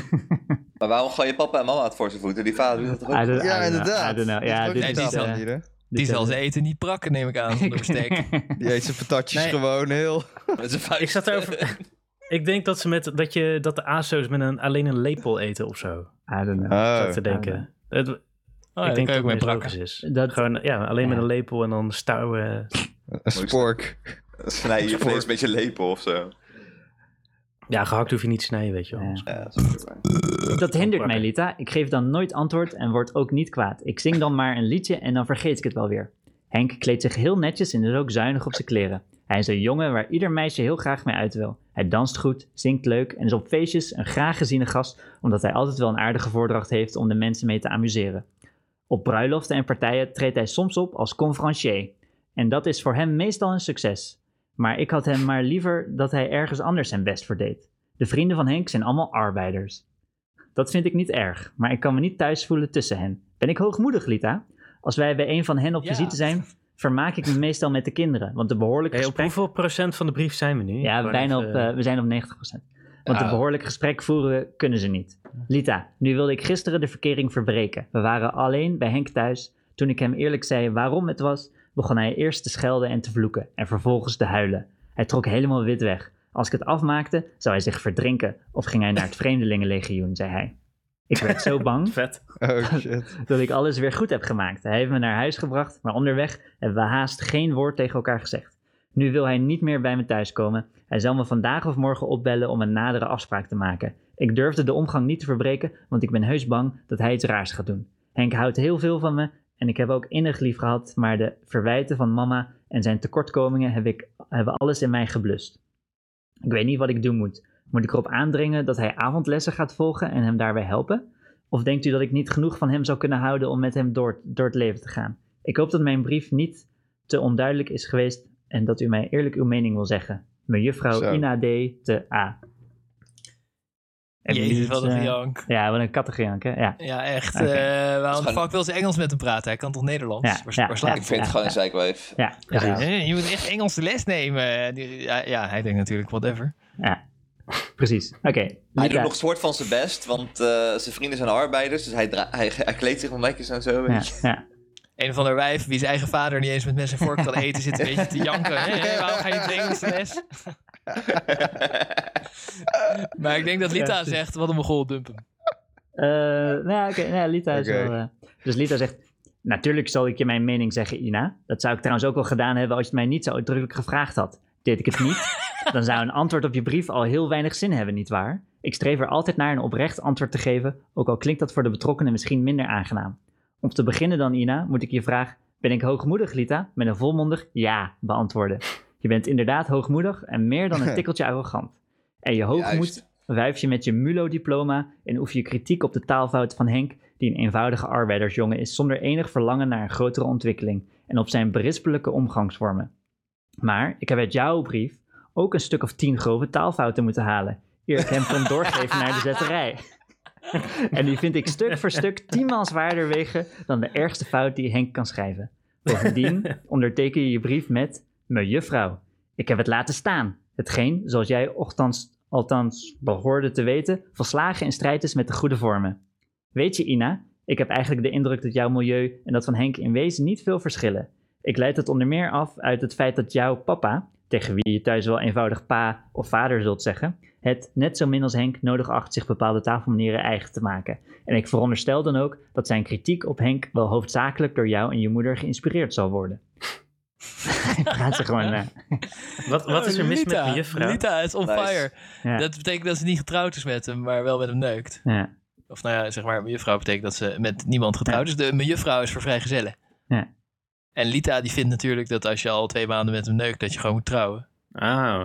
Maar waarom gooi je papa en mama het voor zijn voeten? Die vader doet dat toch ook? Ja, inderdaad. Ja, ook dit is. Die zal zijn eten niet prakken, neem ik aan, zonder bestek. Die eet zijn patatjes Nee. gewoon heel... Met. Ik zat erover. ik denk dat ze met dat je dat de ASO's met een alleen een lepel eten of zo. I don't know. Oh. te denken. Het, Oh, ik denk dat ook mee het prakken. is. Dat- Gewoon ja, alleen met een lepel en dan stouwen. Een spork. Snij je vlees met je lepel of zo. Ja, gehakt hoef je niet te snijden, weet je wel. Ja. Ja, dat hindert mij. Lita. Ik geef dan nooit antwoord en word ook niet kwaad. Ik zing dan maar een liedje en dan vergeet ik het wel weer. Henk kleedt zich heel netjes en is ook zuinig op zijn kleren. Hij is een jongen waar ieder meisje heel graag mee uit wil. Hij danst goed, zingt leuk en is op feestjes een graag geziene gast, omdat hij altijd wel een aardige voordracht heeft om de mensen mee te amuseren. Op bruiloften en partijen treedt hij soms op als conferencier. En dat is voor hem meestal een succes. Maar ik had hem maar liever dat hij ergens anders zijn best voor deed. De vrienden van Henk zijn allemaal arbeiders. Dat vind ik niet erg, maar ik kan me niet thuis voelen tussen hen. Ben ik hoogmoedig, Lita? Als wij bij een van hen op Ja. visite zijn, vermaak ik me meestal met de kinderen. Want de behoorlijke Hey, op hoeveel procent van de brief zijn we nu? Ja, Gewoon bijna op, eh, we zijn op 90%. Want Ja. een behoorlijk gesprek voeren kunnen ze niet. Lita, nu wilde ik gisteren de verkering verbreken. We waren alleen bij Henk thuis. Toen ik hem eerlijk zei waarom het was, begon hij eerst te schelden en te vloeken en vervolgens te huilen. Hij trok helemaal wit weg. Als ik het afmaakte, zou hij zich verdrinken of ging hij naar het Vreemdelingenlegioen, zei hij. Ik werd zo bang Vet. Oh shit. dat ik alles weer goed heb gemaakt. Hij heeft me naar huis gebracht, maar onderweg hebben we haast geen woord tegen elkaar gezegd. Nu wil hij niet meer bij me thuiskomen. Hij zal me vandaag of morgen opbellen om een nadere afspraak te maken. Ik durfde de omgang niet te verbreken, want ik ben heus bang dat hij iets raars gaat doen. Henk houdt heel veel van me en ik heb ook innig lief gehad, maar de verwijten van mama en zijn tekortkomingen heb ik, hebben alles in mij geblust. Ik weet niet wat ik doen moet. Moet ik erop aandringen dat hij avondlessen gaat volgen en hem daarbij helpen? Of denkt u dat ik niet genoeg van hem zou kunnen houden om met hem door, door het leven te gaan? Ik hoop dat mijn brief niet te onduidelijk is geweest en dat u mij eerlijk uw mening wil zeggen. Zo. Ina D. te A. En Jezus, niet, wat een gejank. Ja, wat een kattengejank, hè? Ja. Ja, echt. Oké. eh waarom de gewoon- fuck wil ze Engels met hem praten? Hij kan toch Nederlands? Ja, waar, ja, waar slaat Ik vind het Ja, gewoon een ja. zeikwijf. Ja, je moet echt Engels de les nemen. Ja, ja, hij denkt natuurlijk whatever. Ja, precies. Oké, Hij doet nog soort van zijn best, want eh, zijn vrienden zijn arbeiders, dus hij, hij, hij kleedt zich wel netjes en zo. Ja. Een of ander wijf, wie zijn eigen vader niet eens met mes en vork kan eten, zit een beetje te janken. Hé, waarom ga je niet de Engelse les? Maar ik denk dat Lita Ja, zegt, wat een mogol, dump hem. Eh, nou ja, oké. nou ja, Lita is wel... eh, dus Lita zegt... Natuurlijk zal ik je mijn mening zeggen, Ina. Dat zou ik trouwens ook wel gedaan hebben als je het mij niet zo uitdrukkelijk gevraagd had. Deed ik het niet, dan zou een antwoord op je brief al heel weinig zin hebben, nietwaar? Ik streef er altijd naar een oprecht antwoord te geven, ook al klinkt dat voor de betrokkenen misschien minder aangenaam. Om te beginnen dan, Ina, moet ik je vraag... Ben ik hoogmoedig, Lita? Met een volmondig ja beantwoorden. Je bent inderdaad hoogmoedig en meer dan een tikkeltje arrogant. En je hoogmoed wuif je met je MULO-diploma en oefen je kritiek op de taalfouten van Henk, die een eenvoudige arbeidersjongen is zonder enig verlangen naar een grotere ontwikkeling en op zijn berispelijke omgangsvormen. Maar ik heb uit jouw brief ook een stuk of tien grove taalfouten moeten halen, eer ik hem kon doorgeven naar de zetterij. en die vind ik stuk voor stuk tienmaal zwaarder wegen dan de ergste fout die Henk kan schrijven. Bovendien onderteken je je brief met mejuffrouw. Ik heb het laten staan. Hetgeen, zoals jij ochtends, althans behoorde te weten, volslagen in strijd is met de goede vormen. Weet je, Ina, ik heb eigenlijk de indruk dat jouw milieu en dat van Henk in wezen niet veel verschillen. Ik leid het onder meer af uit het feit dat jouw papa, tegen wie je thuis wel eenvoudig pa of vader zult zeggen, het net zo min als Henk nodig acht zich bepaalde tafelmanieren eigen te maken. En ik veronderstel dan ook dat zijn kritiek op Henk wel hoofdzakelijk door jou en je moeder geïnspireerd zal worden. Praat ze gewoon. eh, Wat, wat is er mis met mijn juffrouw? Lita is on Nice. fire. ja, Dat betekent dat ze niet getrouwd is met hem, maar wel met hem neukt. ja, Of nou ja, zeg maar, mejuffrouw betekent dat ze met niemand getrouwd is. De mejuffrouw is voor vrijgezellen. Ja. En Lita die vindt natuurlijk dat als je al twee maanden met hem neukt, dat je gewoon moet trouwen. Oh,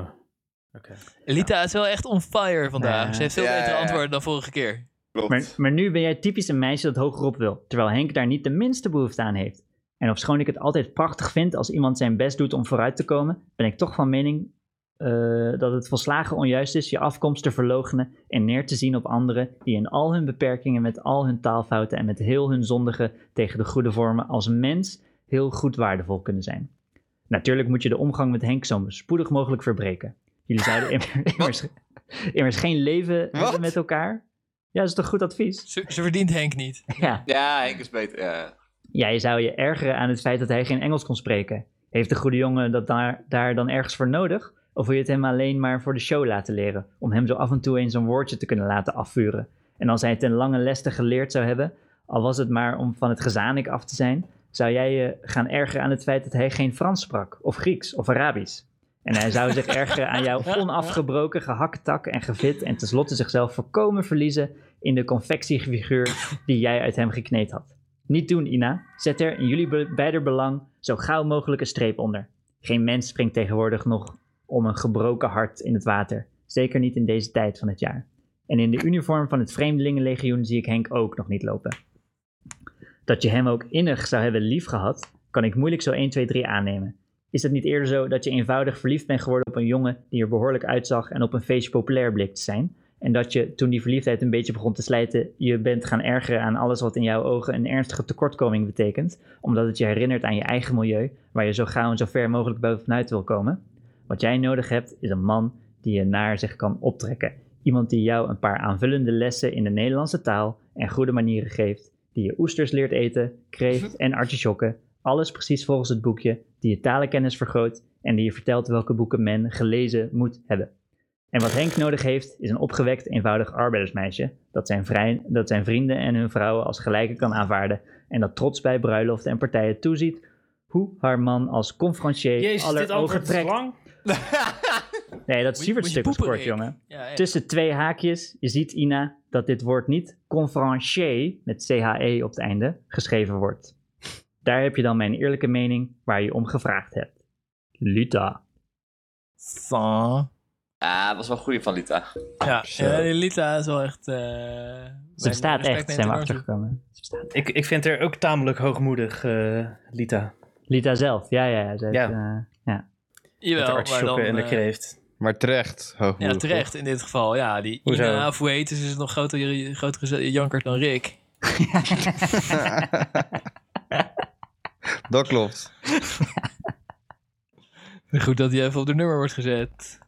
oké. Lita is wel echt on fire vandaag. Ja. Ze heeft veel Ja, betere ja, ja. antwoorden dan vorige keer. Klopt. Maar, maar nu ben jij typisch een meisje dat hogerop wil, terwijl Henk daar niet de minste behoefte aan heeft. En ofschoon ik het altijd prachtig vind als iemand zijn best doet om vooruit te komen, ben ik toch van mening eh, dat het volslagen onjuist is je afkomst te verloochenen en neer te zien op anderen die in al hun beperkingen, met al hun taalfouten en met heel hun zondigen tegen de goede vormen als mens heel goed waardevol kunnen zijn. Natuurlijk moet je de omgang met Henk zo spoedig mogelijk verbreken. Jullie zouden immer- immers, immers geen leven hebben met elkaar. Ja, dat is toch goed advies? Ze, ze verdient Henk niet. Ja. Ja, Henk is beter. Ja. Ja, je zou je ergeren aan het feit dat hij geen Engels kon spreken. Heeft de goede jongen dat daar, daar dan ergens voor nodig? Of wil je het hem alleen maar voor de show laten leren? Om hem zo af en toe eens een woordje te kunnen laten afvuren. En als hij het een lange leste geleerd zou hebben, al was het maar om van het gezanik af te zijn, zou jij je gaan ergeren aan het feit dat hij geen Frans sprak, of Grieks, of Arabisch. En hij zou zich ergeren aan jouw onafgebroken gehakketak en gevit en tenslotte zichzelf volkomen verliezen in de confectiefiguur die jij uit hem gekneed had. Niet doen, Ina. Zet er in jullie be- beider belang zo gauw mogelijk een streep onder. Geen mens springt tegenwoordig nog om een gebroken hart in het water. Zeker niet in deze tijd van het jaar. En in de uniform van het Vreemdelingenlegioen zie ik Henk ook nog niet lopen. Dat je hem ook innig zou hebben liefgehad, kan ik moeilijk zo 1, 2, 3 aannemen. Is het niet eerder zo dat je eenvoudig verliefd bent geworden op een jongen die er behoorlijk uitzag en op een feestje populair bleek te zijn? En dat je, toen die verliefdheid een beetje begon te slijten, je bent gaan ergeren aan alles wat in jouw ogen een ernstige tekortkoming betekent, omdat het je herinnert aan je eigen milieu, waar je zo gauw en zo ver mogelijk bovenuit wil komen? Wat jij nodig hebt, is een man die je naar zich kan optrekken. Iemand die jou een paar aanvullende lessen in de Nederlandse taal en goede manieren geeft, die je oesters leert eten, kreeft en artisjokken, alles precies volgens het boekje, die je talenkennis vergroot en die je vertelt welke boeken men gelezen moet hebben. En wat Henk nodig heeft, is een opgewekt, eenvoudig arbeidersmeisje, dat zijn, vrij, dat zijn vrienden en hun vrouwen als gelijke kan aanvaarden en dat trots bij bruiloften en partijen toeziet hoe haar man als conferencier Jezus, aller dit ogen is trekt. lang. Nee, dat stuk poepen, kort, jongen. Ja. Tussen twee haakjes, je ziet Ina dat dit woord niet conferencier met CHE op het einde geschreven wordt. Daar heb je dan mijn eerlijke mening waar je om gevraagd hebt. Lita. Van. Ah, dat was wel goed van Lita. Ja, ja, Lita is wel echt... eh, Ze bestaat echt, zijn we achtergekomen. Ik, ik vind haar ook tamelijk hoogmoedig, eh, Lita. Lita zelf, ja, ja, ja. Ze heeft, Ja. eh, ja. Met de Jawel, maar dan... en de kreeft. Maar terecht. Ja, hoogmoedig, terecht in dit geval. Ja, die Hoezo? Ina, of hoe heet ze, is nog groter, grotere jankert dan Rick. Dat klopt. Goed dat hij even op de nummer wordt gezet.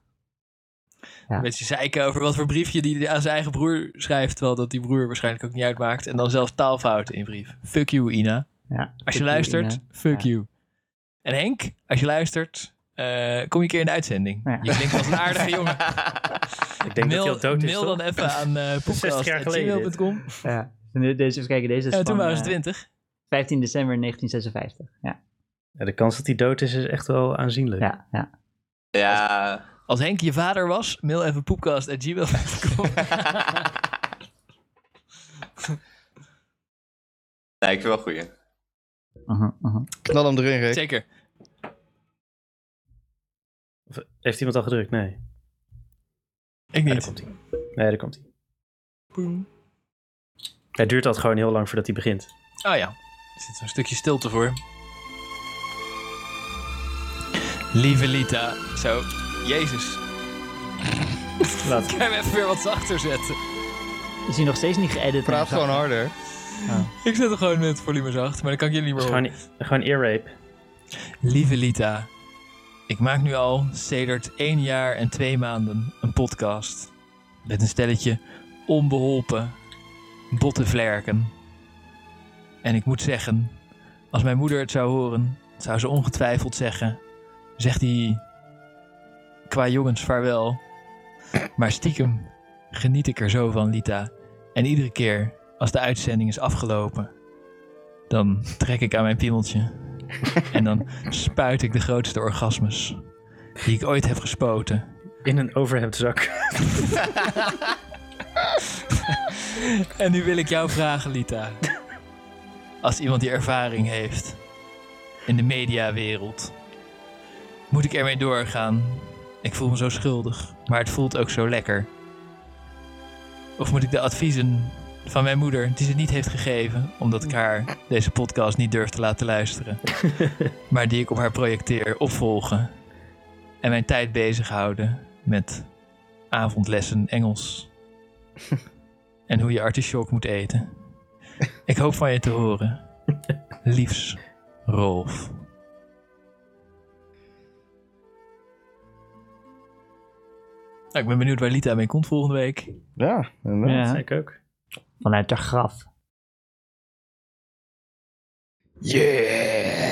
Ja. Een beetje zeiken over wat voor briefje die hij aan zijn eigen broer schrijft. Terwijl dat die broer waarschijnlijk ook niet uitmaakt. En dan zelfs taalfouten in brief. Fuck you, Ina. Ja, Als je luistert, fuck you. En Henk, als je luistert, eh, kom je een keer in de uitzending. Ja. Je klinkt als een aardige jongen. Ik denk mail, dat hij al dood is, Mail toch? dan even aan uh, 60 jaar geleden dit. podcast.gmail.com. Ja. Deze, even kijken, deze is Ja, toen waren ze eh, 20. 15 december 1956. Ja, Ja, de kans dat hij dood is, is echt wel aanzienlijk. ja, ja. Ja, Als Henk je vader was, mail even poepcast.gmail.com. nee, ik vind wel goeie. Mhm, mhm. Knal hem erin, Rick. Zeker. Of Heeft iemand al gedrukt? Nee. Ik daar niet. komt hij. Nee, daar komt hij. Het duurt altijd gewoon heel lang voordat hij begint. Oh ja, er zit zo'n stukje stilte voor. Lieve Lita. Zo, Jezus. Laat. Ik hem even weer wat zachter zetten. Is hij nog steeds niet geëdit? Praat gewoon harder. Ik zet hem gewoon met volume zacht, maar dan kan ik jullie niet meer horen. Gewoon, gewoon ear rape. Lieve Lita, ik maak nu al sedert één jaar en twee maanden een podcast. Met een stelletje onbeholpen, botte vlerken. En ik moet zeggen, als mijn moeder het zou horen, zou ze ongetwijfeld zeggen: Zeg die qua jongens vaarwel. Maar stiekem geniet ik er zo van, Lita. En iedere keer als de uitzending is afgelopen, dan trek ik aan mijn piemeltje. En dan spuit ik de grootste orgasmes die ik ooit heb gespoten. In een overhemdzak. En nu wil ik jou vragen, Lita. Als iemand die ervaring heeft in de mediawereld, moet ik ermee doorgaan? Ik voel me zo schuldig, maar het voelt ook zo lekker. Of moet ik de adviezen van mijn moeder, die ze niet heeft gegeven, omdat ik haar deze podcast niet durf te laten luisteren, maar die ik op haar projecteer, opvolgen en mijn tijd bezighouden met avondlessen Engels en hoe je artichok moet eten. Ik hoop van je te horen. Liefs, Rolf. Nou, ik ben benieuwd waar Lita mee komt volgende week. Ja, inderdaad. Ja, Ik ook. vanuit haar graf. Yeah!